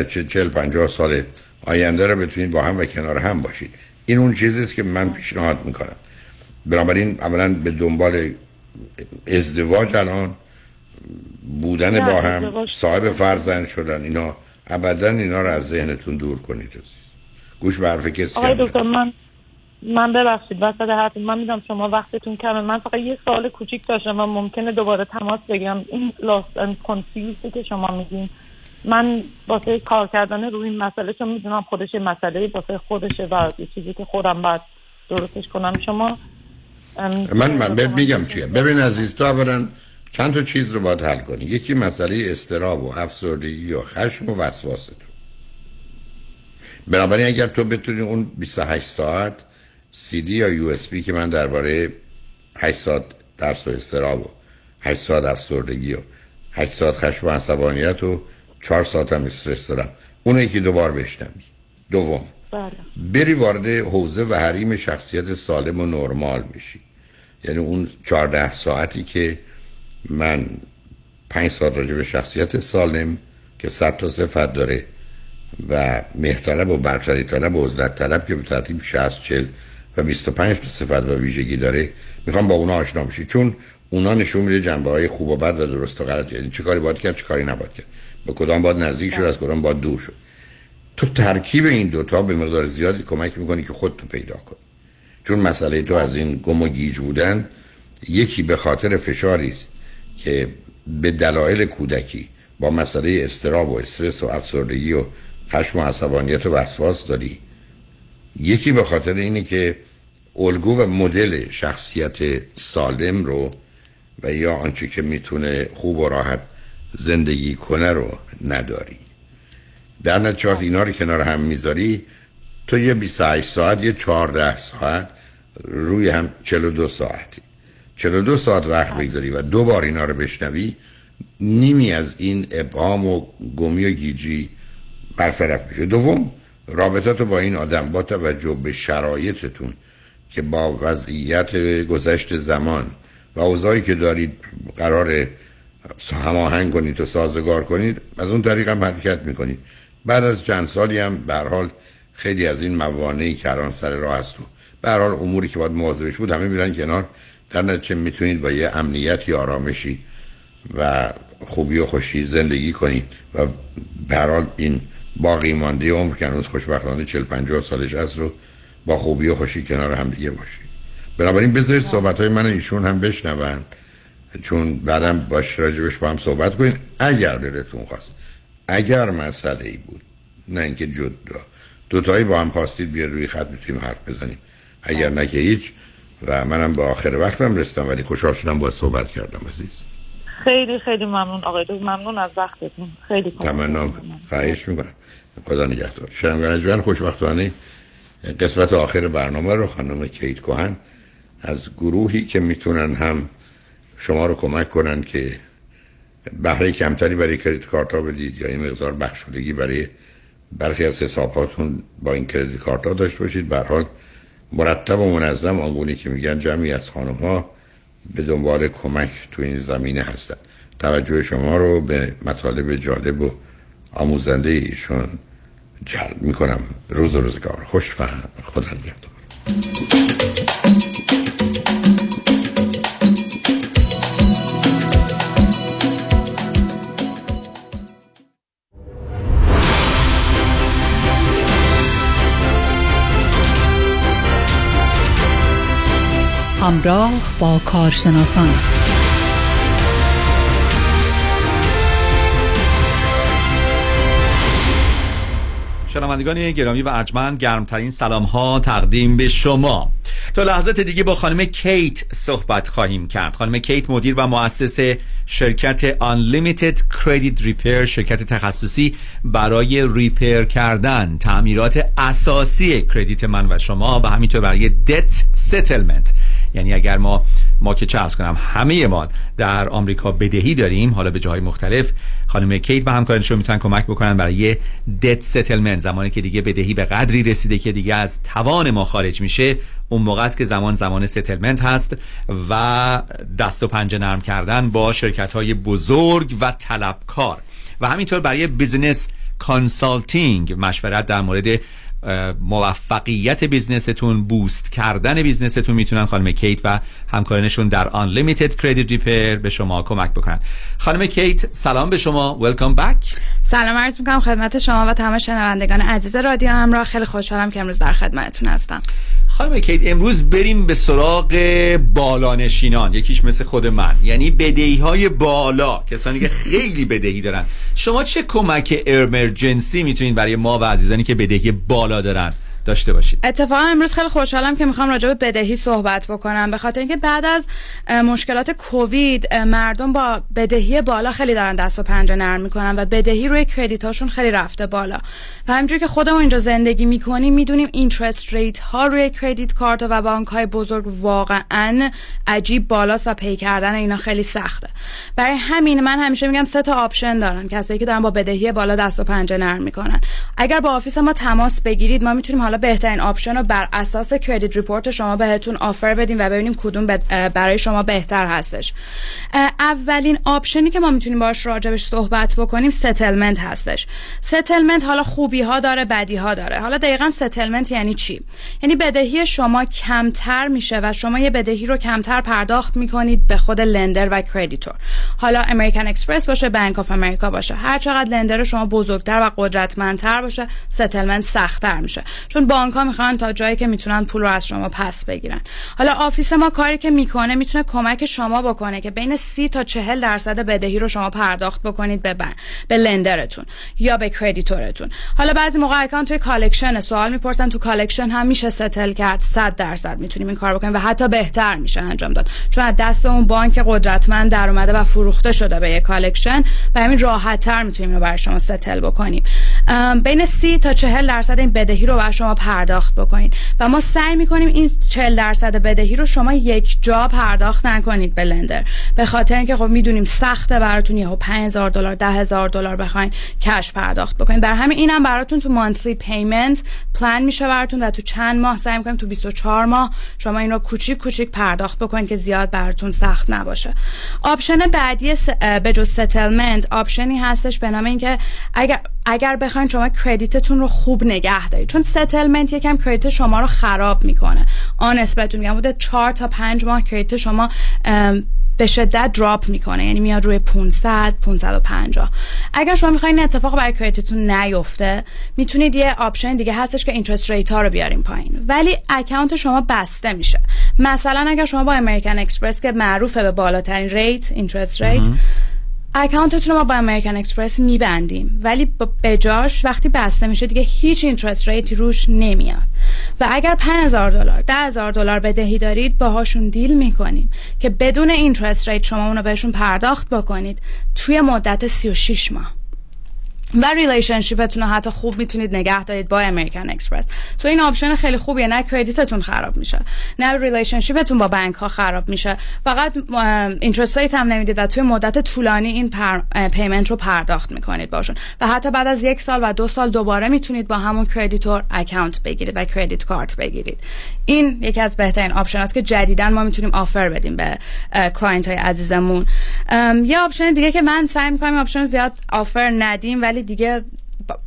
چه چل پنجاه سال آینده رو بتونید با هم و کنار هم باشید. این اون چیزی است که من پیشنهاد می‌کنم. بنابراین اولا به دنبال ازدواج الان. بودن با هم صاحب فرزند شدن اینا ابدا اینا رو از ذهنتون دور کنید عزیز. گوش به حرف کسی آقای دکتر من من ببخشید وسط حرف من میدم شما وقتتون کمه. من فقط یه سوال کوچیک داشتم و ممکنه دوباره تماس بگیرم. این لاست اند کنفیوزی که شما میگین. من واسه کار کردن روی این مسئله چون می‌دونم خودش مسئله واسه خودشه و یه چیزی که خودم باید درستش کنم. شما من من میگم چیه؟ ببین عزیز تو اولا چند تا چیز رو باید حل کنی. یکی مسئله استراب و افسردگی و خشم و وسواس تو. بنابراین اگر تو بتونی اون 28 ساعت سی دی یا یو اس بی که من درباره 8 ساعت درس و استراب و 8 ساعت افسردگی و 8 ساعت خشم و عصبانیت و 4 ساعت هم استرس دارم. اون یکی دوبار بشنوی. دوم بله. بری وارد حوزه و حریم شخصیت سالم و نرمال بشی. یعنی اون 14 ساعتی که من 5 ساعت راجع به شخصیت سالم که 100 تا صفت داره و مهرطلب و برتری طلب و عزلت طلب که به ترتیب 60 40 و 25 تا صفت و ویژگی داره. می‌خوام با اونا آشنا بشی. چون اونا نشون میده جنبه های خوب و بد و درست و غلط. یعنی چه کاری باید کرد چه کاری نباید کرد. به کدام باید نزدیک شد از کدام باید دور شد. تو ترکیب این دوتا به مقدار زیادی کمک می‌کنی که خود تو پیدا کنی. چون مسئله تو از این گم و گیج بودن یکی به خاطر فشاری است. که به دلایل کودکی با مسئله استراب و استرس و افسردگی و خشم و عصبانیت و وسواس داری. یکی به خاطر اینه که الگو و مدل شخصیت سالم رو و یا آنچه که می‌تونه خوب و راحت زندگی کنه رو نداری. در نتیجه اینا رو کنار هم می‌ذاری تو یه 28 ساعت یه 14 ساعت روی هم 42 ساعتی. 42 ساعت وقت بگذاری و دو بار اینا رو بشنوی نیمی از این ابهام و گمی و گیجی برطرف میشه. دوم رابطه تو با این آدم با توجه به شرایطتون که با وضعیت گذشت زمان و اوضاعی که دارید قرار هماهنگ کنید و سازگار کنید از اون طریق هم حرکت می‌کنید. بعد از چند سالی هم به حال خیلی از این موانعی که سر راه هست و حال اموری که باید مواظبش بود همه میرن کنار در نتیجه می‌تونید با یه امنیتی آرامشی و خوبی و خوشی زندگی کنید و به هر حال این باقی مانده عمر که هنوز خوشبختانه 40 50 سالش هست رو با خوبی و خوشی کنار هم دیگه باشید. بنابراین بذارید صحبت های من ایشون هم بشنون. چون بعدم باش راجبش با هم صحبت کنید اگر دلتون خواست. اگر مسئله ای بود. نه اینکه جدا. دوتایی با هم خواستید بیاد روی خط می‌تونیم حرف بزنیم. اگر نه که هیچ. و منم به آخر وقتم رستم ولی خوشحال شدم با صحبت کردم عزیز. خیلی خیلی ممنون آقای دکتر ممنون از وقتتون. خیلی تمنا خواهش می‌کنم. خدا نگهدار. شنوندگان خوشبختانه قسمت آخر برنامه رو خانم کیت کوهن از گروهی که می‌تونن هم شما رو کمک کنن که بهره کمتری برای کردیت کارت ها بدید یا این مقدار بخشودگی برای برخی از حساباتون با این کردیت کارت ها داشته باشید. به مرتب و منظم آنگونه که میگن جمعی از خانم ها به دنبال کمک تو این زمینه هستن. توجه شما رو به مطالب جالب و آموزنده ایشون جلب می‌کنم. روز و روزگار. خوش و خدا نگهدار. همراه با کارشناسان. شنوندگان گرامی و ارجمند گرمترین سلام ها تقدیم به شما. تا لحظات دیگه با خانم کیت صحبت خواهیم کرد. خانم کیت مدیر و مؤسس شرکت Unlimited Credit Repair شرکت تخصصی برای repair کردن تعمیرات اساسی credit من و شما و همینطور برای debt settlement یعنی اگر ما ما که چه کنم همه ما در آمریکا بدهی داریم حالا به جاهای مختلف خانم کیت و همکارانشون می‌تونن کمک بکنن برای debt settlement زمانی که دیگه بدهی به قدری رسیده که دیگه از توان ما خارج میشه اون موقع است که زمان زمان settlement هست و دست و پنجه نرم کردن با شرکت های بزرگ و طلبکار. و همینطور برای business consulting مشورت در مورد موفقیت business تون boost کردن business تون می‌تونن خانم کیت و همکارانشون در Unlimited Credit Repair به شما کمک بکنن. خانم کیت سلام به شما. welcome back سلام عرض می‌کنم خدمت شما و تمام شنوندگان عزیز رادیو همراه. خیلی خوشحالم که امروز در خدمتتون هستم. خانم کیت امروز بریم به سراغ بالانشینان. یکیش مثل خود من. یعنی بدهی های بالا. کسانی که خیلی بدهی دارن. شما چه کمک emergency می‌تونید برای ما و عزیزانی که بدهی بالا دارن. داشته باشید. اتفاقا امروز خیلی خوشحالم که می‌خوام راجع به بدهی صحبت بکنم. به خاطر اینکه بعد از مشکلات کووید مردم با بدهی بالا خیلی دارن دست و پنجه نرم می‌کنن و بدهی روی credit اشون خیلی رفته بالا. و همینجوری که خودمون اینجا زندگی می‌کنیم می‌دونیم interest rate ها روی credit card و بانک های بزرگ واقعا عجیب بالاست و pay کردن اینا خیلی سخته. برای همین من همیشه میگم سه تا option دارن کسایی که دارن با بدهی بالا دست و پنجه نرم می‌کنن. اگر با office ما تماس بگیرید ما می‌تونیم حالا بهترین option رو بر اساس credit report شما بهتون offer بدیم و ببینیم کدوم برای شما بهتر هستش. اولین option ی که ما می‌تونیم باش راجبش صحبت بکنیم settlement هستش. settlement حالا خوبی ها داره بدی ها داره. حالا دقیقا settlement یعنی چی؟ یعنی بدهی شما کمتر میشه و شما یه بدهی رو کمتر پرداخت می‌کنید به خود lender و creditor حالا American Express باشه Bank of America باشه. هر چقدر lender شما بزرگتر و قدرتمندتر باشه settlement سختتر میشه. چون بانک ها می‌خوان تا جایی که می‌تونن پول رو از شما پس بگیرن. حالا office ما کاری که می‌کنه می‌تونه کمک شما بکنه که بین 30 تا 40 درصد بدهی رو شما پرداخت بکنید به. به lender تون یا به creditor تون حالا بعضی موقع account توی collection سوال می‌پرسن تو collection هم میشه settle کرد 100 درصد می‌تونیم این کار بکنیم و حتی بهتر میشه انجام داد. چون از دست اون بانک قدرتمند در اومده و فروخته شده به یک collection و همین راحت تر می‌تونیم برای شما ستل بکنیم. بین 30 تا 40 درصد این بدهی رو برای شما پرداخت بکنید. و ما سعی می‌کنیم این 40 درصد بدهی رو شما یک جا پرداخت نکنید به لندر. به خاطر اینکه خب می‌دونیم سخته براتون یهو 5000 دلار 10000 دلار بخواین کش پرداخت بکنید. در همین اینم براتون تو مانثلی پیمنت پلان میشه براتون و تو چند ماه سعی می‌کنیم تو 24 ماه شما این رو کوچیک کوچیک پرداخت بکنید که زیاد براتون سخت نباشه option بعدی. به جز settlement option ی هستش به نام اینکه اگر اگر بخواین شما credit تون رو خوب نگه دارید چون settlement یکم credit شما رو خراب می‌کنه آنست بهتون میگم بوده 4 تا 5 ماه credit شما به شدت drop می‌کنه. یعنی میاد روی 500 550 اگر شما می‌خواین اتفاق برای credit تون نیفته می‌تونید یه option دیگه هستش که interest rate ها رو بیاریم پایین. ولی account شما بسته میشه. مثلا اگر شما با American Express که معروفه به بالاترین rate interest rate account تون رو ما با American Express میبندیم. ولی بجاش وقتی بسته میشه دیگه هیچ interest rate ی روش نمیاد. و اگر 5000 دلار 10000 دلار بدهی دارید باهاشون deal می‌کنیم که بدون interest rate شما اونو بهشون پرداخت بکنید توی مدت 36 ماه. و relationship تون رو حتی خوب می‌تونید نگه دارید با American Express تو این option خیلی خوبیه نه credit تون خراب میشه نه relationship تون با بانک ها خراب میشه. فقط interest rate هم نمی‌دید و توی مدت طولانی این پر... payment رو پرداخت می‌کنید باشون. و حتی بعد از یک سال و دو سال دوباره می‌تونید با همون creditor account بگیرید و credit card بگیرید. این یکی از بهترین option است که جدیدا ما می‌تونیم offer بدیم به client های عزیزمون. یه option دیگه که من سعی می‌کنم option زیاد offer ندیم ولی دیگه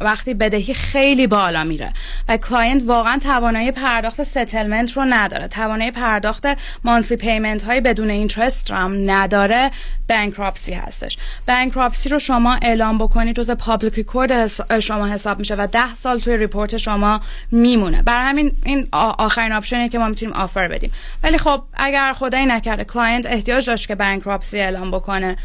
وقتی بدهی خیلی بالا میره و client واقعا توانایی پرداخت settlement رو نداره. توانایی پرداخت monthly payment های بدون interest رو هم نداره. bankruptcy هستش. bankruptcy رو شما اعلام بکنید جز public record شما حساب میشه و ده سال توی report شما میمونه. برای همین این آخرین option یه که ما می‌تونیم offer بدیم. ولی خب اگر خدایی نکرده client احتیاج داشت که bankruptcy اعلام بکنه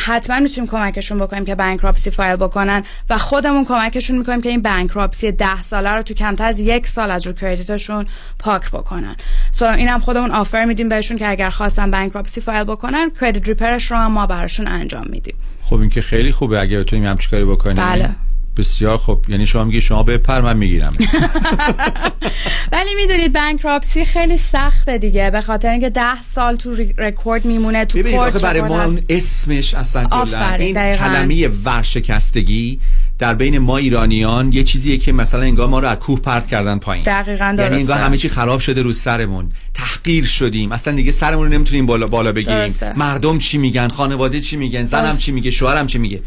حتما می‌تونیم کمکشون بکنیم که bankruptcy file بکنن و خودمون کمکشون می‌کنیم که این bankruptcy ده ساله رو تو کمتر از یک سال از رو credit شون پاک بکنن. so اینم خودمون offer میدیم بهشون که اگر خواستن bankruptcy file بکنن credit repair ش رو هم ما براشون انجام میدیم. خب این که خیلی خوبه اگه بتونیم همچین کاری بکنیم. بله. بسیار خب یعنی شما میگی شما بپر من می‌گیرم. ولی می‌دونید bankruptcy خیلی سخته دیگه. به خاطر اینکه ده سال تو رکورد میمونه تو court برای ما اون اسمش اصلا کلا این کلمه ورشکستگی در بین ما ایرانیان یه چیزیه که مثلا انگار ما رو از کوه پرت کردن پایین. دقیقاً درسته. یعنی انگار همه چی خراب شده رو سرمون. تحقیر شدیم. اصلا دیگه سرمون رو نمی‌تونیم بالا بالا بگیریم. درسته. مردم چی میگن؟ خانواده چی میگن؟ زنم چی میگه؟ شوهرم چی میگه؟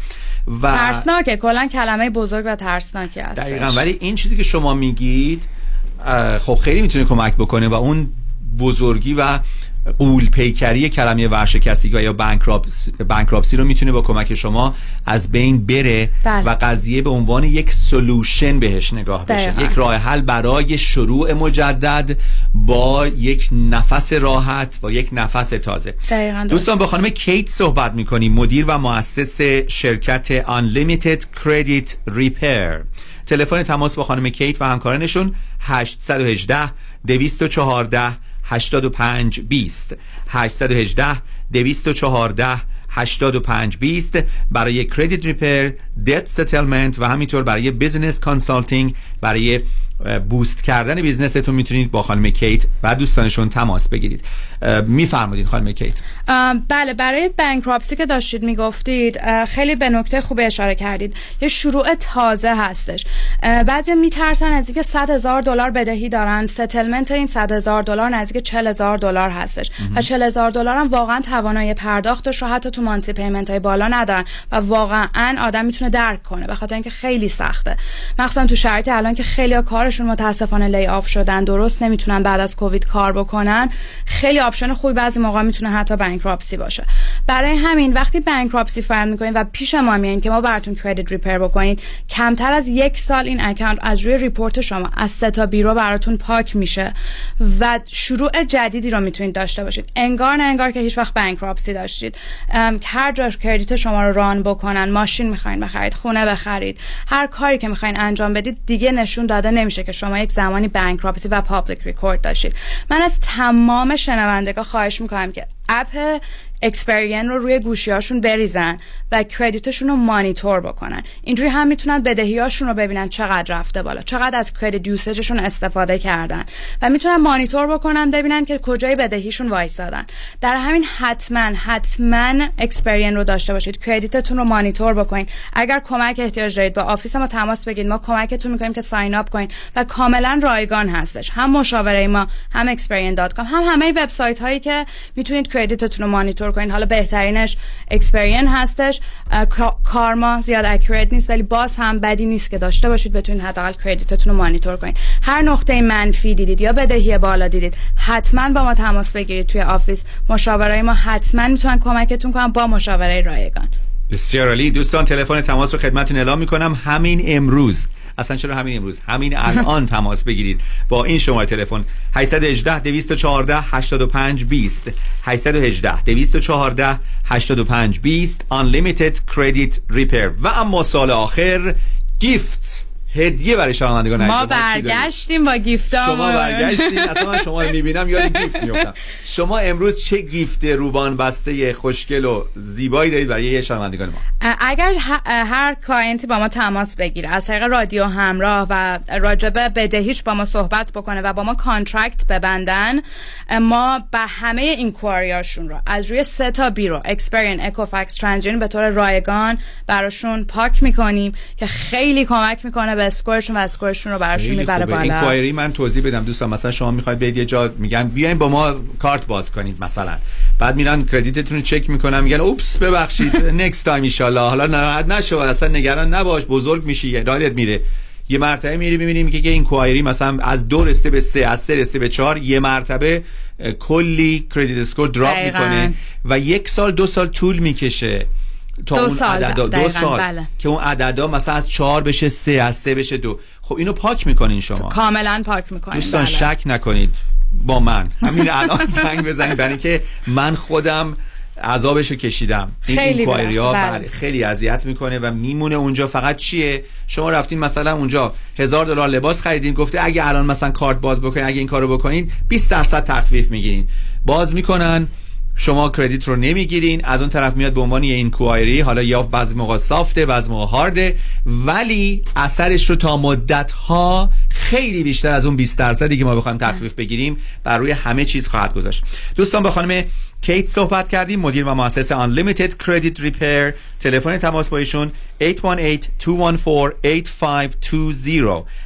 و ترسناکه. کلا کلمه بزرگ و ترسناکی هست دقیقاً. ولی این چیزی که شما میگید خب خیلی می‌تونه کمک بکنه و اون بزرگی و قول پیکری کلمه ورشکستگی و یا بانکراپسی رو می‌تونه با کمک شما از بین بره بله. و قضیه به عنوان یک سلوشن بهش نگاه بشه دقیقا. یک راه حل برای شروع مجدد با یک نفس راحت و یک نفس تازه دقیقا دوستان با خانم کیت صحبت می‌کنیم مدیر و مؤسس شرکت Unlimited Credit Repair تلفن تماس با خانم کیت و همکارانشون 818 214 85 20 818 214 85 20 برای credit repair debt settlement و همینطور برای business consulting برای boost کردن business تون می‌تونید با خانم کیت و دوستانشون تماس بگیرید. میفرمودید خانم کیت. بله برای bankruptcy که داشتید می‌گفتید خیلی به نکته خوب اشاره کردید. یه شروع تازه هستش. بعضی میترسن از اینکه 100 هزار دلار بدهی دارن. settlement این 100 هزار دلار نزدیک 40 هزار دلار هستش. و 40 هزار دلار هم واقعا توانایی پرداختش رو حتی تو monthly payment های بالا ندارن. و واقعا آدم می‌تونه درک کنه به خاطر اینکه خیلی سخته. مخصوصا تو شرایط الان که خیلی کارشون متاسفانه lay off شدن. درست نمی‌تونن بعد از کووید کار بکنن. خیلی option خوبی بعضی موقع می‌تونه حتی bankruptcy باشه. برای همین وقتی bankruptcy file می‌کنین و پیش ما میایین که ما براتون credit repair بکنید کمتر از یک سال این account از روی report شما از سه تا bureau براتون پاک میشه و شروع جدیدی رو می‌تونید داشته باشید. انگار نه انگار که هیچ وقت bankruptcy داشتید. هر جا credit شما رو run بکنن ماشین می‌خواین بخرید خونه بخرید هر کاری که می‌خواین انجام بدید دیگه نشون داده نمیشه. که شما یک زمانی bankruptcy و public record داشتید. من از تمام شنوندگان خواهش می‌کنم که app Experian رو روی گوشیاشون بریزن و credit شون رو مانیتور بکنن. اینجوری هم می‌تونن بدهیاشون رو ببینن چقدر رفته بالا چقدر از credit usage شون استفاده کردن و می‌تونن مانیتور بکنن ببینن که کجای بدهیشون وایسادن. در همین حتما حتما Experian رو داشته باشید. credit تون رو مانیتور بکنید. اگر کمک احتیاج دارید با office ما تماس بگیرید. ما کمکتون می‌کنیم که sign up کنید و کاملا رایگان هستش. هم مشاوره ما هم experian.com هم همه وبسایت هایی که می‌تونید credit تون رو مانیتور کنین حالا بهترینش Experian هستش. Karma زیاد accurate نیست ولی باز هم بدی نیست که داشته باشید. بتونید حداقل credit تون رو مانیتور کنید. هر نقطه منفی دیدید یا بدهی بالا دیدید حتما با ما تماس بگیرید توی office. مشاورای ما حتما می‌تونن کمکتون کنن با مشاوره رایگان. بسیار عالی. دوستان تلفن تماس رو خدمتتون اعلام می‌کنم. همین امروز اصلا چرا همین امروز؟ همین الان تماس بگیرید. با این شماره تلفن 818 214 85 20 818 214 85 20 Unlimited Credit Repair. و اما سوال آخر gift هدیه برای شنوندگان ما؟ برگشتیم با gift های شما برگشتین. اصلا من شما رو می‌بینم یاد gift میفتم شما امروز چه gift روبان بسته خوشگل و زیبایی دارید برای یه شنوندگان ما؟ اگر هر client ی با ما تماس بگیره از طریق رادیو همراه و راجبه بدهیش با ما صحبت بکنه و با ما contract ببندن ما به همه این inquiry اشون رو از روی سه تا bureau Experian Equifax TransUnion به طور رایگان براشون پاک می‌کنیم که خیلی کمک می‌کنه به score شون و score شون رو براشون می‌بره. بالا. inquiry من توضیح بدم. دوستان مثلا شما می‌خواید برید یه جا میگن بیاین با ما کارت باز کنید مثلا. بعد میرن credit تون رو چک می‌کنن میگن oops ببخشید. next time ان حالا ناراحت نشو اصلا نگران نباش بزرگ میشی یادت میره. یه مرتبه میری می‌بینیم که inquiry مثلا از دو رسیده به سه از سه رسیده به چهار یه مرتبه کلی کردیت اسکور دراپ. می‌کنه و یک سال دو سال طول می‌کشه. تا دو اون سال، عددا دو سال بله. که اون عددا مثلا از چهار بشه سه از سه بشه دو. خب اینو پاک می‌کنین شما. کاملا پاک می‌کنیم دوستان بله. شک نکنید. با من. همین الان زنگ بزنید. برای اینکه من خودم عذابشو کشیدم. این خیلی اینکوایری ها بله. بله، خیلی اذیت می‌کنه و میمونه اونجا. فقط چیه؟ شما رفتین مثلا اونجا هزار دلار لباس خریدین گفته اگه الان مثلا کارت باز بکنین اگه این کارو بکنین 20 درصد تخفیف می‌گیرین. باز می‌کنن. شما کردیت رو نمی‌گیرین. از اون طرف میاد به عنوان یه اینکوایری. حالا یا بعضی موقع سافته بعضی موقع هارده. ولی اثرش رو تا مدت ها خیلی بیشتر از اون 20 درصدی که ما بخوایم تخفیف بگیریم بر روی همه چیز خواهد گذاشت. دوستان با خانم کیت صحبت کردیم مدیر و مؤسس Unlimited Credit Repair. تلفن تماس با ایشون 818-214-8520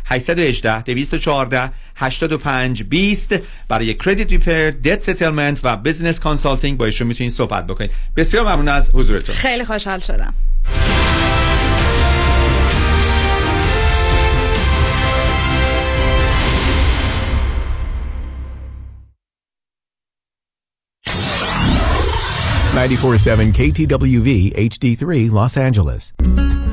818 214 85 20 برای credit repair، debt settlement و business consulting با ایشون می‌تونید صحبت بکنید. بسیار ممنون از حضورتون. خیلی خوشحال شدم. Ninety-four-seven KTWV HD3 Los Angeles.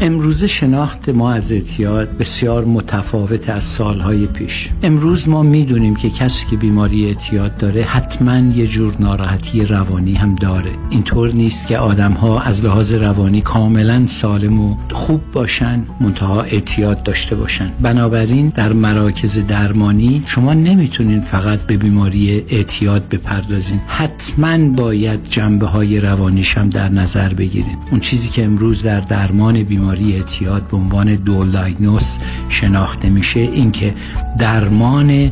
امروز شناخت ما از اعتیاد بسیار متفاوت از سالهای پیش. امروز ما می‌دونیم که کسی که بیماری اعتیاد داره حتما یه جور ناراحتی روانی هم داره. اینطور نیست که آدم ها از لحاظ روانی کاملا سالم و خوب باشن منتها اعتیاد داشته باشن. بنابراین در مراکز درمانی شما نمی‌تونین فقط به بیماری اعتیاد بپردازین. حتما باید جنبه های روانیش هم در نظر بگیرید. اون چیزی که امروز در درمان بیماری اعتیاد به عنوان دول دایگنوس شناخته میشه این که درمان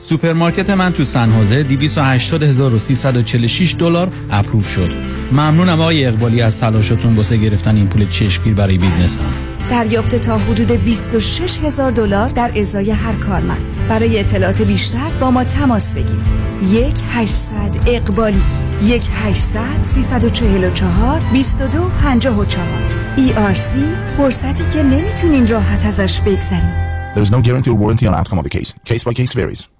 سوپرمارکت من تو San Jose 280346 دلار approve شد. ممنونم آقای اقبالی از تلاشتون واسه گرفتن این پول چشمگیر برای بیزنس هم دریافت تا حدود 26 هزار دلار در ازای هر کارمند. برای اطلاعات بیشتر با ما تماس بگیرید. یک 800 اقبالی یک 800 344 22 54 ERC فرصتی که نمی‌تونین راحت ازش بگذریم There is no guarantee or warranty on outcome of the case. Case by case varies.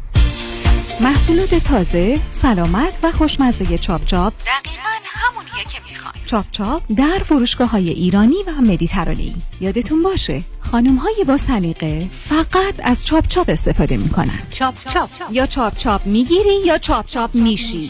محصولات تازه سلامت و خوشمزه چاپ چاپ. دقیقا همونیه که می‌خوای. چاپ چاپ در فروشگاه های ایرانی و مدیترانه‌ای. یادتون باشه خانم های با سلیقه فقط از چاپ چاپ استفاده می‌کنن. چاپ چاپ. یا چاپ چاپ می‌گیری یا چاپ چاپ میشی.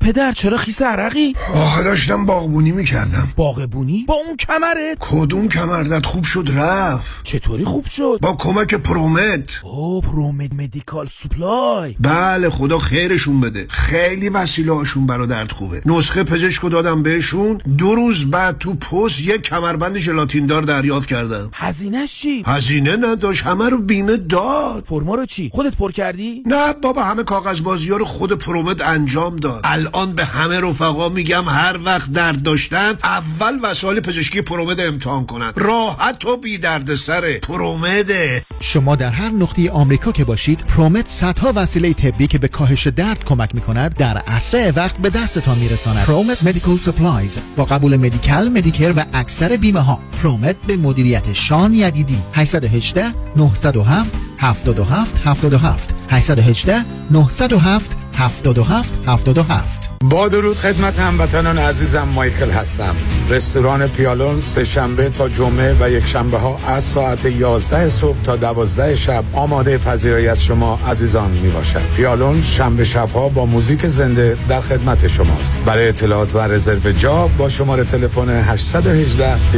پدر چرا خیس عرقی؟ آخه داشتم باغبونی می‌کردم باغبونی؟ با اون کمرت؟ کدوم کمردت خوب شد رفت چطوری خوب شد؟ با کمک پرومت او پرومت مدیکال سوپلای بله خدا خیرشون بده خیلی وسیله هاشون برا درد خوبه نسخه پزشکو دادم بهشون دو روز بعد تو پست یک کمربند ژلاتین دار دریافت کردم هزینهش چی؟ هزینه نداشت همه رو بیمه داد فرما رو چی؟ خودت پر کردی؟ نه بابا همه کاغذ بازی ها رو خود پرومت انجام داد الان به همه رفقا میگم هر وقت درد داشتن اول وسایل پزشکی پرومد امتحان کنن. راحت و بی درد سره پرومده شما در هر نقطه آمریکا که باشید ProMed صدها وسیله طبی که به کاهش درد کمک می‌کند در اسرع وقت به دستتان میرساند. ProMed Medical Supplies با قبول Medi-Cal Medicare و اکثر بیمه ها ProMed به مدیریت شان یدیدی. 818 907 77 77 818 907 77 77 با درود خدمت هموطنان عزیزم مایکل هستم. رستوران پیالون سه شنبه تا جمعه و یک شنبه ها از ساعت 11 صبح تا 12 شب آماده پذیرایی از شما عزیزان می باشد. پیالون شنبه شب ها با موزیک زنده در خدمت شماست. برای اطلاعات و رزرو جا با شماره تلفن 818